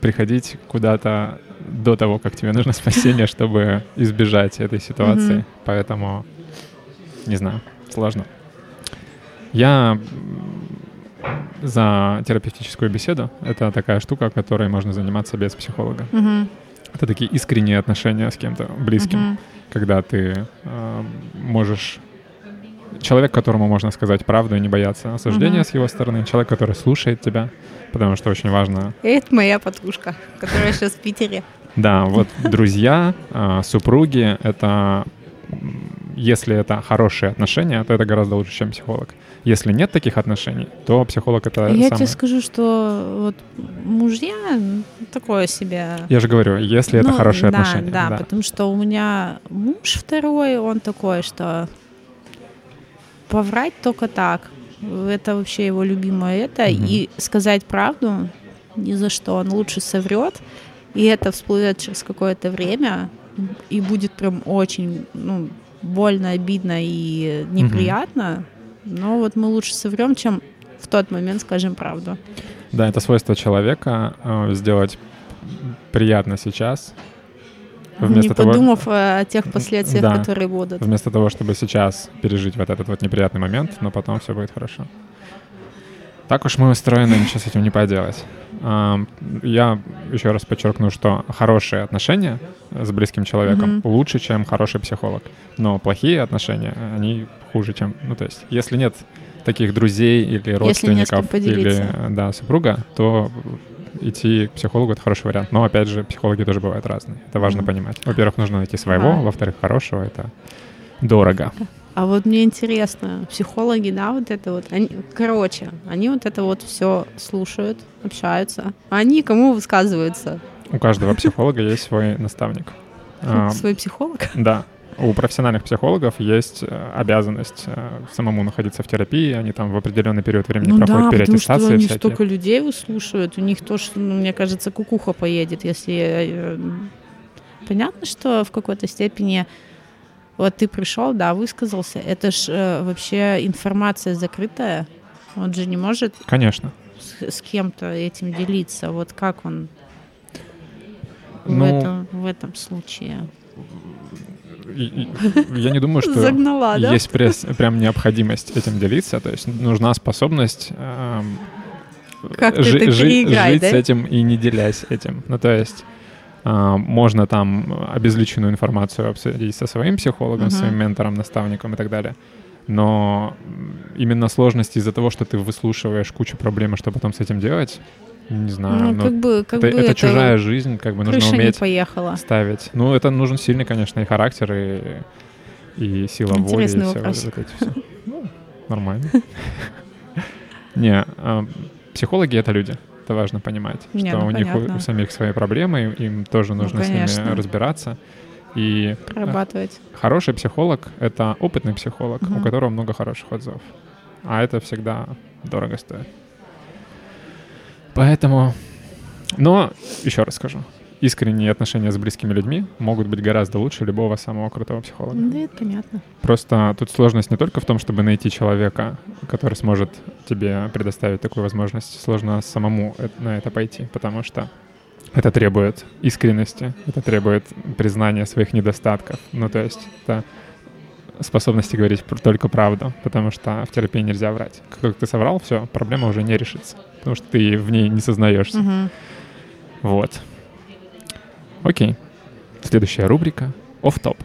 приходить куда-то до того, как тебе нужно спасение, чтобы избежать этой ситуации. Мгм. Поэтому, не знаю, сложно. Я за терапевтическую беседу. Это такая штука, которой можно заниматься без психолога. Мгм. Это такие искренние отношения с кем-то близким, Мгм. когда ты э, можешь... Человек, которому можно сказать правду и не бояться осуждения Мгм. с его стороны. Человек, который слушает тебя, потому что очень важно Это моя подружка, которая сейчас в Питере. Да, вот друзья, а, супруги — это... Если это хорошие отношения, то это гораздо лучше, чем психолог. Если нет таких отношений, то психолог — это Я самое... тебе скажу, что вот мужья такое себе. Я же говорю, если это Ну, хорошие да, отношения. Да, потому что у меня муж второй, он такой, что поврать только так. Это вообще его любимое это. Мгм. И сказать правду ни за что. Он лучше соврет, и это всплывет через какое-то время, и будет прям очень ну, больно, обидно и неприятно. Но вот мы лучше соврем, чем в тот момент скажем правду. Да, это свойство человека э, сделать приятно сейчас, вместо не того, подумав э, о тех последствиях, Да. которые будут. вместо того, чтобы сейчас пережить вот этот вот неприятный момент, но потом все будет хорошо. Так уж мы устроены, ничего с этим не поделать. Я еще раз подчеркну, что хорошие отношения с близким человеком Мгм. лучше, чем хороший психолог. Но плохие отношения, они хуже, чем... Ну, то есть, если нет таких друзей или родственников, или да, супруга, то идти к психологу — это хороший вариант. Но, опять же, психологи тоже бывают разные. Это важно Мгм. понимать. Во-первых, нужно найти своего, Ага. во-вторых, хорошего — это дорого. А вот мне интересно, психологи, да, вот это вот, они, короче, они вот это вот все слушают, общаются, а они кому высказываются? У каждого психолога есть свой наставник. А, Свой психолог? Да. У профессиональных психологов есть э, обязанность э, самому находиться в терапии, они там в определенный период времени Ну да, проходят потому что переаттестации они всякие. столько людей выслушивают, у них тоже, ну, мне кажется, кукуха поедет, если... э, Понятно, что в какой-то степени вот ты пришел, да, высказался, это ж э, вообще информация закрытая, он же не может Конечно. с, с кем-то этим делиться. Вот как он в, Ну- этом, в этом случае? Я не думаю, что Загнала, да? есть прес- прям необходимость этим делиться. То есть нужна способность эм, жи- это жи- жить да? с этим и не делясь этим. Ну, то есть а, можно там обезличенную информацию обсудить со своим психологом, Мгм. своим ментором, наставником и так далее. Но именно сложность из-за того, что ты выслушиваешь кучу проблем, и что потом с этим делать, не знаю. Ну, ну, как бы, как это, бы это чужая жизнь, как бы нужно уметь поехала. ставить. Ну, это нужен сильный, конечно, и характер, и, и сила воли, и Интересный все вот эти всё. Ну, нормально. Не, а, психологи — это люди. Это важно понимать, что ну, у них у- самих свои проблемы, им тоже Ну, нужно с ними разбираться. И Прорабатывать. хороший психолог — это опытный психолог, у которого много хороших отзывов. А это всегда дорого стоит. Поэтому... Но, еще раз скажу, искренние отношения с близкими людьми могут быть гораздо лучше любого самого крутого психолога. Да, это понятно. Просто тут сложность не только в том, чтобы найти человека, который сможет тебе предоставить такую возможность. Сложно самому э- на это пойти, потому что это требует искренности, это требует признания своих недостатков. Ну, то есть это способности говорить только правду, потому что в терапии нельзя врать. Как ты соврал, все, проблема уже не решится, потому что ты в ней не сознаешься. Мгм. Вот. Окей. Следующая рубрика оф топ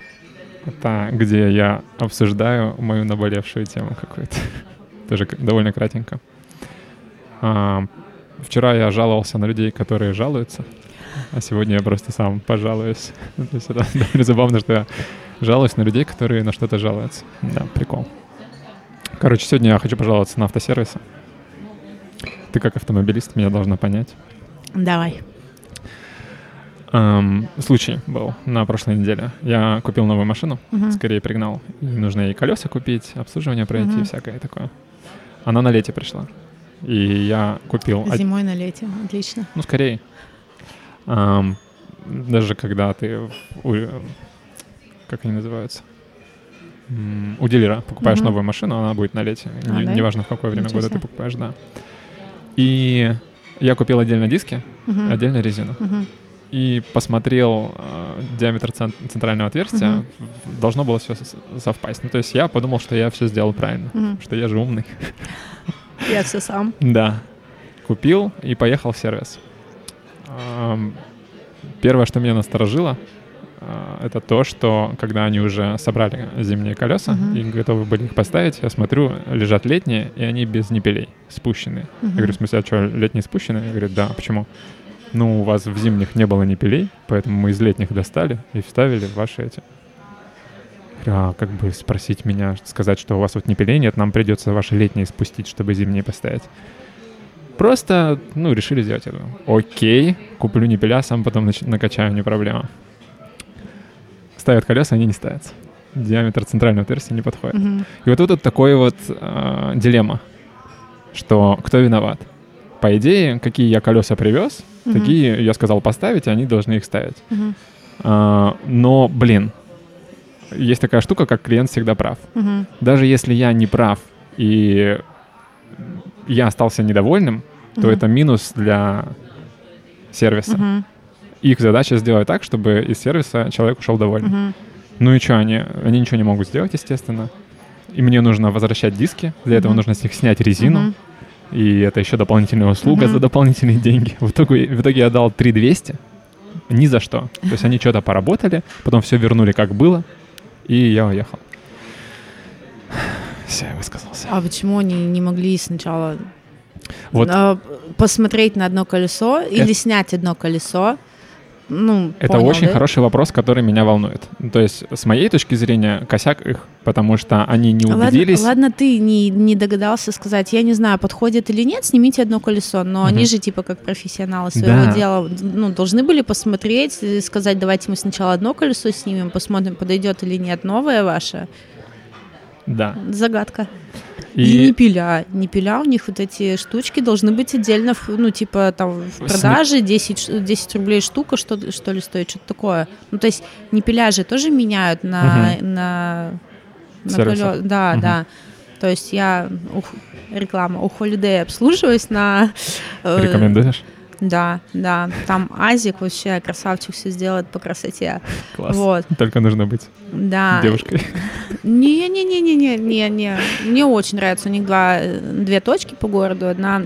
Это где я обсуждаю мою наболевшую тему какую-то. Тоже довольно кратенько. А, вчера я жаловался на людей, которые жалуются, а сегодня я просто сам пожалуюсь. Это довольно забавно, что я жалуюсь на людей, которые на что-то жалуются. Да, прикол. Короче, сегодня я хочу пожаловаться на автосервисы. Ты как автомобилист меня должна понять. Давай. Эм, случай был на прошлой неделе. Я купил новую машину, Мгм. скорее пригнал. И нужно ей колеса купить, обслуживание пройти, Мгм. всякое такое. Она на лете пришла. И я купил... Зимой на лете. Отлично. Ну, скорее. Эм, даже когда ты... как они называются? У дилера покупаешь Мгм. новую машину, она будет на лете. А, Не- да? Неважно, в какое время Ничего года ты покупаешь, да. И я купил отдельно диски, Мгм. отдельно резину. Мгм. И посмотрел э, диаметр цен- центрального отверстия. Мгм. Должно было все совпасть. Ну, то есть я подумал, что я все сделал правильно. Мгм. Что я же умный. Я все сам. Да. Купил и поехал в сервис. Первое, что меня насторожило, это то, что когда они уже собрали зимние колеса Мгм. и готовы были их поставить, я смотрю, лежат летние, и они без ниппелей, спущенные. Я говорю, в смысле, а что, летние спущенные? Я говорю, да, а почему? Ну, у вас в зимних не было ниппелей, поэтому мы из летних достали и вставили ваши эти. А как бы спросить меня, сказать, что у вас вот ниппелей нет, нам придется ваши летние спустить, чтобы зимние поставить. Просто, ну, решили сделать это. Окей, куплю ниппеля, сам потом накачаю, не проблема. Ставят колеса, они не ставятся. Диаметр центрального отверстия не подходит. Мгм. И вот тут такой вот э, дилемма, что кто виноват. По идее, какие я колеса привез, Мгм. такие я сказал поставить, и они должны их ставить. Мгм. А, но, блин, есть такая штука, как клиент всегда прав. Мгм. Даже если я не прав и я остался недовольным, то Мгм. это минус для сервиса. Мгм. Их задача сделать так, чтобы из сервиса человек ушел довольным. Мгм. Ну и что, они, они ничего не могут сделать, естественно. И мне нужно возвращать диски. Для этого Мгм. нужно с них снять резину. Мгм. И это еще дополнительная услуга Мгм. за дополнительные деньги. В итоге, в итоге я дал 3200 ни за что. То есть они что-то поработали, потом все вернули как было, и я уехал. Все, я высказался. А почему они не могли сначала Вот а, посмотреть на одно колесо или Это- снять одно колесо? Ну, это понял, очень да? хороший вопрос, который меня волнует. То есть, с моей точки зрения, косяк их, потому что они не Ладно, убедились. ладно, ты не, не догадался сказать, я не знаю, подходит или нет, снимите одно колесо, но Мгм. они же типа как профессионалы своего Да. дела, ну, должны были посмотреть и сказать, давайте мы сначала одно колесо снимем, посмотрим, подойдет или нет новое ваше. Да. Загадка. И И не пиля. Не пиля, у них вот эти штучки должны быть отдельно, ну, типа, там, в продаже 10, ш- 10 рублей штука, что, что ли, стоит, что-то такое. Ну, то есть не пиля же тоже меняют на, на, на Сервисах. колё- Да, Мгм. да. То есть я, у Х- реклама, у Holiday обслуживаюсь на... э, рекомендуешь? Да, да. Там Азик вообще красавчик все сделает по красоте. Класс. Вот, Только нужно быть да. девушкой. Не-не-не-не-не-не. Мне очень нравится. У них два, две точки по городу. Одна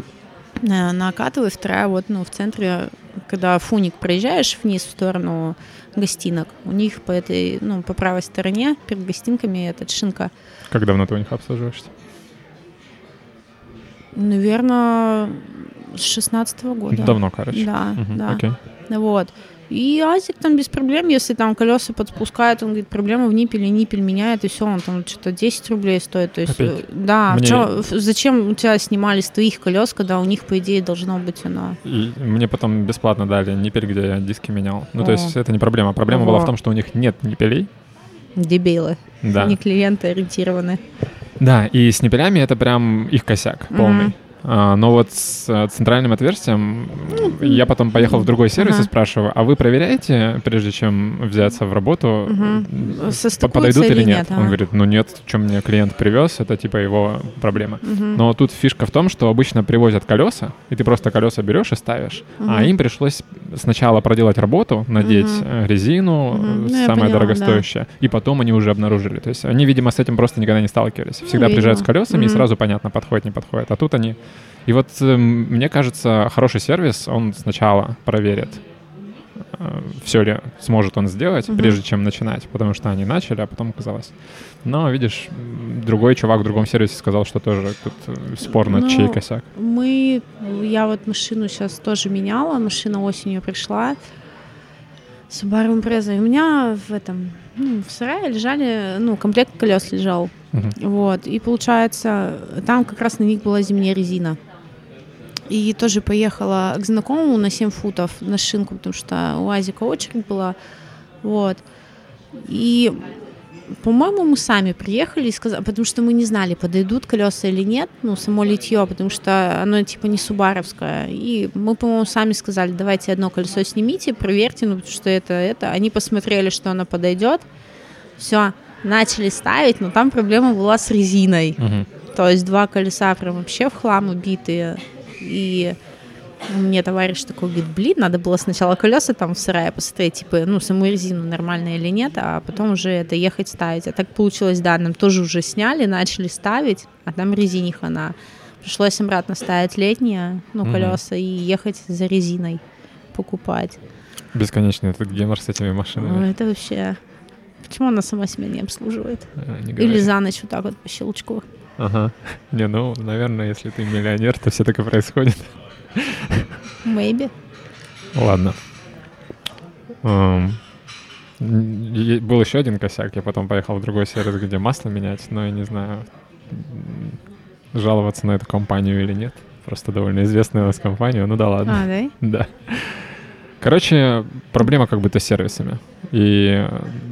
э, на Акатовой, вторая вот ну, в центре, когда Фуник проезжаешь вниз в сторону гостинок. У них по этой, ну, по правой стороне, перед гостинками, этот шинка. Как давно ты у них обслуживаешься? Наверное, с 16 года. Давно, короче. Да, Мгм, да. Окей. Вот. И Азик там без проблем, если там колеса подспускают, он говорит, проблема в ниппеле, ниппель меняет, и все, он там что-то 10 рублей стоит. То есть, Копейки. э, да, Мне- чё- зачем у тебя снимали с твоих колес, когда у них, по идее, должно быть оно? И мне потом бесплатно дали ниппель, где я диски менял. Ну, то О. есть это не проблема. Проблема была Ого. в том, что у них нет ниппелей. Дебилы, Да. не клиенты ориентированы. Да, и с ниппелями это прям их косяк полный. Мгм. А, но вот с э, центральным отверстием я потом поехал в другой сервис и спрашиваю, а вы проверяете, прежде чем взяться в работу, подойдут или нет? нет, Он говорит, ну нет, что мне клиент привез, это типа его проблема. Но тут фишка в том, что обычно привозят колеса, и ты просто колеса берешь и ставишь. А им пришлось сначала проделать работу, надеть э, резину, э, Ну, самое поняла, дорогостоящее, и потом они уже обнаружили. То есть они, видимо, с этим просто никогда не сталкивались. Всегда видимо. приезжают с колесами, и сразу понятно, подходит, не подходит. А тут они... И вот эм, мне кажется, хороший сервис, он сначала проверит, все ли сможет он сделать, Мгм. прежде чем начинать, потому что они начали, а потом оказалось. Но, видишь, другой чувак в другом сервисе сказал, что тоже тут э, спорно, Ну, чей косяк. Мы, я вот машину сейчас тоже меняла, машина осенью пришла. Subaru Impreza. И у меня в этом, ну, в сарае лежали, ну, комплект колес лежал. Мгм. Вот. И получается, там как раз на них была зимняя резина. И тоже поехала к знакомому на 7 футов на шинку, потому что у Азика очередь была. Вот. И, по-моему, мы сами приехали и сказали, потому что мы не знали, подойдут колеса или нет, ну, само литье, потому что оно типа не субаровское. И мы, по-моему, сами сказали, давайте одно колесо снимите, проверьте, ну, потому что это, это. Они посмотрели, что оно подойдет. Все, начали ставить, но там проблема была с резиной. Мгм. То есть два колеса прям вообще в хлам убитые. И мне товарищ такой говорит, блин, надо было сначала колеса там в сарае посмотреть, типа, ну, саму резину нормальная или нет, а потом уже это ехать ставить. А так получилось, да, нам тоже уже сняли, начали ставить, а там резиниха на. Пришлось обратно ставить летние, ну, Мгм. колеса и ехать за резиной покупать. Бесконечный этот гемор с этими Ну, машинами. это вообще... Почему она сама себя не обслуживает? А, не Или за ночь вот так вот по щелчку. Ага. Не, ну, наверное, если ты миллионер, то все так и происходит. Maybe. Ладно. Е- Был еще один косяк. Я потом поехал в другой сервис, где масло менять, но я не знаю, жаловаться на эту компанию или нет. Просто довольно известная у нас компания. Ну да ладно. А, да? Да. Короче, проблема как будто с сервисами. И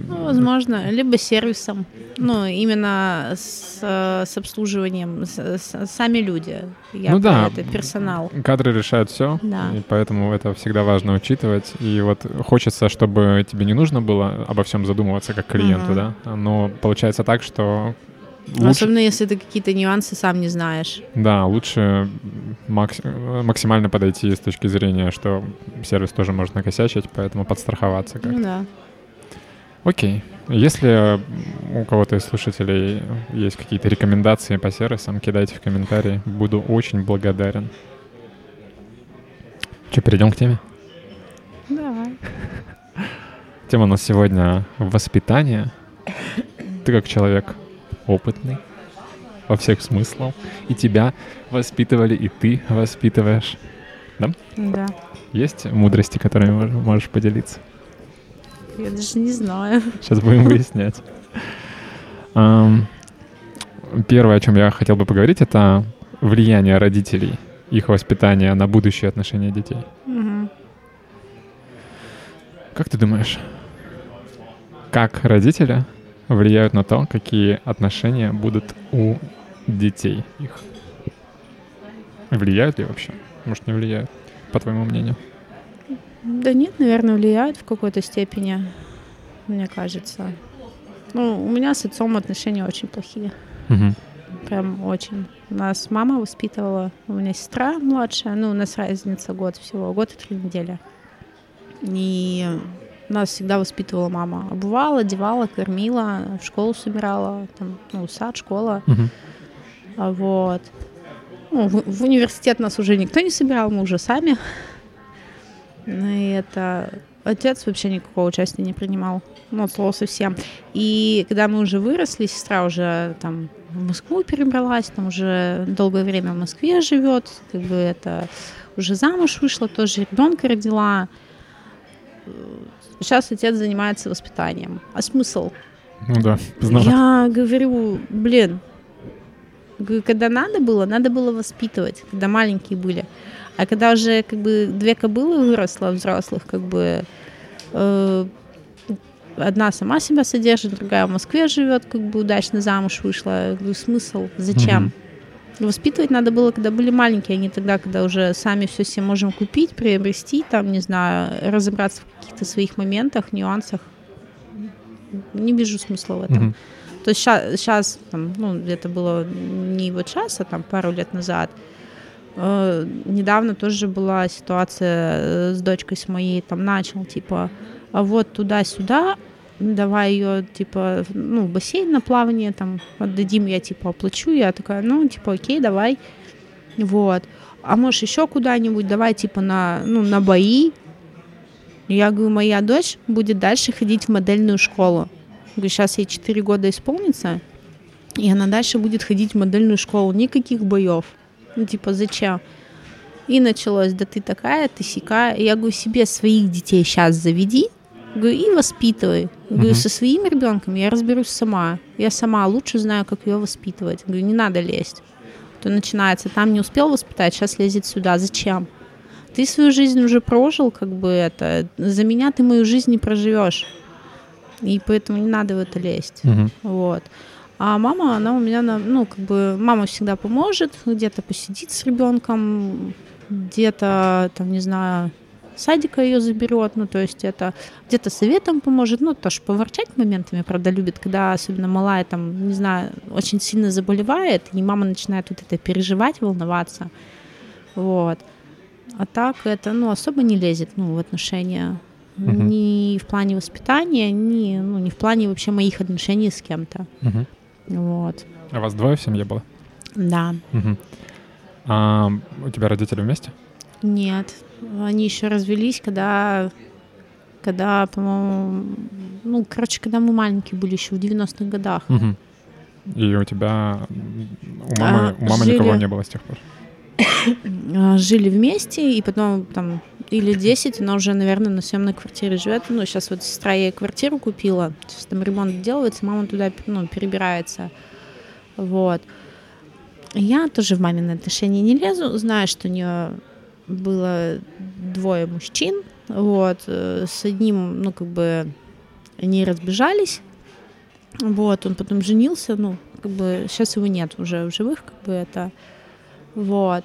Ну, возможно, либо сервисом. Ну, именно с, э, с обслуживанием. с- с- сами люди. Я Ну да. Это персонал. кадры решают все, Да. и поэтому это всегда важно учитывать. И вот хочется, чтобы тебе не нужно было обо всем задумываться как клиенту, Ага. да. Но получается так, что лучше, Особенно если ты какие-то нюансы сам не знаешь. да, лучше макс- максимально подойти с точки зрения, что сервис тоже может накосячить, поэтому подстраховаться как. Ну да. Окей. Если у кого-то из слушателей есть какие-то рекомендации по сервисам, кидайте в комментарии. Буду очень благодарен. Что, перейдем к теме? Давай. Тема у нас сегодня воспитание. Ты как человек опытный во всех смыслах. И тебя воспитывали, и ты воспитываешь. Да. Есть мудрости, которыми мож- можешь поделиться? Я даже не знаю. Сейчас будем выяснять. Первое, о чем я хотел бы поговорить, это влияние родителей, их воспитание на будущее отношения детей. Как ты думаешь, как родители влияют на то, какие отношения будут у детей их? Влияют ли вообще? Может, не влияют, по твоему мнению? Да нет, наверное, влияет в какой-то степени, мне кажется. Ну, у меня с отцом отношения очень плохие. Мгм. Прям очень. Нас мама воспитывала, у меня сестра младшая, ну, у нас разница год всего, год и три недели. И нас всегда воспитывала мама. Обувала, одевала, кормила, в школу собирала, там, ну, сад, школа. А Вот. Ну, в, в университет нас уже никто не собирал, мы уже сами. И это... Отец вообще никакого участия не принимал. Ну, от слова совсем. И когда мы уже выросли, сестра уже там в Москву перебралась, там уже долгое время в Москве живет, как бы это уже замуж вышла, тоже ребенка родила. Сейчас отец занимается воспитанием. А смысл? Ну да, поздновато. Я говорю, блин, когда надо было, надо было воспитывать, когда маленькие были. А когда уже как бы две кобылы выросла, взрослых, как бы э, одна сама себя содержит, другая в Москве живет, как бы удачно замуж вышла. Я говорю, смысл? Зачем? Мгм. Воспитывать надо было, когда были маленькие, а не тогда, когда уже сами все себе можем купить, приобрести, там, не знаю, разобраться в каких-то своих моментах, нюансах. Не вижу смысла в этом. Мгм. То есть сейчас, там, ну, это было не вот сейчас, а там пару лет назад. Э, недавно тоже была ситуация э, с дочкой с моей, там начал, типа, а вот туда-сюда, давай ее, типа, ну, в бассейн на плавание, там, отдадим, я, типа, оплачу, я такая, ну, типа, окей, давай, вот. А можешь еще куда-нибудь, давай, типа, на, ну, на бои. Я говорю, моя дочь будет дальше ходить в модельную школу. Говорю, сейчас ей 4 года исполнится, и она дальше будет ходить в модельную школу. Никаких боев. Ну, типа, зачем? И началось, да ты такая, ты сякая. И Я говорю, себе своих детей сейчас заведи, говорю, и воспитывай. Говорю, со своим ребенком я разберусь сама. Я сама лучше знаю, как ее воспитывать. Говорю, не надо лезть. То начинается, там не успел воспитать, сейчас лезет сюда. Зачем? Ты свою жизнь уже прожил, как бы это. За меня ты мою жизнь не проживешь. И поэтому не надо в это лезть. Мгм. Вот. А мама, она у меня, ну, как бы, мама всегда поможет, где-то посидит с ребенком, где-то, там, не знаю, садика ее заберет, ну, то есть это где-то советом поможет, ну, тоже поворчать моментами, правда, любит, когда особенно малая, там, не знаю, очень сильно заболевает, и мама начинает вот это переживать, волноваться. Вот. А так это, ну, особо не лезет, ну, в отношения Мгм. ни в плане воспитания, ни, ну, ни в плане вообще моих отношений с кем-то. Мгм. Вот. А вас двое в семье было? Да. Мгм. А у тебя родители вместе? Нет. Они еще развелись, когда, когда, по-моему, ну, короче, когда мы маленькие были, еще в 90-х годах. Мгм. И у тебя у мамы, А, у мамы никого жили- не было с тех пор? А, Жили вместе, и потом там или 10, она уже, наверное, на съемной квартире живет. Ну, сейчас вот сестра ей квартиру купила, сейчас там ремонт делается, мама туда ну, перебирается. Вот. Я тоже в мамины отношения не лезу, знаю, что у нее было двое мужчин, вот, э, с одним, ну, как бы, они разбежались, вот, он потом женился, ну, как бы, сейчас его нет уже в живых, как бы, это, вот.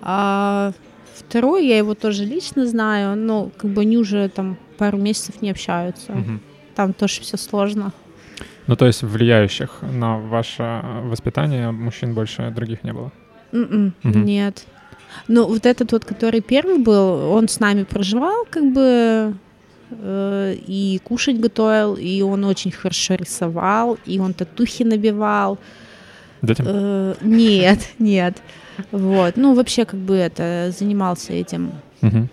А второй, я его тоже лично знаю, но, как бы, они уже там пару месяцев не общаются, Мгм. там тоже все сложно. Ну, то есть влияющих на ваше воспитание мужчин больше других не было? М-м, Мгм. Нет. Ну, вот этот вот, который первый был, он с нами проживал, как бы, э, и кушать готовил, и он очень хорошо рисовал, и он татухи набивал. Детям? Э, нет, нет. Вот. Ну, вообще, как бы это, занимался этим. Мгм.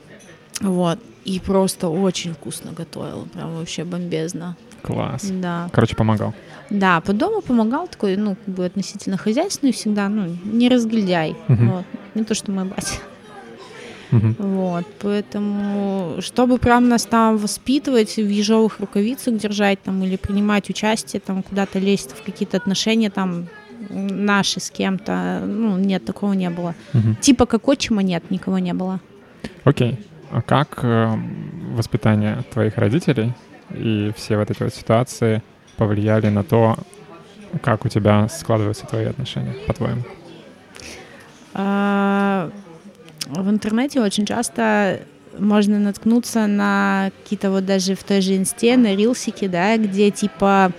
Вот. И просто очень вкусно готовил. Прям вообще бомбезно. Класс. Да. Короче, помогал. Да, по дому помогал такой, ну, как бы относительно хозяйственный всегда, ну, не разгильдяй. Мгм. Вот. Не то, что мой батя. Мгм. Вот, поэтому, чтобы прям нас там воспитывать, в ежовых рукавицах держать там или принимать участие, там куда-то лезть в какие-то отношения там наши с кем-то, ну, нет, такого не было. Мгм. Типа как отчима нет, никого не было. Окей. А как э, воспитание твоих родителей и все вот эти вот ситуации повлияли на то, как у тебя складываются твои отношения, по-твоему? А, В интернете очень часто можно наткнуться на какие-то вот даже в той же инсте, на рилсики, да, где типа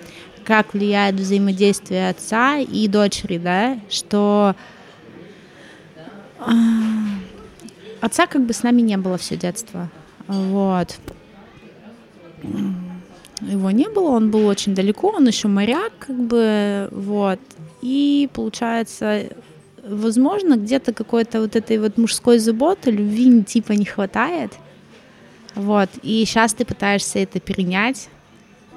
как влияет взаимодействие отца и дочери, да, что а, отца как бы с нами не было все детство, вот. Его не было, он был очень далеко, он еще моряк, как бы, вот. И получается, возможно, где-то какой-то вот этой вот мужской заботы, любви типа не хватает. Вот. И сейчас ты пытаешься это перенять,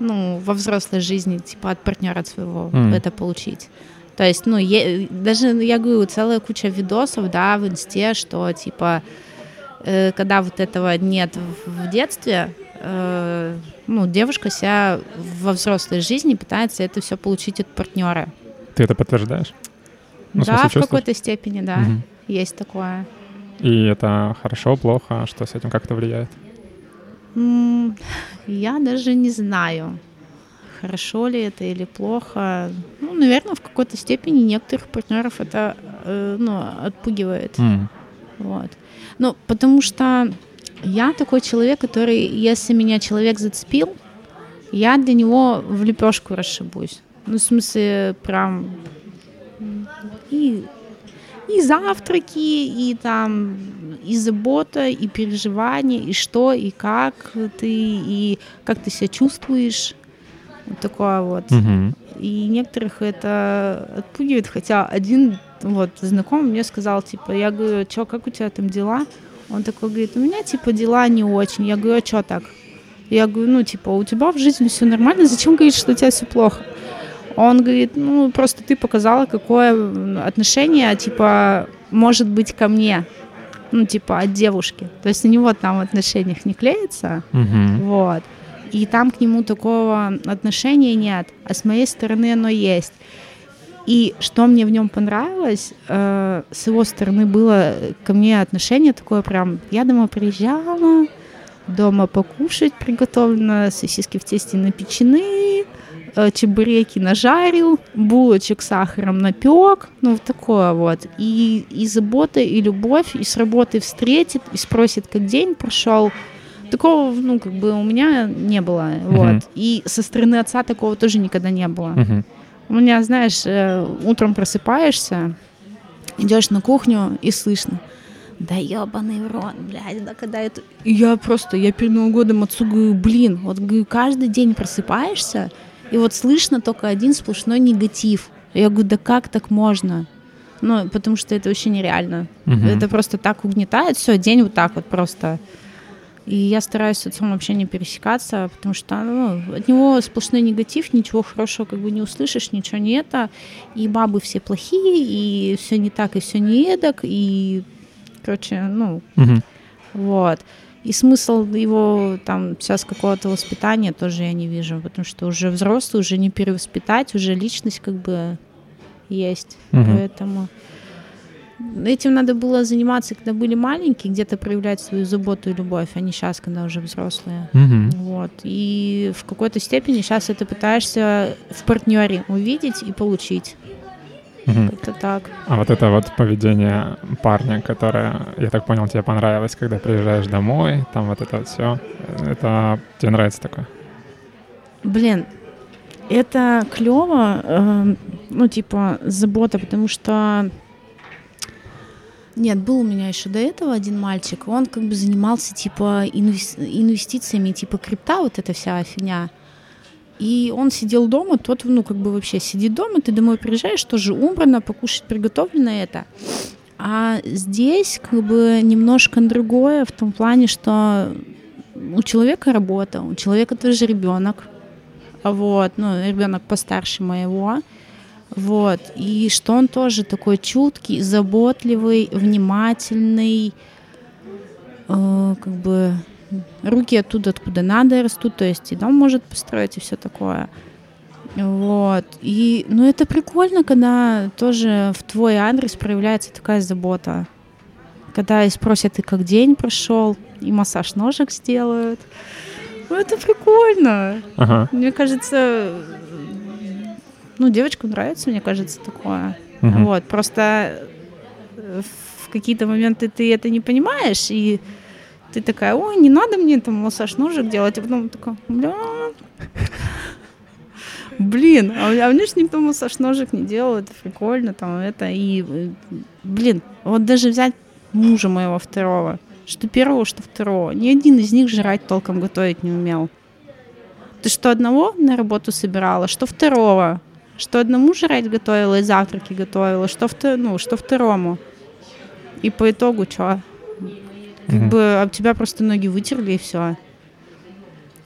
ну, во взрослой жизни, типа от партнера своего Мгм. это получить. То есть, ну, е- даже, я говорю, целая куча видосов, да, в инсте, что, типа, э, когда вот этого нет в, в детстве, э, ну, девушка себя во взрослой жизни пытается это все получить от партнера. Ты это подтверждаешь? Ну, в да, смысле, в чувствуешь? какой-то степени, да, Мгм. есть такое. И это хорошо, плохо, что с этим как-то влияет? М, Я даже не знаю, хорошо ли это или плохо. Ну, наверное, в какой-то степени некоторых партнеров это э, ну, отпугивает. М. Вот. Ну, потому что я такой человек, который, если меня человек зацепил, я для него в лепешку расшибусь. Ну, в смысле, прям и, и завтраки, и там и забота, и переживания, и что, и как ты, и как ты себя чувствуешь. Вот такое вот. Мгм. И некоторых это отпугивает, хотя один вот знакомый мне сказал, типа, я говорю, что, как у тебя там дела? Он такой говорит, у меня, типа, дела не очень. Я говорю, а что так? Я говорю, ну, типа, у тебя в жизни все нормально, зачем говорить, что у тебя все плохо? Он говорит, ну, просто ты показала, какое отношение, типа, может быть ко мне, ну, типа, от девушки. То есть у него там в отношениях не клеится, Мгм. вот. И там к нему такого отношения нет, а с моей стороны оно есть. И что мне в нем понравилось, э, с его стороны было ко мне отношение такое прям, я дома приезжала, дома покушать приготовлено, сосиски в тесте напечены, э, чебуреки нажарил, булочек с сахаром напек, ну вот такое вот. И, и забота, и любовь, и с работы встретит, и спросит, как день прошел. Такого, ну, как бы у меня не было, Мгм. вот. И со стороны отца такого тоже никогда не было. Мгм. У меня, знаешь, э, утром просыпаешься, идешь на кухню и слышно. да ебаный в рот, блядь, да когда это... И я просто, я перед Новым годом отцу говорю, блин, вот говорю, каждый день просыпаешься, и вот слышно только один сплошной негатив. Я говорю, да как так можно? Ну, потому что это вообще нереально. Угу. Это просто так угнетает, все, день вот так вот просто. И я стараюсь с отцом вообще не пересекаться, потому что ну, от него сплошной негатив, ничего хорошего как бы не услышишь, ничего не это. И бабы все плохие, и все не так, и все не эдак, и, короче, ну, Мгм. вот. И смысл его там сейчас какого-то воспитания тоже я не вижу, потому что уже взрослый, уже не перевоспитать, уже личность как бы есть. Мгм. Поэтому этим надо было заниматься, когда были маленькие, где-то проявлять свою заботу и любовь, а не сейчас, когда уже взрослые. Мгм. Вот. И в какой-то степени сейчас это пытаешься в партнере увидеть и получить. Мгм. Как-то так. А вот это вот поведение парня, которое, я так понял, тебе понравилось, когда приезжаешь домой, там вот это вот все, это тебе нравится такое? Блин, это клево, э, ну, типа, забота, потому что... Нет, был у меня еще до этого один мальчик, он как бы занимался, типа, инвес- инвестициями, типа, крипта, вот эта вся фигня. И он сидел дома, тот, ну, как бы вообще сидит дома, ты домой приезжаешь, тоже убрано, покушать приготовлено это. А здесь как бы немножко другое в том плане, что у человека работа, у человека тоже ребенок, вот, ну, ребенок постарше моего, вот, и что он тоже такой чуткий, заботливый, внимательный, э, как бы руки оттуда, откуда надо растут, то есть и дом может построить, и все такое. Вот. И, ну, это прикольно, когда тоже в твой адрес проявляется такая забота. Когда и спросят, и как день прошел, и массаж ножек сделают. Ну, это прикольно. Ага. Мне кажется, ну, девочкам нравится, мне кажется, такое. Мгм. Вот, просто э, в какие-то моменты ты это не понимаешь, и ты такая, ой, не надо мне там массаж ножек делать, а потом такая, бля, блин, а, а мне же никто массаж ножек не делал, это прикольно, там, это, и, э, блин, вот даже взять мужа моего второго, что первого, что второго, ни один из них жрать толком готовить не умел. Ты что одного на работу собирала, что второго, что одному жрать готовила и завтраки готовила, что, вто- ну, что второму. И по итогу что? Как Мгм. бы об тебя просто ноги вытерли и все.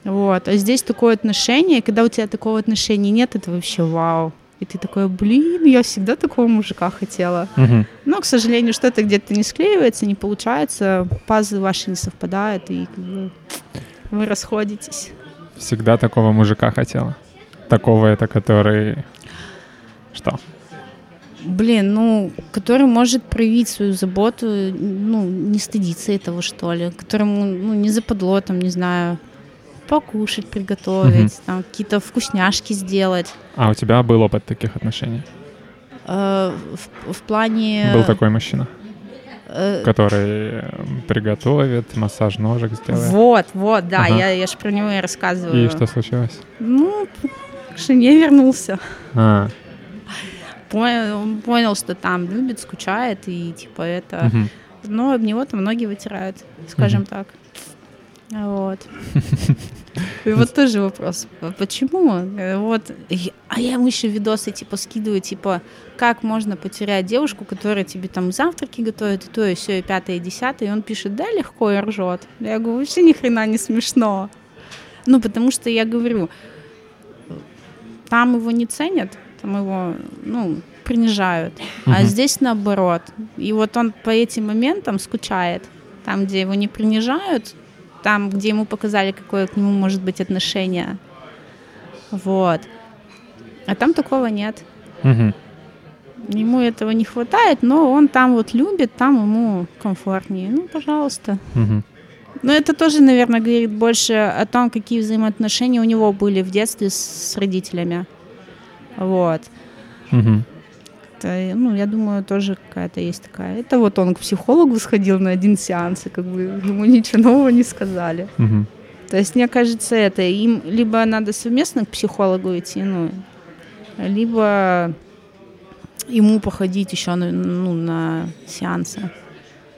Вот. А здесь такое отношение, когда у тебя такого отношения нет, это вообще вау. И ты такой, блин, я всегда такого мужика хотела. Мгм. Но, к сожалению, что-то где-то не склеивается, не получается, пазлы ваши не совпадают, и как бы вы расходитесь. Всегда такого мужика хотела. Такого это, который... Что? Блин, ну, который может проявить свою заботу, ну, не стыдиться этого, что ли, которому, ну, не западло, там, не знаю, покушать, приготовить, там, какие-то вкусняшки сделать. А у тебя был опыт таких отношений? Э, в, в плане... Был такой мужчина, э, который э, приготовит, массаж ножек сделает. Вот, вот, да, Ага. я, я же про него и рассказываю. И что случилось? Ну, к жене вернулся. А, Понял, он понял, что там любит, скучает, и типа это... мгм. Но об него там ноги вытирают, скажем так. Вот. И вот тоже вопрос, а почему? Вот, а я ему еще видосы типа скидываю, типа, как можно потерять девушку, которая тебе там завтраки готовит, и то, и все, и пятое, и десятое, и он пишет, да, легко, и ржет. Я говорю, вообще ни хрена не смешно. Ну, потому что я говорю, там его не ценят, там его, ну, принижают. А Мгм. здесь наоборот. И вот он по этим моментам скучает. Там, где его не принижают, там, где ему показали, какое к нему может быть отношение. Вот. А там такого нет. Мгм. Ему этого не хватает, но он там вот любит, там ему комфортнее. Ну, пожалуйста. Мгм. Но это тоже, наверное, говорит больше о том, какие взаимоотношения у него были в детстве с родителями. Вот. Мгм. Это, ну, я думаю, тоже какая-то есть такая. Это вот он к психологу сходил на один сеанс, и как бы ему ничего нового не сказали. Мгм. То есть, мне кажется, это им либо надо совместно к психологу идти, ну, либо ему походить еще на, ну, на сеансы.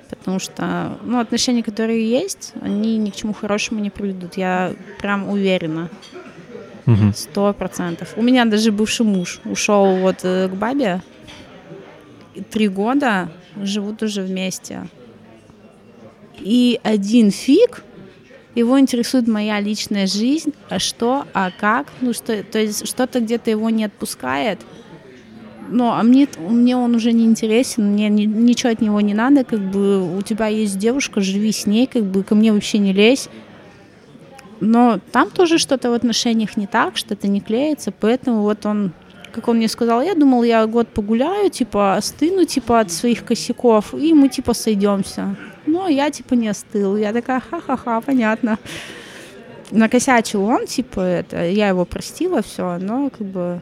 потому что, ну, отношения, которые есть, они ни к чему хорошему не приведут. Я прям уверена. Сто процентов. У меня даже бывший муж ушел вот э, к бабе. Три года живут уже вместе. И один фиг его интересует моя личная жизнь, а что, а как, ну что, то есть что-то где-то его не отпускает, ну, а мне, мне он уже не интересен, мне ни, ничего от него не надо, как бы у тебя есть девушка, живи с ней, как бы ко мне вообще не лезь. Но там тоже что-то в отношениях не так, что-то не клеится, поэтому вот он, как он мне сказал, я думал, я год погуляю, типа, остыну, типа, от своих косяков, и мы, типа, сойдемся. Но я, типа, не остыл. Я такая, ха-ха-ха, понятно. Накосячил он, типа, это, я его простила, все, но, как бы,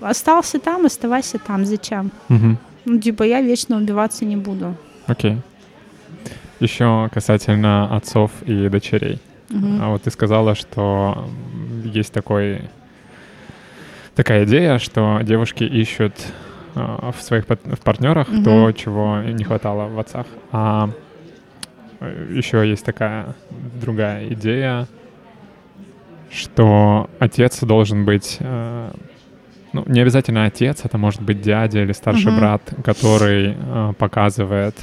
остался там, оставайся там, зачем? Угу. Ну, типа, я вечно убиваться не буду. Окей. Еще касательно отцов и дочерей. Угу. А вот ты сказала, что есть такой такая идея, что девушки ищут э, в своих в партнерах угу. то, чего не хватало в отцах. А э, еще есть такая другая идея, что отец должен быть э, ну, не обязательно отец, это может быть дядя или старший угу. брат, который э, показывает,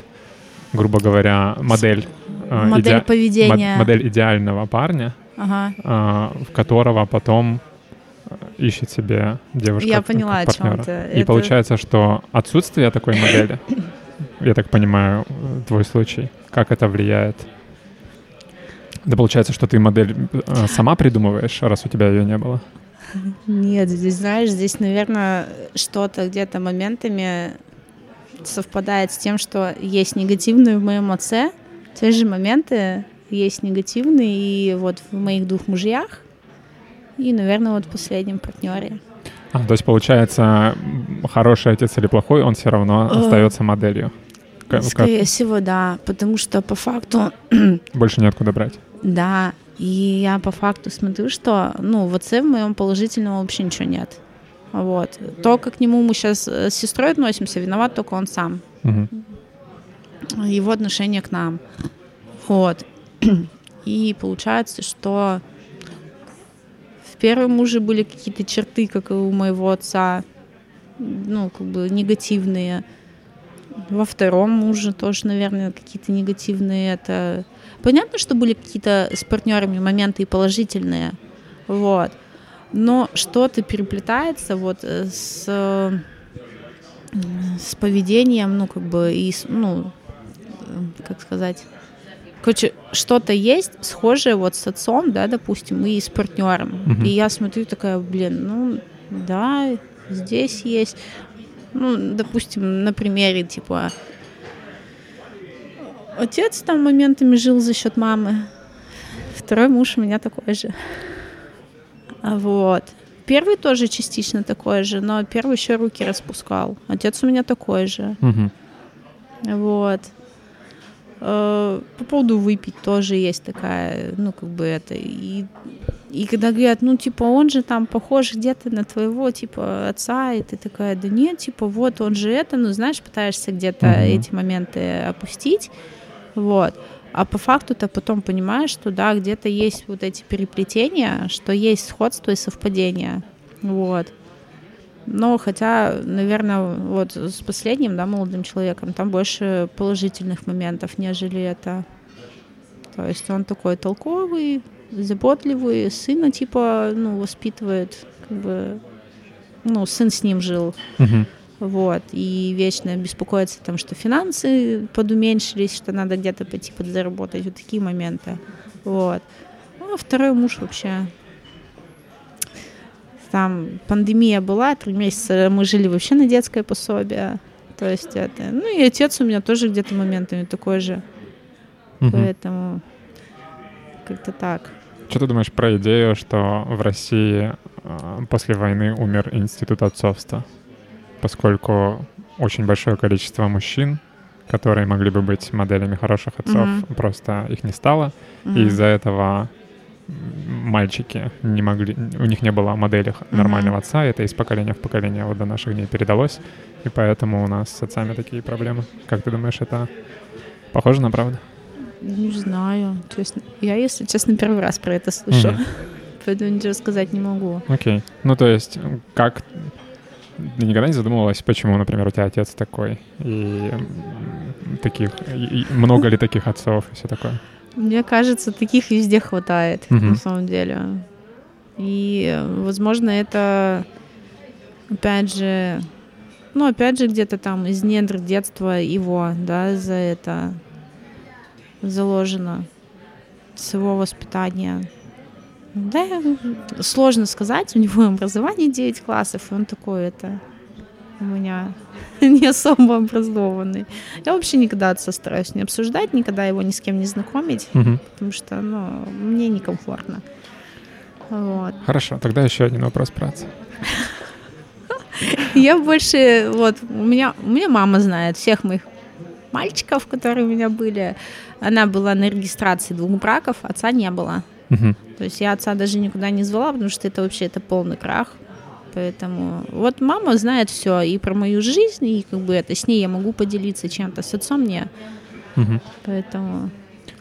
грубо говоря, модель. Э, модель иде... поведения. Мод- модель идеального парня, ага. э, в которого потом э, ищет себе девушка. Я поняла, о чем И это... получается, что отсутствие такой модели, я так понимаю, твой случай, как это влияет? Да получается, что ты модель э, сама придумываешь, раз у тебя ее не было? Нет, здесь, знаешь, здесь, наверное, что-то где-то моментами совпадает с тем, что есть негативные в моем отце, те же моменты есть негативные и вот в моих двух мужьях, и, наверное, вот в последнем партнере. А, то есть, получается, хороший отец или плохой, он все равно э, остается моделью. Скорее как? всего, да, потому что по факту... Больше неоткуда брать. Да, и я по факту смотрю, что, ну, в отце в моем положительного вообще ничего нет. Вот. То, как к нему мы сейчас э, с сестрой относимся, виноват только он сам. Угу. Его отношение к нам. Вот. И получается, что в первом муже были какие-то черты, как и у моего отца, ну, как бы негативные. Во втором муже тоже, наверное, какие-то негативные. Это Понятно, что были какие-то с партнерами моменты и положительные, вот, но что-то переплетается вот э, с, с поведением, ну, как бы, и, ну, как сказать, Короче, что-то есть схожее вот с отцом, да, допустим, и с партнером. Uh-huh. И я смотрю такая, блин, ну, да, здесь есть. Ну, допустим, на примере, типа, Отец там моментами жил за счет мамы. Второй муж у меня такой же. А вот. Первый тоже частично такой же, но первый еще руки распускал. Отец у меня такой же. Угу. Вот. Э, по поводу выпить тоже есть такая, ну, как бы это. И, и когда говорят, ну, типа, он же там похож где-то на твоего, типа, отца, и ты такая, да нет, типа, вот он же это, ну, знаешь, пытаешься где-то угу. эти моменты опустить. Вот. А по факту-то потом понимаешь, что да, где-то есть вот эти переплетения, что есть сходство и совпадение. Вот. Но хотя, наверное, вот с последним, да, молодым человеком, там больше положительных моментов, нежели это. То есть он такой толковый, заботливый, сына типа, ну, воспитывает, как бы, ну, сын с ним жил. Uh-huh вот, и вечно беспокоиться там, что финансы подуменьшились, что надо где-то пойти подзаработать, вот такие моменты, вот. Ну, а второй муж вообще, там пандемия была, три месяца мы жили вообще на детское пособие, то есть это, ну и отец у меня тоже где-то моментами такой же, угу. поэтому как-то так. Что ты думаешь про идею, что в России а, после войны умер институт отцовства? поскольку очень большое количество мужчин, которые могли бы быть моделями хороших отцов, mm-hmm. просто их не стало, mm-hmm. и из-за этого мальчики не могли, у них не было модели mm-hmm. нормального отца, это из поколения в поколение вот до наших дней передалось, и поэтому у нас с отцами такие проблемы. Как ты думаешь, это Похоже на правду? Не знаю. То есть я, если честно, первый раз про это слышу. Мгм. Поэтому ничего сказать не могу. Окей. Ну, то есть, как... Ты никогда не задумывалась, почему, например, у тебя отец такой? И таких... и много ли таких отцов и все такое? Мне кажется, таких везде хватает, Мгм. на самом деле. И, возможно, это, опять же, ну, опять же, где-то там из недр детства его, да, за это заложено, с его воспитания. Да, сложно сказать, у него образование 9 классов, и он такой, это, у меня не особо образованный. Я вообще никогда отца стараюсь не обсуждать, никогда его ни с кем не знакомить Мгм. потому что, ну, мне некомфортно. Вот. Хорошо, тогда еще один вопрос про отца. Я больше, вот, у меня, у меня мама знает всех моих мальчиков, которые у меня были. Она была на регистрации двух браков, отца не было. Мгм. То есть я отца даже никуда не звала, потому что это вообще это полный крах. Поэтому вот мама знает все и про мою жизнь, и как бы это с ней я могу поделиться чем-то, с отцом не. Мгм. Поэтому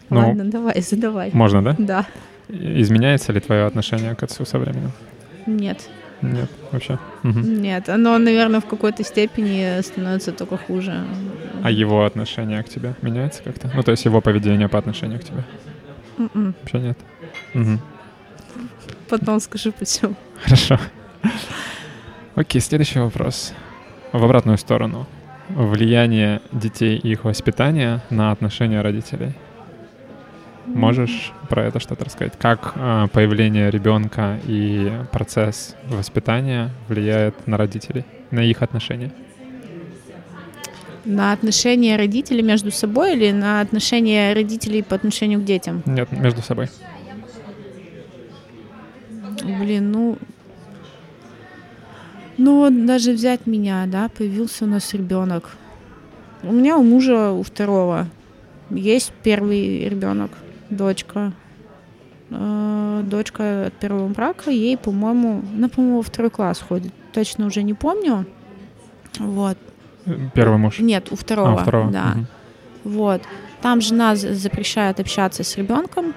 Ну, ладно, давай, задавай. Можно, да? Да, Изменяется ли твое отношение к отцу со временем? нет. Нет, вообще. Мгм. Нет, оно, наверное, в какой-то степени становится только хуже. А его отношение к тебе меняется как-то? Ну, то есть его поведение по отношению к тебе? М-м. Вообще нет? Мгм. Потом скажи, почему. Хорошо. Окей, следующий вопрос. В обратную сторону. Влияние детей и их воспитания на отношения родителей. Можешь про это что-то рассказать? Как э, появление ребенка и процесс воспитания влияет на родителей, на их отношения? На отношения родителей между собой или на отношения родителей по отношению к детям? Нет, между собой. Блин, ну... Ну вот даже взять меня, да, появился у нас ребенок. У меня у мужа, у второго, есть первый ребенок, дочка. Э, Дочка от первого брака, ей, по-моему, она, по-моему, второй класс ходит. Точно уже не помню. Вот. Первый муж. Нет, у второго. А, у второго. Да. Мгм. Вот. Там жена за- запрещает общаться с ребенком.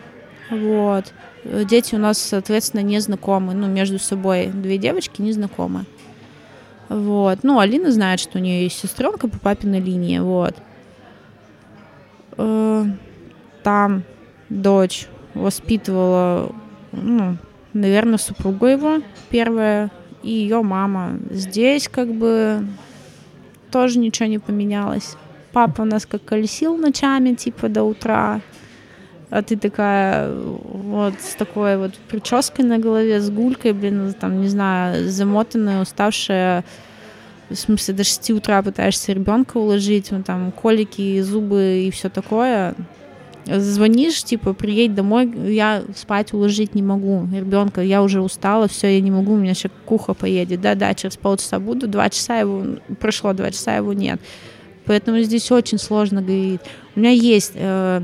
Вот. Дети у нас, соответственно, не знакомы. Ну, между собой две девочки не знакомы. Вот. Ну, Алина знает, что у нее есть сестренка по папиной линии. Вот. Э, Там дочь воспитывала, ну, наверное, супруга его первая и ее мама. Здесь как бы тоже ничего не поменялось. Папа у нас как колесил ночами, типа, до утра. А ты такая вот с такой вот прической на голове, с гулькой, блин, там, не знаю, замотанная, уставшая. В смысле, до 6 утра пытаешься ребенка уложить, он там колики, зубы и все такое. Звонишь, типа, приедь домой, я спать уложить не могу. Ребенка, я уже устала, все, я не могу, у меня сейчас куха поедет. Да-да, через полчаса буду, два часа его, прошло два часа, его нет. Поэтому здесь очень сложно говорить. У меня есть, э,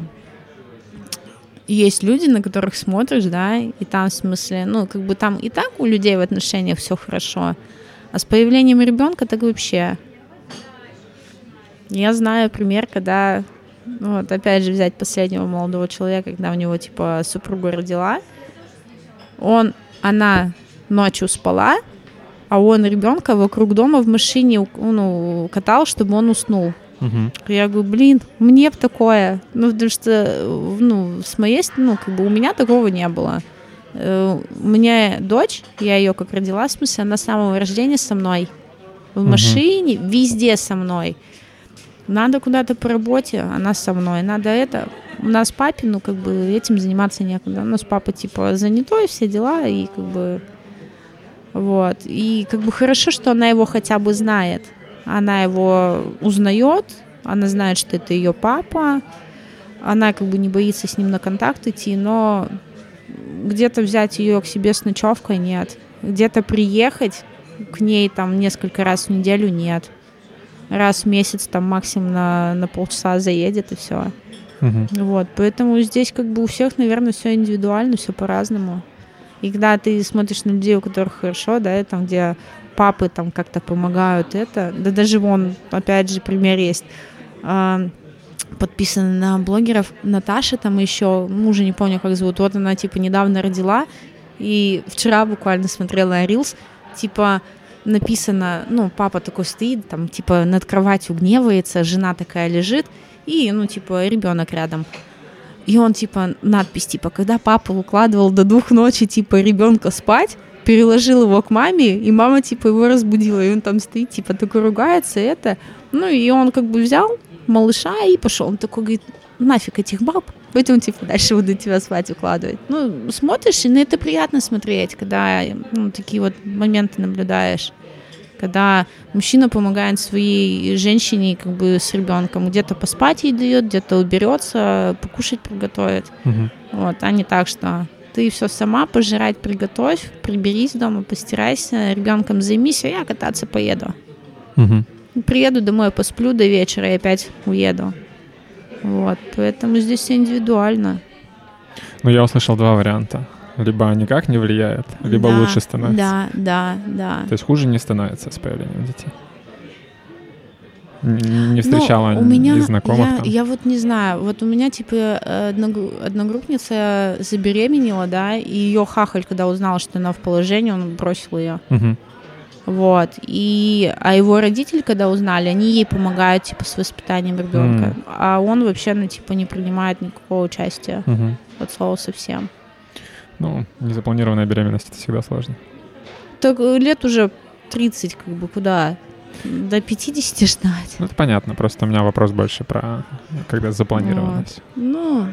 есть люди, на которых смотришь, да, и там в смысле, ну, как бы там и так у людей в отношениях все хорошо, а с появлением ребенка так вообще. Я знаю пример, когда, ну, вот опять же взять последнего молодого человека, когда у него типа супруга родила, он, она ночью спала, а он ребенка вокруг дома в машине ну, катал, чтобы он уснул. Мгм. Я говорю, блин, мне б такое. Ну, потому что, ну, с моей стороны, ну, как бы у меня такого не было. Э, У меня дочь, я ее как родила, в смысле, она с самого рождения со мной. В Мгм. машине, везде со мной. Надо куда-то по работе, она со мной. Надо это. У нас папе, ну, как бы этим заниматься некогда. У нас папа, типа, занятой, все дела, и как бы... Вот. И как бы хорошо, что она его хотя бы знает. Она его узнает, она знает, что это ее папа. Она как бы не боится с ним на контакт идти, но где-то взять ее к себе с ночевкой нет. Где-то приехать к ней там несколько раз в неделю нет. Раз в месяц там максимум на, на полчаса заедет и все. Мгм. Вот, поэтому здесь как бы у всех, наверное, все индивидуально, все по-разному. И когда ты смотришь на людей, у которых хорошо, да, там, где папы там как-то помогают это, да даже вон, опять же, пример есть. А, подписана на блогеров. Наташа там еще, мужа не помню, как зовут, вот она, типа, недавно родила, и вчера буквально смотрела Reels, типа, написано, ну, папа такой стоит, там, типа, над кроватью гневается, жена такая лежит, и, ну, типа, ребенок рядом. И он, типа, надпись, типа, когда папа укладывал до двух ночи, типа, ребенка спать, переложил его к маме, и мама, типа, его разбудила, и он там стоит, типа, такой ругается, это. Ну, и он как бы взял малыша и пошел. Он такой говорит, нафиг этих баб, поэтому, типа, дальше буду тебя спать укладывать. Ну, смотришь, и на это приятно смотреть, когда ну, такие вот моменты наблюдаешь когда мужчина помогает своей женщине как бы с ребенком, где-то поспать ей дает, где-то уберется, покушать приготовит. Мгм. Вот, а не так, что ты все сама пожрать приготовь, приберись дома, постирайся, ребенком займись, а я кататься поеду. Мгм. Приеду домой, посплю до вечера и опять уеду. Вот, поэтому здесь все индивидуально. Ну, я услышал два варианта. Либо никак не влияет, либо Да, лучше становится. Да, да, да. То есть хуже не становится с появлением детей. Не встречала Ну, у меня, из знакомых я, там. я вот не знаю, вот у меня типа одногру- одногруппница забеременела, да, и ее хахаль, когда узнал, что она в положении, он бросил ее. Мгм. Вот. И, а его родители, когда узнали, они ей помогают, типа, с воспитанием ребенка. М. А он вообще, ну, типа, не принимает никакого участия Мгм. от слова совсем. Ну, незапланированная беременность это всегда сложно. Так э, лет уже 30, как бы, куда? До 50 ждать. Ну, это понятно, просто у меня вопрос больше про когда запланированность. Ну,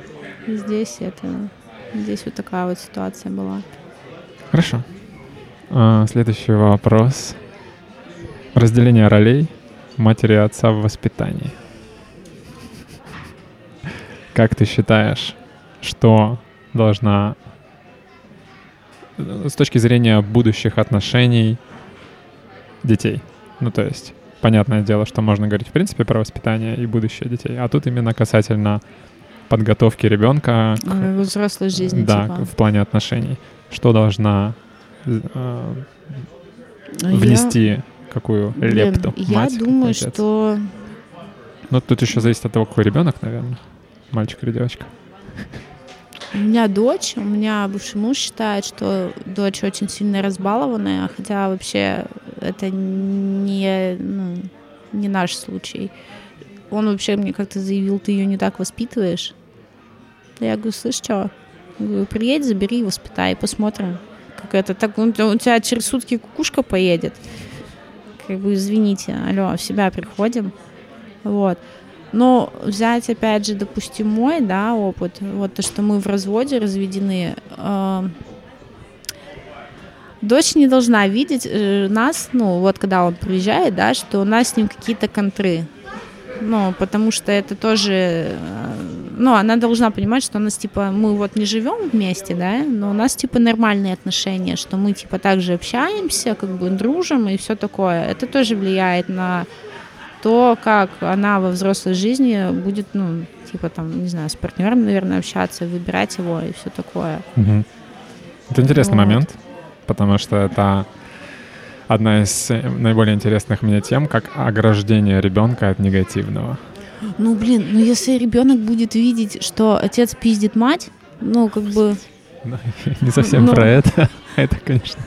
здесь это... Здесь вот такая вот ситуация была. Хорошо. А, следующий вопрос. Разделение ролей матери и отца в воспитании. Как ты считаешь, что должна э, с точки зрения будущих отношений детей? Ну, то есть, понятное дело, что можно говорить в принципе про воспитание и будущее детей, а тут именно касательно подготовки ребенка к, Э, Взрослой жизни, да, типа. в плане отношений. Что должна э, Ну, Я- внести какую Блин, лепту Я мать, думаю, отец? что... Ну, тут еще зависит от того, какой ребенок, наверное. Мальчик или девочка. У меня дочь, у меня бывший муж считает, что дочь очень сильно разбалованная, хотя вообще это не, ну, не наш случай. Он вообще мне как-то заявил, ты ее не так воспитываешь. Я говорю, слышь, что? Говорю, приедь, забери, воспитай, посмотрим. Как это, так у тебя через сутки кукушка поедет. Как бы, извините, алло, в себя приходим. Вот. Но взять, опять же, допустим, мой, да, опыт, вот то, что мы в разводе разведены, э, дочь не должна видеть э, нас, ну, вот когда он приезжает, да, что у нас с ним какие-то контры. Ну, потому что это тоже, э, ну, она должна понимать, что у нас, типа, мы вот не живем вместе, да, но у нас, типа, нормальные отношения, что мы, типа, также общаемся, как бы дружим и все такое. Это тоже влияет на то, как она во взрослой жизни будет, ну, типа там, не знаю, с партнером, наверное, общаться, выбирать его и все такое. Мгм. Это интересный Вот. момент, потому что это одна из э, наиболее интересных мне тем, как ограждение ребенка от негативного. Ну, блин, ну если ребенок будет видеть, что отец пиздит мать, ну, как бы Не совсем Ну. про это. Это, конечно.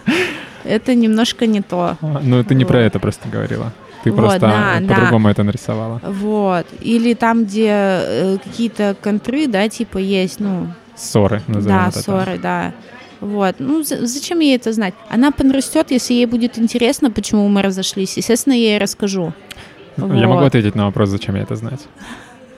это немножко не то. А, Ну, ты не про Вот. это просто говорила. Ты Вот, просто да, да. по-другому это нарисовала. Вот. Или там, где э, какие-то контры, да, типа есть, ну, Ссоры, назовем да, это так. ссоры, да. Вот. Ну, за- зачем ей это знать? Она подрастет, если ей будет интересно, почему мы разошлись. Естественно, я ей расскажу. Я могу ответить на вопрос, зачем мне это знать.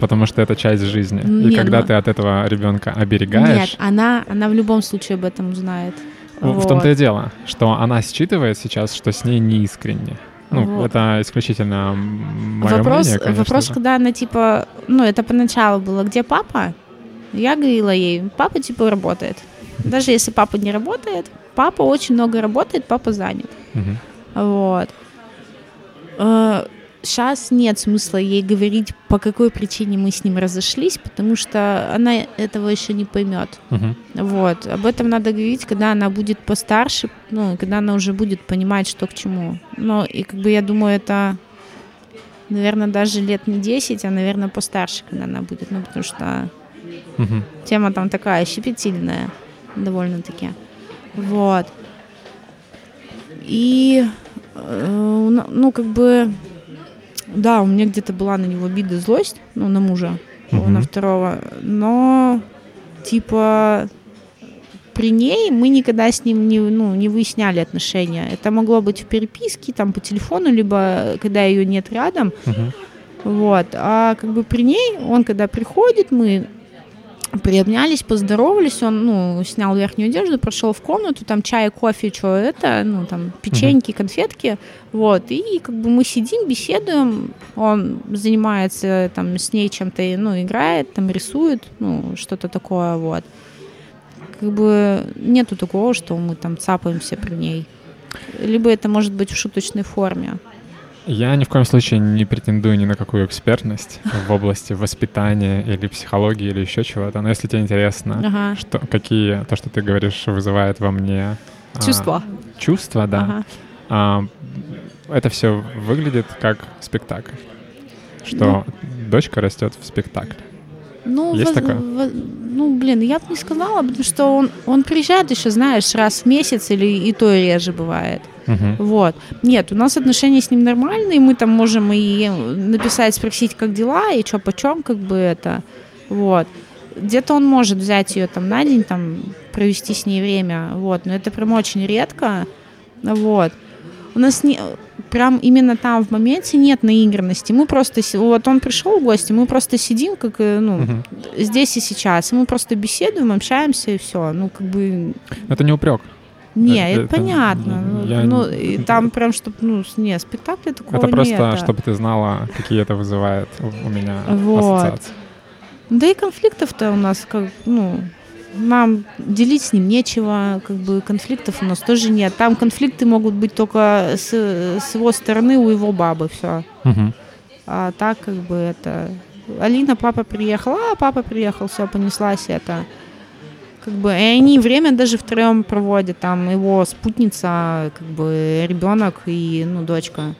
Потому что это часть жизни. И Не, когда ну- ты от этого ребенка оберегаешь, Нет, она, она в любом случае об этом узнает. в в Вот. том-то и дело, что она считывает сейчас, что с ней неискренне. Ну, Вот. это исключительно мое вопрос, мнение, конечно вопрос, же. когда она типа, ну, это поначалу было, где папа? Я говорила ей, папа типа работает. Даже если папа не работает, папа очень много работает, папа занят. Мгм. Вот. Сейчас нет смысла ей говорить, по какой причине мы с ним разошлись, потому что она этого еще не поймет. Мгм. Вот. Об этом надо говорить, когда она будет постарше, ну, когда она уже будет понимать, что к чему. Но и как бы я думаю, это наверное, даже лет не 10, а, наверное, постарше, когда она будет, ну, потому что Мгм. тема там такая щепетильная довольно-таки. Вот. И, э, ну, как бы, да, у меня где-то была на него обида, злость, ну, на мужа, Мгм. на второго, но, типа, при ней мы никогда с ним не, ну, не выясняли отношения. Это могло быть в переписке, там, по телефону, либо когда ее нет рядом, Мгм. вот. А как бы при ней, он когда приходит, мы приобнялись, поздоровались, он, ну, снял верхнюю одежду, прошел в комнату, там чай, кофе, что это, ну, там, печеньки, конфетки, вот, и как бы мы сидим, беседуем, он занимается там с ней чем-то, ну, играет, там, рисует, ну, что-то такое, вот. Как бы нету такого, что мы там цапаемся при ней. Либо это может быть в шуточной форме. Я ни в коем случае не претендую ни на какую экспертность в области воспитания или психологии или еще чего-то. Но если тебе интересно, Ага. что, какие то, что ты говоришь, вызывает во мне а, Чувства. чувства, да. Ага. А, это все выглядит как спектакль. Что дочка растет в спектакле. Ну, Есть воз- такое? во- ну, блин, я бы не сказала, потому что он, он приезжает еще, знаешь, раз в месяц или и то реже бывает. Мгм. Вот. Нет, у нас отношения с ним нормальные, мы там можем и написать, спросить, как дела, и что почем, как бы это. Вот. Где-то он может взять ее там на день, там, провести с ней время, вот, но это прям очень редко, вот. У нас не, прям именно там в моменте нет наигранности. Мы просто, вот он пришел в гости, мы просто сидим, как, э, ну, Мгм. здесь и сейчас. И мы просто беседуем, общаемся и все. Ну, как бы Это не упрек. Не, Это- это, это понятно. Ну, я ну, не- и там прям, чтобы, ну, не, спектакля такого это просто, нет. чтобы ты знала, какие это вызывает у меня Вот. ассоциации. Да и конфликтов-то у нас, как, ну, нам делить с ним нечего, как бы конфликтов у нас тоже нет. Там конфликты могут быть только с, с его стороны, у его бабы, все. Мгм. А так, как бы, это... Алина, папа приехал, а папа приехал, все, понеслась это. Как бы, и они время даже втроем проводят, там его спутница, как бы, ребенок и, ну, дочка.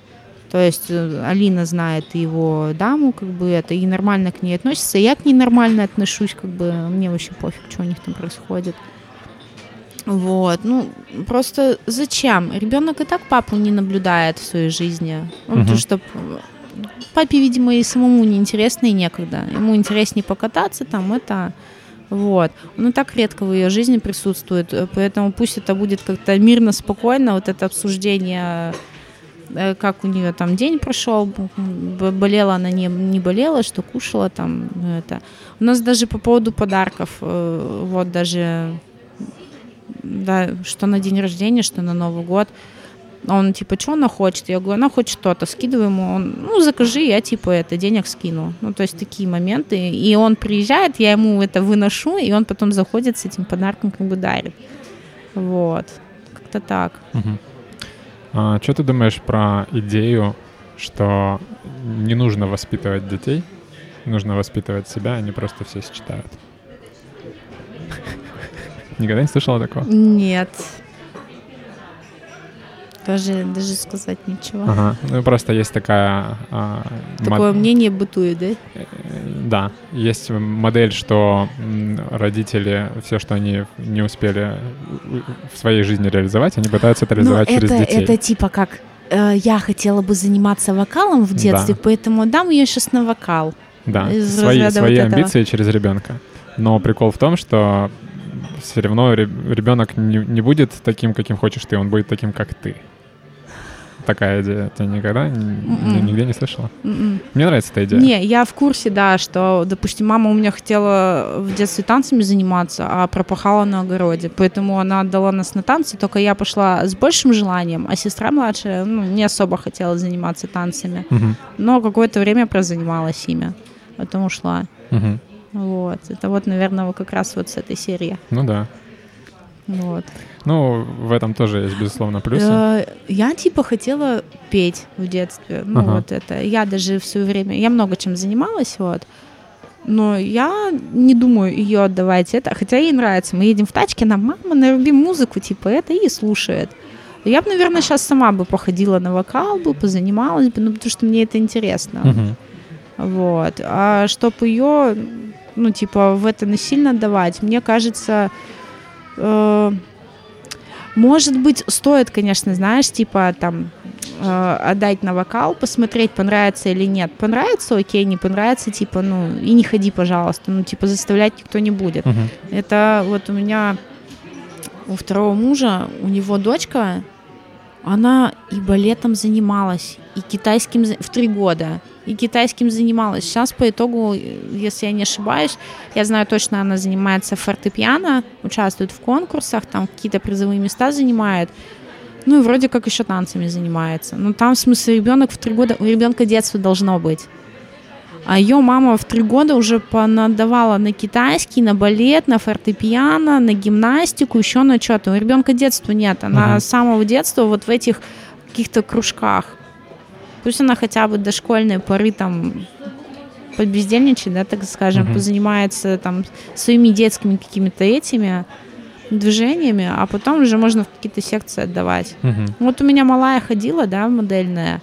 То есть э, Алина знает его даму, как бы это, и нормально к ней относится. Я к ней нормально отношусь, как бы мне вообще пофиг, что у них там происходит. Вот, ну, просто зачем? Ребенок и так папу не наблюдает в своей жизни. Ну, Мгм. потому что папе, видимо, и самому неинтересно и некогда. Ему интереснее покататься там, это... Вот. И так редко в ее жизни присутствует, э, поэтому пусть это будет как-то мирно, спокойно, вот это обсуждение, э, как у нее там день прошел, болела она, не, не болела, что кушала там, ну, это. У нас даже по поводу подарков, э, вот даже, да, что на день рождения, что на Новый год, он типа, что она хочет? Я говорю, она хочет что-то, скидываю ему, он, ну, закажи, я типа это, денег скину. Ну, то есть такие моменты. И он приезжает, я ему это выношу, и он потом заходит с этим подарком, как бы дарит. Вот. Как-то так. Мгм. А, что ты думаешь про идею, что не нужно воспитывать детей, нужно воспитывать себя, они просто все считают? Никогда не слышала такого? Нет. Даже, даже сказать ничего. Ага. Ну, просто есть такая... а, Такое мод- мнение бытует, да? Э, Да, есть модель, что родители все, что они не успели в своей жизни реализовать, они пытаются это реализовать через Ну, это, детей. это типа как э, я хотела бы заниматься вокалом в детстве, Да. поэтому дам ее сейчас на вокал. Да, из свои, свои вот этого. амбиции через ребенка. Но прикол в том, что все равно ребенок не, не будет таким, каким хочешь ты, он будет таким, как ты. Такая идея. Ты никогда н- Мгм. нигде не слышала? М-м. Мне нравится эта идея. Не, я в курсе, да, что, допустим, мама у меня хотела в детстве танцами заниматься, а пропахала на огороде. Поэтому она отдала нас на танцы, только я пошла с большим желанием, а сестра младшая ну, не особо хотела заниматься танцами. Мгм, Но какое-то время прозанималась ими. Потом ушла. мгм. Вот. Это вот, наверное, как раз вот с этой серии. Ну да. Вот. Ну, в этом тоже есть, безусловно, плюсы. Э, Я типа хотела петь в детстве. Ну Ага. вот это. Я даже в свое время, я много чем занималась, вот. Но я не думаю ее отдавать это, хотя ей нравится. Мы едем в тачке, она, мама, наруби музыку, типа это, и слушает. Я бы, наверное, сейчас сама бы походила на вокал, бы позанималась бы, ну, потому что мне это интересно. Мгм. Вот. А чтобы ее, ну, типа, в это насильно давать, мне кажется, э, может быть, стоит, конечно, знаешь, типа, там, э, отдать на вокал, посмотреть, понравится или нет. Понравится, окей, не понравится, типа, ну, и не ходи, пожалуйста. Ну, типа, заставлять никто не будет. Мгм. Это вот у меня у второго мужа, у него дочка, она и балетом занималась, и китайским в три года, и китайским занималась. Сейчас по итогу, если я не ошибаюсь, я знаю точно, она занимается фортепиано, участвует в конкурсах, там какие-то призовые места занимает. Ну и вроде как еще танцами занимается. Ну там, в смысле, ребенок в три года, у ребенка детство должно быть. А ее мама в три года уже понадавала на китайский, на балет, на фортепиано, на гимнастику, еще на что-то. У ребенка детства нет. Она Мгм. с самого детства вот в этих каких-то кружках. Пусть она хотя бы до школьной поры там побездельничает, да, так скажем, Мгм. позанимается там своими детскими какими-то этими движениями, а потом уже можно в какие-то секции отдавать. Мгм. Вот у меня малая ходила, да, модельная.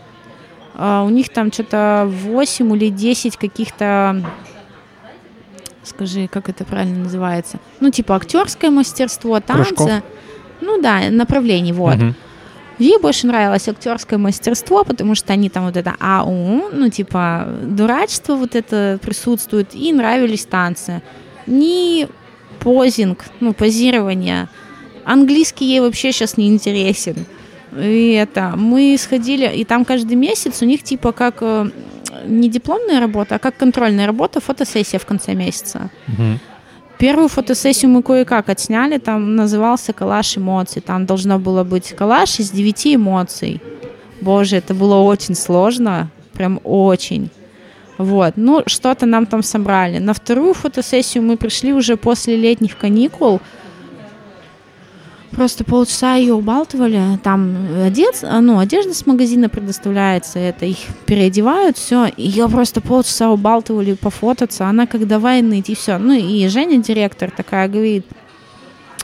А, у них там что-то 8 или 10 каких-то, скажи, как это правильно называется? Ну, типа актерское мастерство, танцы. Кружков? Ну да, направлений, вот. Мгм. Ей больше нравилось актерское мастерство, потому что они там вот это ау, ну, типа, дурачество вот это присутствует, и нравились танцы. Ни позинг, ну, позирование. Английский ей вообще сейчас не интересен. И это, мы сходили, и там каждый месяц у них типа как э, не дипломная работа, а как контрольная работа, фотосессия в конце месяца. Мгм. Первую фотосессию мы кое-как отсняли, там назывался «Коллаж эмоций». Там должно было быть коллаж из девяти эмоций. Боже, это было очень сложно, прям очень. Вот, ну, что-то нам там собрали. На вторую фотосессию мы пришли уже после летних каникул. Просто полчаса ее убалтывали. Там одец, а, ну, одежда с магазина предоставляется, это их переодевают, все. Ее просто полчаса убалтывали пофотаться. Она как давай ныть, и все. Ну и Женя, директор, такая говорит,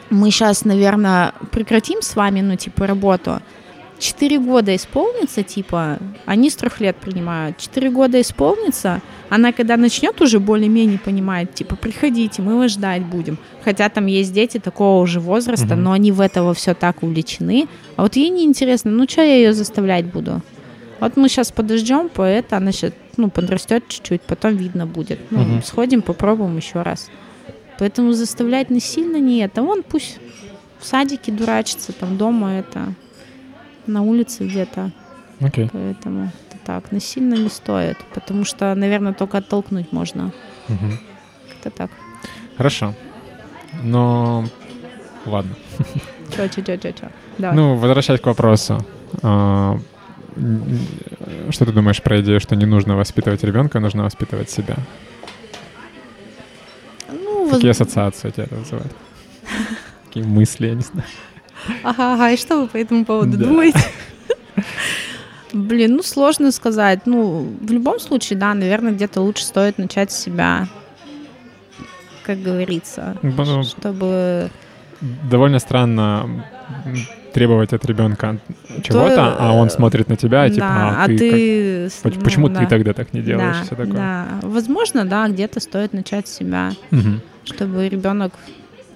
мы сейчас, наверное, прекратим с вами, ну, типа, работу. Четыре года исполнится, типа, они с трех лет принимают. Четыре года исполнится, она когда начнет уже более-менее понимает, типа, приходите, мы вас ждать будем. Хотя там есть дети такого уже возраста, Мгм. но они в этого все так увлечены. А вот ей неинтересно, ну, что я ее заставлять буду? Вот мы сейчас подождем, по это она сейчас, ну, подрастет чуть-чуть, потом видно будет. Ну, Мгм. сходим, попробуем еще раз. Поэтому заставлять насильно не это. Вон пусть в садике дурачится, там дома это, на улице где-то. Окей. Поэтому это так, насильно не стоит, потому что, наверное, только оттолкнуть можно. Мгм. Это так. Хорошо. Но ладно. Чё, чё, чё, чё, чё. Давай. Ну, возвращаясь к вопросу. а, Что ты думаешь про идею, что не нужно воспитывать ребенка, нужно воспитывать себя? Ну, воз- Какие ассоциации у тебя это вызывает? Какие мысли, я не знаю. Ага, ага, и что вы по этому поводу Да. думаете? Блин, ну сложно сказать. Ну, в любом случае, да, наверное, где-то лучше стоит начать с себя, как говорится, чтобы... Довольно странно требовать от ребенка чего-то, а он смотрит на тебя, и типа, да, а ты, ну, почему да. ты тогда так не делаешь, Да, все такое. да. Возможно, да, где-то стоит начать с себя, чтобы ребенок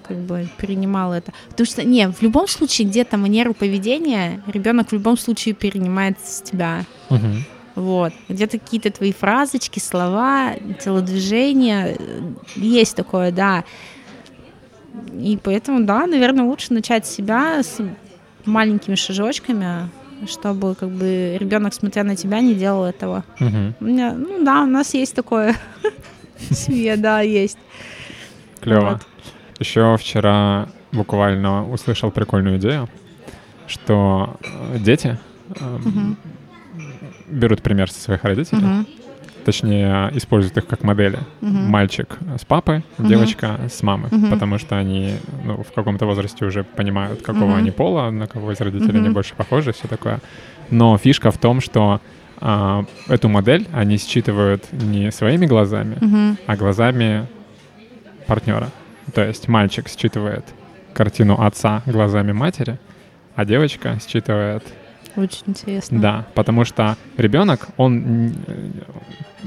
как бы перенимал это. Потому что, не, в любом случае, где-то манеру поведения ребенок в любом случае перенимает с тебя. Мгм. Вот. Где-то какие-то твои фразочки, слова, телодвижения. э, Есть такое, да. И поэтому, да, наверное, лучше начать с себя с маленькими шажочками, чтобы как бы ребенок, смотря на тебя, не делал этого. Мгм. У меня, ну да, у нас есть такое в семье, да, есть. Клево. Вот. Еще вчера буквально услышал прикольную идею, что э, дети э, Мгм. берут пример со своих родителей, Мгм. точнее используют их как модели. Мгм. Мальчик с папы, девочка с мамы, Мгм. потому что они ну, в каком-то возрасте уже понимают, какого Мгм. они пола, на кого из родителей они Мгм. больше похожи, все такое. Но фишка в том, что а, эту модель они считывают не своими глазами, Мгм. а глазами партнера. То есть мальчик считывает картину отца глазами матери, а девочка считывает Очень интересно. Да, потому что ребенок, он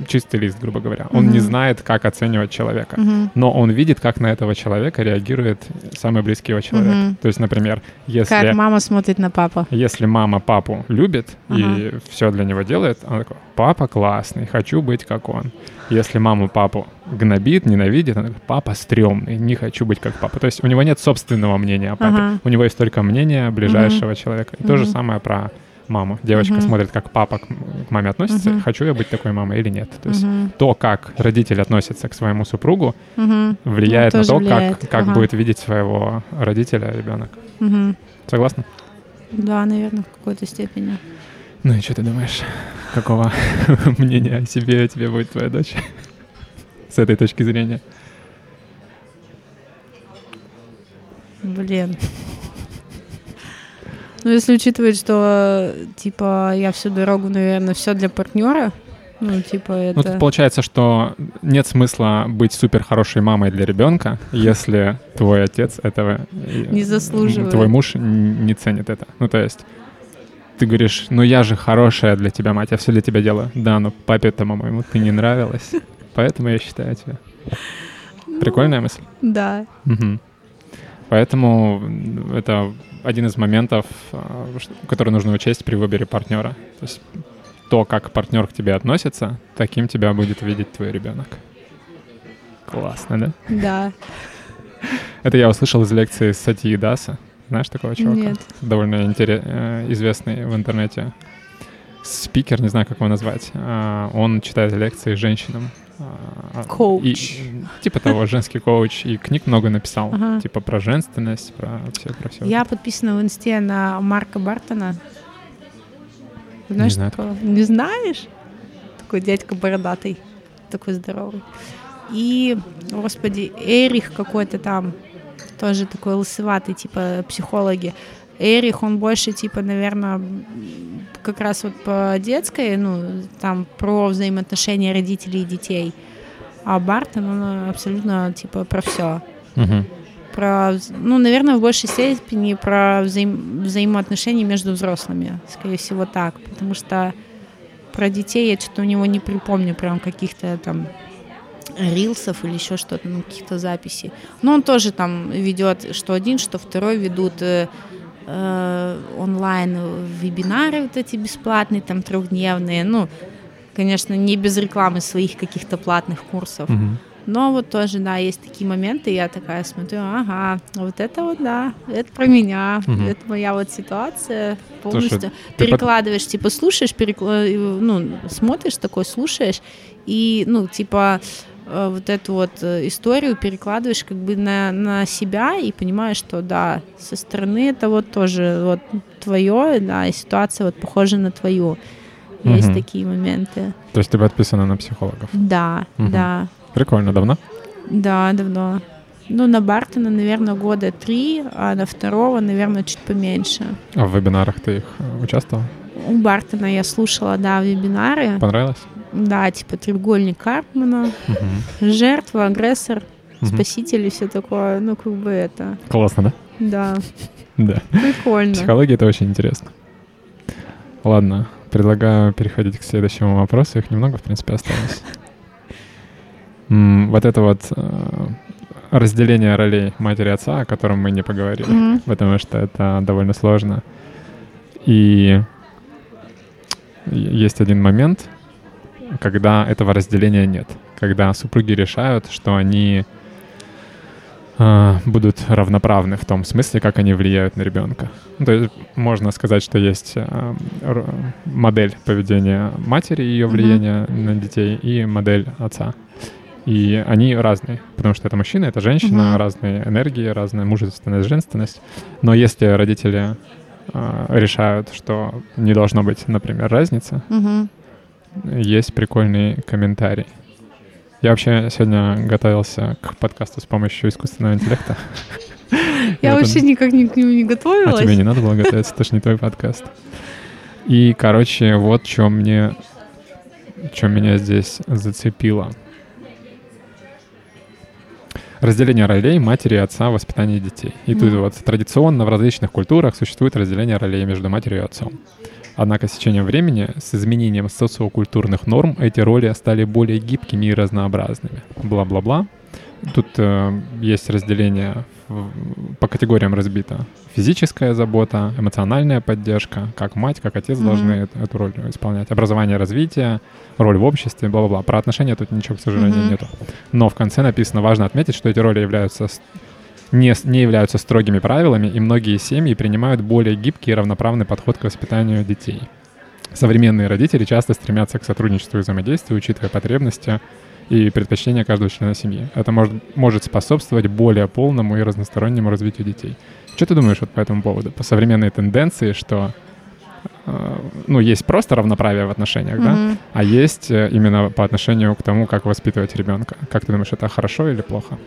чистый лист, грубо говоря, он Мгм. не знает, как оценивать человека, Мгм. но он видит, как на этого человека реагирует самый близкий его человек. Мгм. То есть, например, если Как мама смотрит на папу. если мама папу любит и Ага. все для него делает, она такой, папа классный, хочу быть как он. Если мама папу гнобит, ненавидит, она такая, папа стрёмный, не хочу быть как папа. То есть у него нет собственного мнения о папе, Ага. у него есть только мнение ближайшего человека. И то же самое про маму. Девочка Мгм. смотрит, как папа к, маме относится, Мгм. хочу я быть такой мамой или нет. То есть Мгм. то, как родитель относится к своему супругу, Мгм. влияет Ну, на то, влияет. как, как Ага. будет видеть своего родителя ребенок. Мгм. Согласна? Да, наверное, в какой-то степени. Ну и что ты думаешь? Какого мнения о себе у тебя будет твоя дочь? С этой точки зрения. Блин. Ну, если учитывать, что, типа, я всю дорогу, наверное, все для партнера, ну, типа, Ну, это... тут получается, что нет смысла быть супер хорошей мамой для ребенка, если твой отец этого... э, Не заслуживает. Твой муж не ценит это. Ну, то есть ты говоришь, ну я же хорошая для тебя мать, я все для тебя делаю. Да, но папе-то, по-моему, ты не нравилась, поэтому я считаю тебя. Прикольная мысль. Да. Поэтому это один из моментов, ш- который нужно учесть при выборе партнера. То есть то, как партнер к тебе относится, таким тебя будет видеть твой ребенок. Классно, да? Да. Это я услышал из лекции Сати Даса. Знаешь такого чувака? Нет. Довольно интере- э, известный в интернете спикер, не знаю, как его назвать. А, Он читает лекции женщинам. А, Коуч. и- типа того, женский коуч. И книг много написал. Ага. Типа про женственность, про все, про все. Я подписана в инсте на Марка Бартона. Знаешь знаю такого? Не знаешь? Такой дядька бородатый, такой здоровый. И, господи, Эрих какой-то там, тоже такой лысоватый, типа психологи. Эрих, он больше, типа, наверное, как раз вот по детской, ну, там, про взаимоотношения родителей и детей. А Бартон, он абсолютно, типа, про все про, ну, наверное, в большей степени про взаим- взаимоотношения между взрослыми. Скорее всего, так. Потому что про детей я что-то у него не припомню прям каких-то там рилсов или еще что-то, ну, каких-то записей. Но он тоже там ведет, что один, что второй ведут э, э, онлайн вебинары вот эти бесплатные, там трехдневные. Ну, конечно, не без рекламы своих каких-то платных курсов. Но вот тоже, да, есть такие моменты, я такая смотрю, ага, вот это вот, да, это про меня, Мгм. это моя вот ситуация Слушай, полностью. под- Перекладываешь, типа, слушаешь, перекла- э, ну, смотришь такой, слушаешь, и, ну, типа, э, вот эту вот э, историю перекладываешь как бы на, на себя и понимаешь, что, да, со стороны это вот тоже вот твое, да, и ситуация вот похожа на твою. Есть Мгм. такие моменты. То есть ты подписана на психологов. Да, Мгм. да. Прикольно, давно? Да, давно. Ну, на Бартона, наверное, года три, а на второго, наверное, чуть поменьше. А в вебинарах ты их э, участвовал? У Бартона я слушала, да, вебинары. Понравилось? Да, типа треугольник Карпмана, Мгм. жертва, агрессор, Мгм. спаситель и все такое. Ну, как бы это, Классно, да? да, Да. прикольно. Психология — это очень интересно. Ладно, предлагаю переходить к следующему вопросу. Их немного, в принципе, осталось. Вот это вот э, разделение ролей матери и отца, о котором мы не поговорили, Мгм. потому что это довольно сложно. И есть один момент, когда этого разделения нет. Когда супруги решают, что они а, будут равноправны в том смысле, как они влияют на ребенка. Ну, То есть можно сказать, что есть а, модель поведения матери, ее Мгм. влияния на детей, и модель отца. И они разные, потому что это мужчина, это женщина, Мгм. разные энергии, разная мужественность, женственность. Но если родители а, решают, что не должно быть, например, разницы, Мгм. Есть прикольный комментарий. Я вообще сегодня готовился к подкасту с помощью искусственного интеллекта. Я вообще никак ни к нему не А готовилась. тебе не надо было готовиться, это ж не твой подкаст. И, короче, вот что мне, что меня здесь зацепило. разделение ролей матери и отца в воспитании детей. И тут вот традиционно в различных культурах существует разделение ролей между матерью и отцом. Однако с течением времени, с изменением социокультурных норм, эти роли стали более гибкими и разнообразными. Бла-бла-бла. Тут э, есть разделение в- по категориям разбито. Физическая забота, эмоциональная поддержка, как мать, как отец Мгм. должны эту, эту роль исполнять. Образование, развитие, роль в обществе, бла-бла-бла. Про отношения тут ничего, к сожалению, Мгм. нету. Но в конце написано, важно отметить, что эти роли являются не, не являются строгими правилами, и многие семьи принимают более гибкий и равноправный подход к воспитанию детей. Современные родители часто стремятся к сотрудничеству и взаимодействию, учитывая потребности и предпочтения каждого члена семьи. Это может, может способствовать более полному и разностороннему развитию детей. Что ты думаешь вот по этому поводу? По современной тенденции, что э, ну, есть просто равноправие в отношениях, да? Мгм. А есть э, именно по отношению к тому, как воспитывать ребенка. Как ты думаешь, это хорошо или плохо?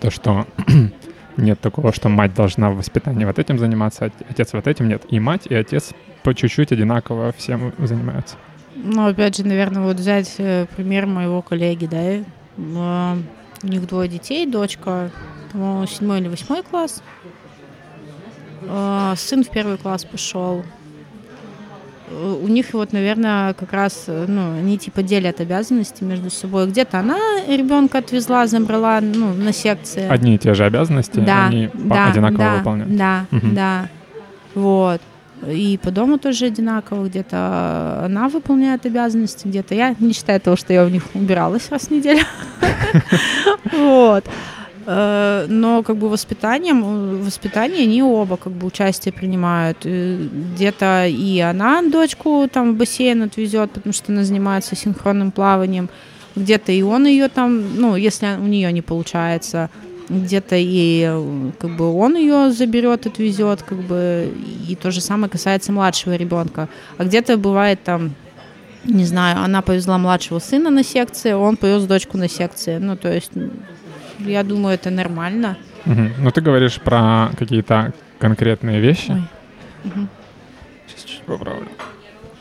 То, что нет такого, что мать должна в воспитании вот этим заниматься, а отец вот этим нет. И мать, и отец по чуть-чуть одинаково всем занимаются. Ну, опять же, наверное, вот взять э, пример моего коллеги, да, э, у них двое детей, дочка, по-моему, седьмой или восьмой класс, Э, сын в первый класс пошел. Э, У них вот, наверное, как раз, э, ну, они типа делят обязанности между собой. Где-то она ребенка отвезла, забрала, ну, на секции. Одни и те же обязанности, да, они да, одинаково да, выполняют. Да, Мгм. да. Вот. И по дому тоже одинаково. Где-то она выполняет обязанности, где-то я. Не считая того, что я у них убиралась раз в неделю. Вот. Э, Но как бы воспитанием, э, воспитание они оба как бы участие принимают. Э, Где-то и она дочку там в бассейн отвезет, потому что она занимается синхронным плаванием. Где-то и он ее там, ну, если у нее не получается, где-то и как бы он ее заберет, отвезет, как бы и то же самое касается младшего ребенка. А где-то бывает там, не знаю, она повезла младшего сына на секции, он повез дочку на секции. Ну, то есть, я думаю, это нормально. Мгм. Ну, ты говоришь про какие-то конкретные вещи. Ой. Мгм. Сейчас чуть поправлю.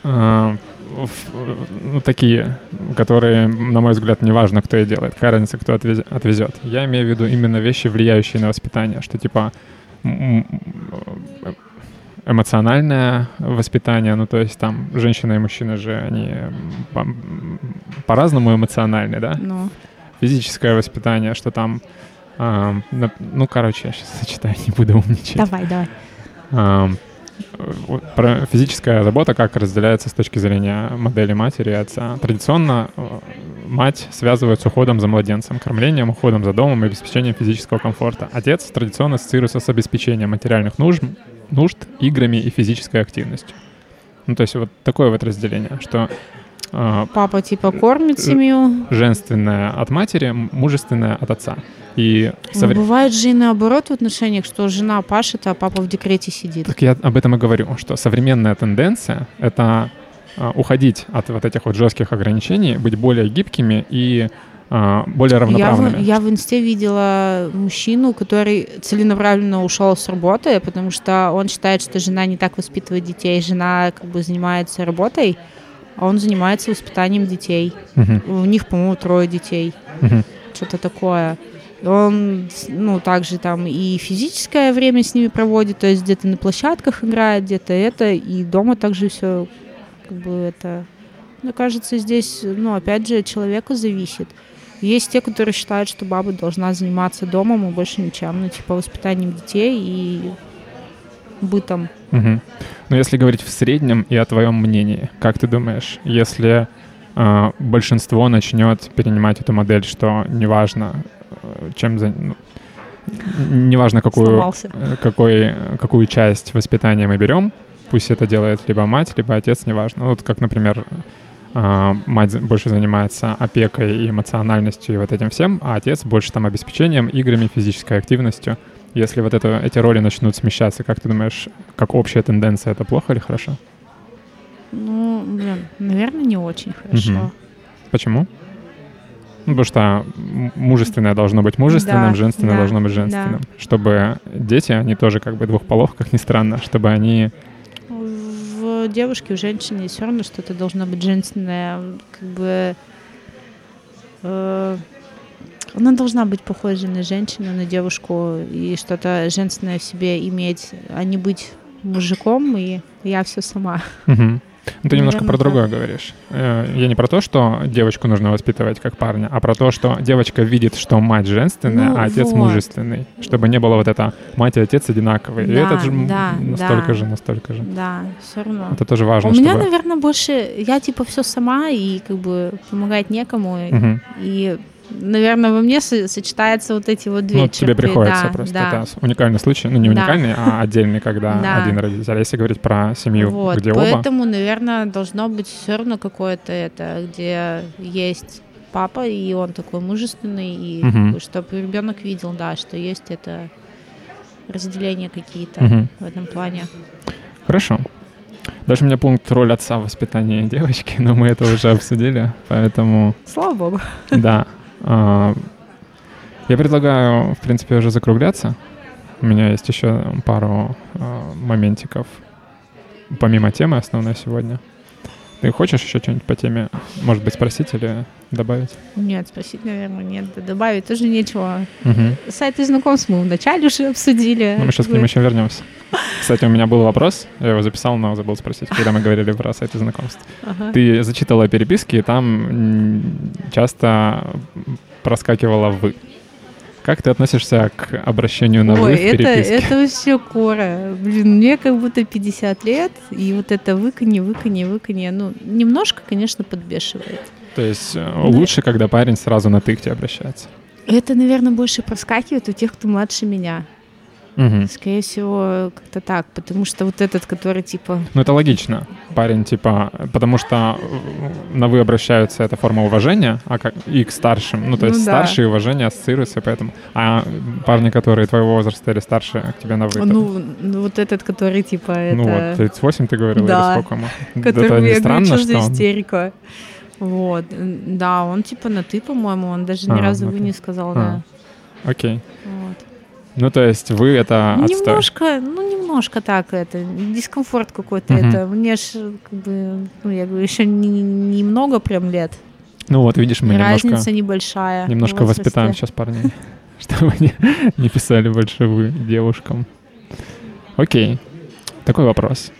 А, в- ну, такие, которые, на мой взгляд, неважно, кто их делает. Какая разница, кто отвез- отвезет. Я имею в виду именно вещи, влияющие на воспитание, что типа м- эмоциональное воспитание, ну то есть там женщина и мужчина же, они по- по-разному эмоциональны, да? Ну, Физическое воспитание, что там, на- ну короче, я сейчас зачитаю, не буду умничать. давай, давай. Вот Про физическая забота как разделяется с точки зрения модели матери и отца. Традиционно э, мать связывают с уходом за младенцем, кормлением, уходом за домом и обеспечением физического комфорта. Отец традиционно ассоциируется с обеспечением материальных нужд, нужд играми и физической активностью. Ну, то есть вот такое вот разделение, что э, Папа типа кормит семью. женственное от матери, мужественное от отца. И Ну, совре- бывает же и наоборот в отношениях, что жена пашет, а папа в декрете сидит. Так я об этом и говорю, что современная тенденция — это а, уходить от вот этих вот жестких ограничений, быть более гибкими и а, более Я в, равноправными. я в инсте видела мужчину, который целенаправленно ушел с работы, потому что он считает, что жена не так воспитывает детей. Жена как бы занимается работой, а он занимается воспитанием детей. Мгм, У них, по-моему, трое детей. мгм. Что-то такое. Он, ну, также там и физическое время с ними проводит, то есть где-то на площадках играет, где-то это, и дома также все, как бы это... Мне кажется, здесь, ну, опять же, от человека зависит. Есть те, которые считают, что баба должна заниматься домом и больше ничем, ну, типа воспитанием детей и бытом. Мгм. Но если говорить в среднем и о твоем мнении, как ты думаешь, если а, большинство начнет перенимать эту модель, что неважно, э, чем за... ну, неважно, какую, Сломался. э, какой, какую часть воспитания мы берем, пусть это делает либо мать, либо отец, неважно. Вот как, например, а, мать больше занимается опекой и эмоциональностью и вот этим всем, а отец больше там обеспечением, играми, физической активностью. Если вот это, эти роли начнут смещаться, как ты думаешь, как общая тенденция, это плохо или хорошо? Ну, блин, наверное, не очень хорошо. Мгм. Почему? Ну, потому что мужественное должно быть мужественным, Да, женственное да, должно быть женственным. Чтобы дети, они тоже как бы двух полов, как ни странно, чтобы они... В девушке, в женщине все равно что-то должно быть женственное. Как бы... э, Она должна быть похожа на женщину, на девушку и что-то женственное в себе иметь, а не быть мужиком, и я все сама. Угу. Ну, ты немножко про другое говоришь. Э, я не про то, что девочку нужно воспитывать как парня, а про то, что девочка видит, что мать женственная, ну, а отец вот. мужественный. Чтобы не было вот это мать и отец одинаковые. Да, и это же да, настолько да. же, настолько же. Да, все равно. Это тоже важно. У чтобы... меня, наверное, больше... Я типа все сама, и как бы помогать некому. Угу. И наверное, во мне сочетаются вот эти вот две Ну, черты. тебе приходится да, просто. Да. Это уникальный случай. Ну, не уникальный, да. а отдельный, когда да. один родитель. А если говорить про семью, вот, где поэтому, оба... Поэтому, наверное, должно быть все равно какое-то это, где есть папа, и он такой мужественный, и угу. чтобы ребенок видел, да, что есть это разделения какие-то угу. в этом плане. Хорошо. Дальше у меня пункт роль отца в воспитании девочки, но мы это уже обсудили, поэтому... Слава богу. Да. А, я предлагаю, в принципе, уже закругляться. У меня есть еще пару а, моментиков, помимо темы основной сегодня. Ты хочешь еще что-нибудь по теме, может быть, спросить или добавить? Нет, спросить, наверное, нет. Добавить тоже нечего. Угу. Сайты знакомств мы вначале уже обсудили. Ну, мы сейчас к ним еще вернемся. Кстати, у меня был вопрос, я его записал, но забыл спросить, когда мы говорили про сайты знакомств. Ага. Ты зачитала переписки, и там часто проскакивала «вы». Как ты относишься к обращению на «вы» Ой, в это, это вообще кора. Блин, мне как будто 50 лет, и вот это выканье, выканье, выканье, ну, немножко, конечно, подбешивает. То есть э, лучше, когда парень сразу на «ты» к тебе обращается? Это, наверное, больше проскакивает у тех, кто младше меня. Угу. Скорее всего, как-то так, потому что вот этот, который типа... Ну, это логично. Парень, типа, потому что на «вы» обращаются, это форма уважения, а как и к старшим. Ну, то есть ну, да. старшие уважения ассоциируются, поэтому... А парни, которые твоего возраста или старше, к тебе на «вы». Ну, ну вот этот, который, типа, это... Ну, вот, 38 ты говорила, да. или сколько ему? Который, это не я странно, говорю, что, что истерика. Вот, да, он типа на «ты», по-моему, он даже ни а, разу «вы» не сказал, а. да. Окей. Ну, то есть вы это отстой. Немножко, ну, немножко так это, дискомфорт какой-то угу. это. Мне ж, как бы, ну, я говорю, еще немного не, не прям лет. Ну вот, видишь, мы Разница немножко... небольшая. Немножко воспитаем сейчас парней, чтобы не, не писали больше вы девушкам. Окей. Такой вопрос.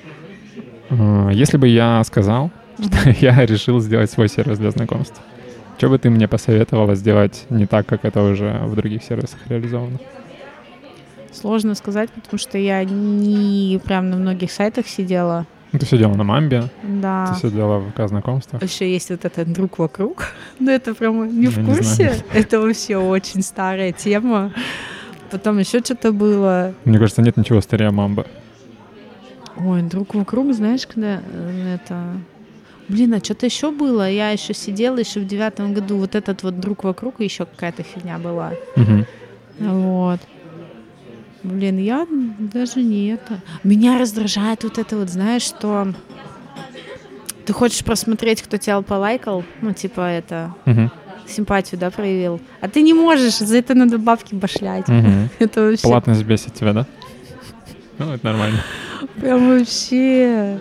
А, если бы я сказал, что я решил сделать свой сервис для знакомств, что бы ты мне посоветовала сделать не так, как это уже в других сервисах реализовано? Сложно сказать, потому что я не прям на многих сайтах сидела. Ну, ты сидела на Мамбе. Да. Ты сидела в ВК знакомствах. Еще есть вот этот друг вокруг. Но это прям не в курсе. Не это вообще очень старая тема. Потом еще что-то было. Мне кажется, нет ничего старее Мамбы. Ой, друг вокруг, знаешь, когда э, это... Блин, а что-то еще было. Я еще сидела еще в девятом году. Вот этот вот друг вокруг, и еще какая-то фигня была. Угу. Вот. Блин, я даже не это. Меня раздражает вот это вот, знаешь, что ты хочешь просмотреть, кто тебя полайкал, ну, типа это, угу. симпатию, да, проявил, а ты не можешь, за это надо бабки башлять. Угу. это вообще... Платность бесит тебя, да? Ну, это нормально. Прям вообще...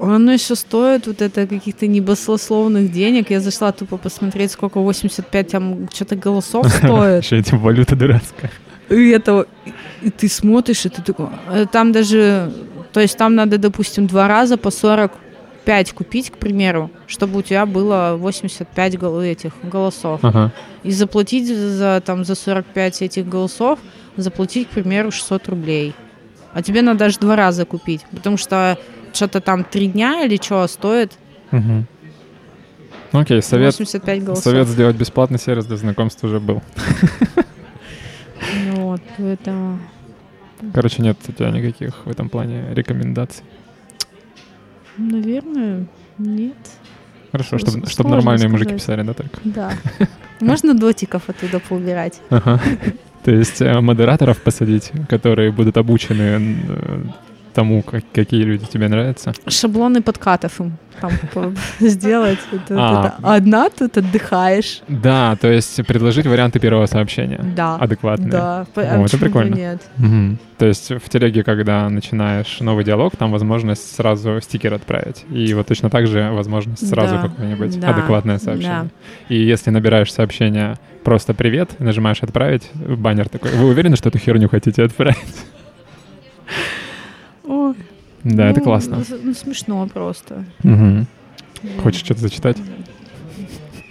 Оно еще стоит вот это каких-то небословных денег. Я зашла тупо посмотреть, сколько 85 там что-то голосов стоит. Еще эти валюта дурацкая и это, и ты смотришь, и ты такой, э, там даже, то есть там надо, допустим, два раза по 45 купить, к примеру, чтобы у тебя было 85 гол этих голосов. Ага. И заплатить за, там, за 45 этих голосов, заплатить, к примеру, 600 рублей. А тебе надо даже два раза купить, потому что что-то там три дня или что стоит. Угу. Окей, совет, совет сделать бесплатный сервис для знакомств уже был. Вот, поэтому... Короче, нет у тебя никаких в этом плане рекомендаций? Наверное, нет. Хорошо, чтобы, чтобы нормальные сказать. мужики писали, да, только? Да. Можно дотиков оттуда поубирать. Ага. То есть э, модераторов посадить, которые будут обучены э, тому, как, какие люди тебе нравятся? Шаблоны подкатов им там сделать. А. одна, тут отдыхаешь. Да, то есть предложить варианты первого сообщения. Да. Адекватные. Да. О, а это бы прикольно. Нет. То есть в телеге, когда начинаешь новый диалог, там возможность сразу стикер отправить. И вот точно так же возможность сразу Да, какое-нибудь да, адекватное сообщение. И если набираешь сообщение просто «Привет», нажимаешь «Отправить», баннер такой. Вы уверены, что эту херню хотите отправить? Ой, Да, это ну, классно. ну, ну, смешно просто. Мгм. Блин. Хочешь что-то зачитать?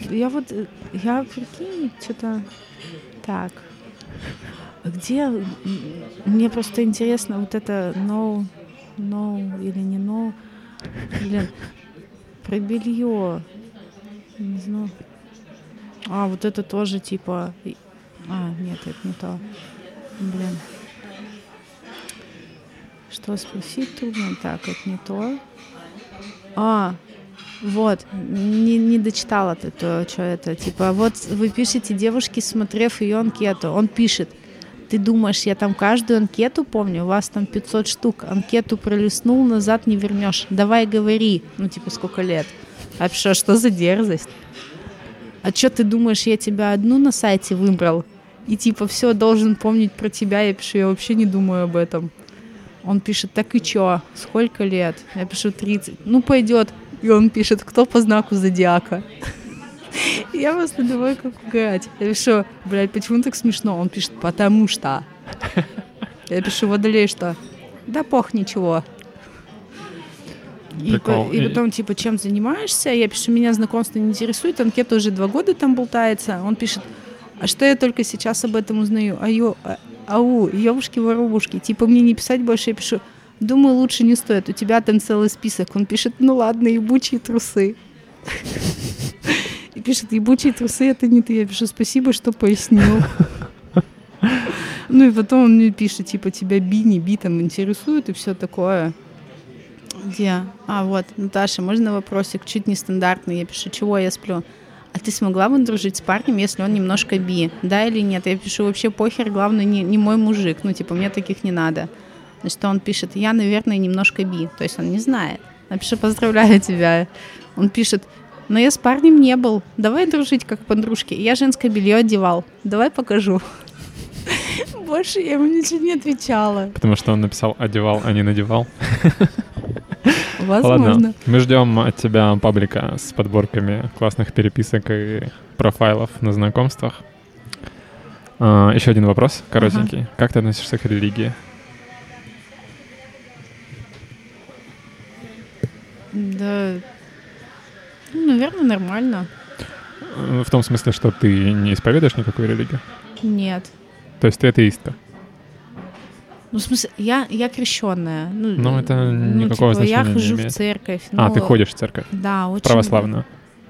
Я вот, э, я прикинь, что-то так. Где, мне просто интересно, вот это no, no или не no, блин, про белье, не знаю. А, вот это тоже типа, а, нет, это не то, блин. Что спросить трудно, так, это не то. А, вот, не, не дочитала ты то, что это. Типа, вот вы пишете девушке, смотрев ее анкету. Он пишет, ты думаешь, я там каждую анкету помню? У вас там 500 штук. Анкету пролистнул, назад не вернешь. Давай говори. Ну, типа, сколько лет? А что, что за дерзость? А что ты думаешь, я тебя одну на сайте выбрал? И типа, все, должен помнить про тебя. Я пишу, я вообще не думаю об этом. Он пишет, так и чё? Сколько лет? Я пишу, 30. Ну, пойдет. И он пишет, кто по знаку зодиака? Я просто давай как угорать. Я пишу, блядь, почему так смешно? Он пишет, потому что. Я пишу, водолей что? Да пох, ничего. И, по- и И- потом, типа, чем занимаешься? Я пишу, меня знакомство не интересует, анкета уже два года там болтается. Он пишет, а что я только сейчас об этом узнаю? А ё, а- ау, ёбушки-воробушки. Типа, мне не писать больше, я пишу, думаю, лучше не стоит, у тебя там целый список. Он пишет, ну ладно, ебучие трусы. И пишет, ебучие трусы, это не ты. Я пишу, спасибо, что пояснил. Ну и потом он мне пишет, типа, тебя би, не би, там интересует и все такое. Где? А, вот, Наташа, можно вопросик? Чуть нестандартный. Я пишу, чего я сплю? А ты смогла бы дружить с парнем, если он немножко би? Да или нет? Я пишу, вообще похер, главное, не, не мой мужик. Ну, типа, мне таких не надо. Значит, он пишет, я, наверное, немножко би. То есть он не знает. Я пишу, поздравляю тебя. Он пишет, но я с парнем не был. Давай дружить как подружки. Я женское белье одевал. Давай покажу. Больше я ему ничего не отвечала. Потому что он написал «одевал», а не «надевал». Возможно. Ладно, мы ждем от тебя паблика с подборками классных переписок и профайлов на знакомствах. А, еще один вопрос, коротенький. Как ты относишься к религии? Да, ну, наверное, нормально. В том смысле, что ты не исповедуешь никакую религию? Нет. То есть ты атеистка? Ну, в смысле, я, я крещенная. Ну, Ну, это ну, никакого типа, Я значения не хожу в имеет. церковь. А, ну, ты ходишь в церковь? Да, очень. Православную?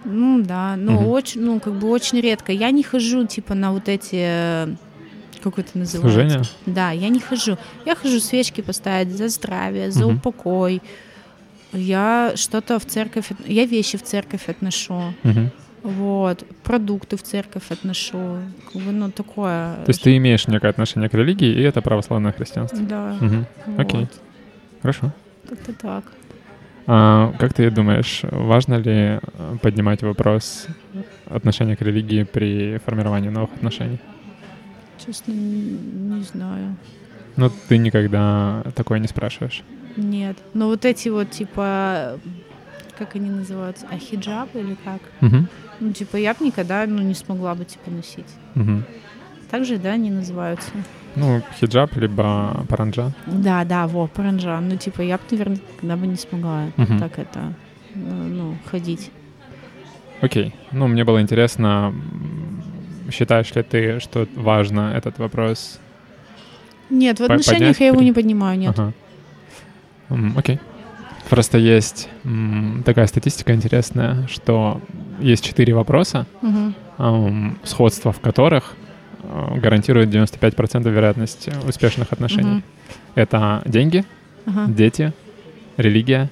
Ну, да. Ну, Мгм. очень, ну, как бы очень редко. Я не хожу, типа, на вот эти... э, Как это называется? Служение? Да, я не хожу. Я хожу свечки поставить за здравие, за Мгм. упокой. Я что-то в церковь... Я вещи в церковь отношу. Мгм. Вот. Продукты в церковь отношу. Как бы, ну, такое. То есть ты имеешь некое отношение к религии, и это православное христианство? Да. Окей. вот. Хорошо. Как-то так. А как ты думаешь, важно ли э, поднимать вопрос отношения к религии при формировании новых отношений? Честно, не знаю. Ну, ты никогда такое не спрашиваешь. Нет. Но вот эти вот, типа, как они называются? А хиджаб или как? Мгм. Ну, типа, я бы никогда, ну, не смогла бы, типа, носить. Мгм. Так же, да, они называются? Ну, хиджаб либо паранджа. Да, да, во, паранджа. Ну, типа, я бы, наверное, никогда бы не смогла Мгм. так это, ну, ну, ходить. Окей. Ну, мне было интересно, считаешь ли ты, что важно этот вопрос? Нет, в отношениях поднять я его не поднимаю, нет. Ага. Окей. Просто есть такая статистика интересная, что есть четыре вопроса, Мгм. ам, сходство в которых а, гарантирует 95% вероятности успешных отношений. Мгм. Это деньги, Ага. дети, религия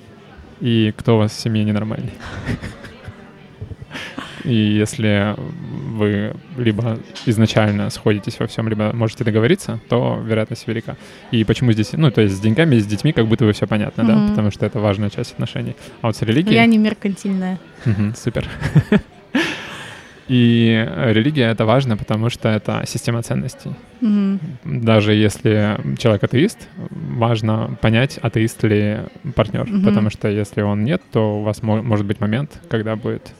и кто у вас в семье ненормальный. И если вы либо изначально сходитесь во всем, либо можете договориться, то вероятность велика. И почему здесь, ну, то есть с деньгами, с детьми как будто бы все понятно, mm-hmm. да, потому что это важная часть отношений. А вот с религией... Я не меркантильная. Угу, супер. И религия это важно, потому что это система ценностей. Мгм. Даже если человек атеист, важно понять, атеист ли партнер. Мгм. Потому что если он нет, то у вас мо- может быть момент, когда будет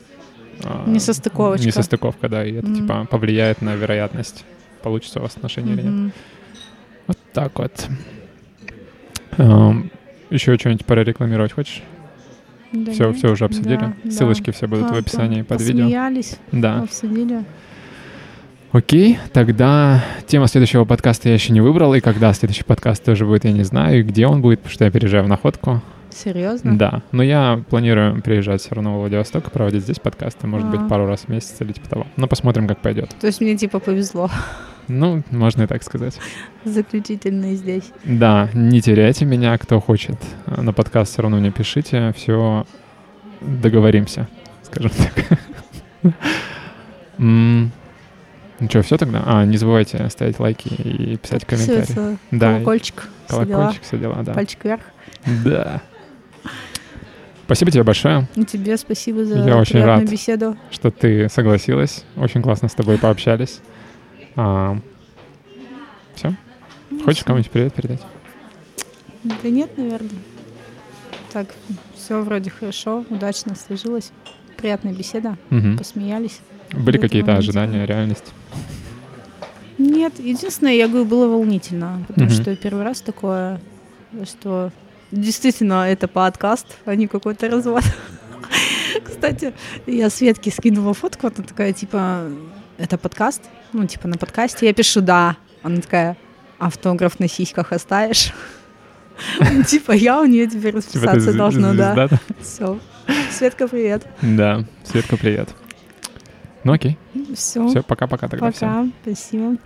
Несостыковочка. Несостыковка, да, и это Мгм. типа повлияет на вероятность, получится у вас отношения или нет. Вот так вот. Эм, Еще что-нибудь прорекламировать хочешь? Да все, нет, все уже обсудили. да, да. Ссылочки все будут в Ладно, описании под видео. Посмеялись, Да. обсудили. Окей, тогда тема следующего подкаста я еще не выбрал, и когда следующий подкаст тоже будет, я не знаю, и где он будет, потому что я переезжаю в находку. Серьезно? Да, но я планирую приезжать все равно в Владивосток и проводить здесь подкасты, может быть, А. пару раз в месяц или типа того. Но посмотрим, как пойдет. То есть мне типа повезло. Ну, можно и так сказать. Заключительный здесь. Да, не теряйте меня, кто хочет э, на подкаст, все равно мне пишите, все договоримся, скажем так. Ну что, все тогда? А, не забывайте ставить лайки и писать комментарии. Да, Колокольчик. все дела. Колокольчик, все дела, да. Пальчик вверх. Да. Спасибо тебе большое, И тебе спасибо за Я очень рад. беседу. что ты согласилась. Очень классно с тобой пообщались. все? Хочешь всё. кому-нибудь привет передать? Да нет, наверное. Так, все вроде хорошо, удачно сложилось. Приятная беседа, Мгм. посмеялись. Были какие-то ожидания, реальность? Нет, единственное, я говорю, было волнительно, потому что первый раз такое, что действительно это подкаст, а не какой-то развод. Кстати, я Светке скинула фотку, она такая, типа, это подкаст? Ну, типа, на подкасте. Я пишу «да». Она такая, автограф на сиськах оставишь? Типа, я у нее теперь Типа расписаться должна, да. Все. Светка, привет. Да, Светка, привет. Ну окей, Все. все, пока-пока тогда всем. Пока. Спасибо.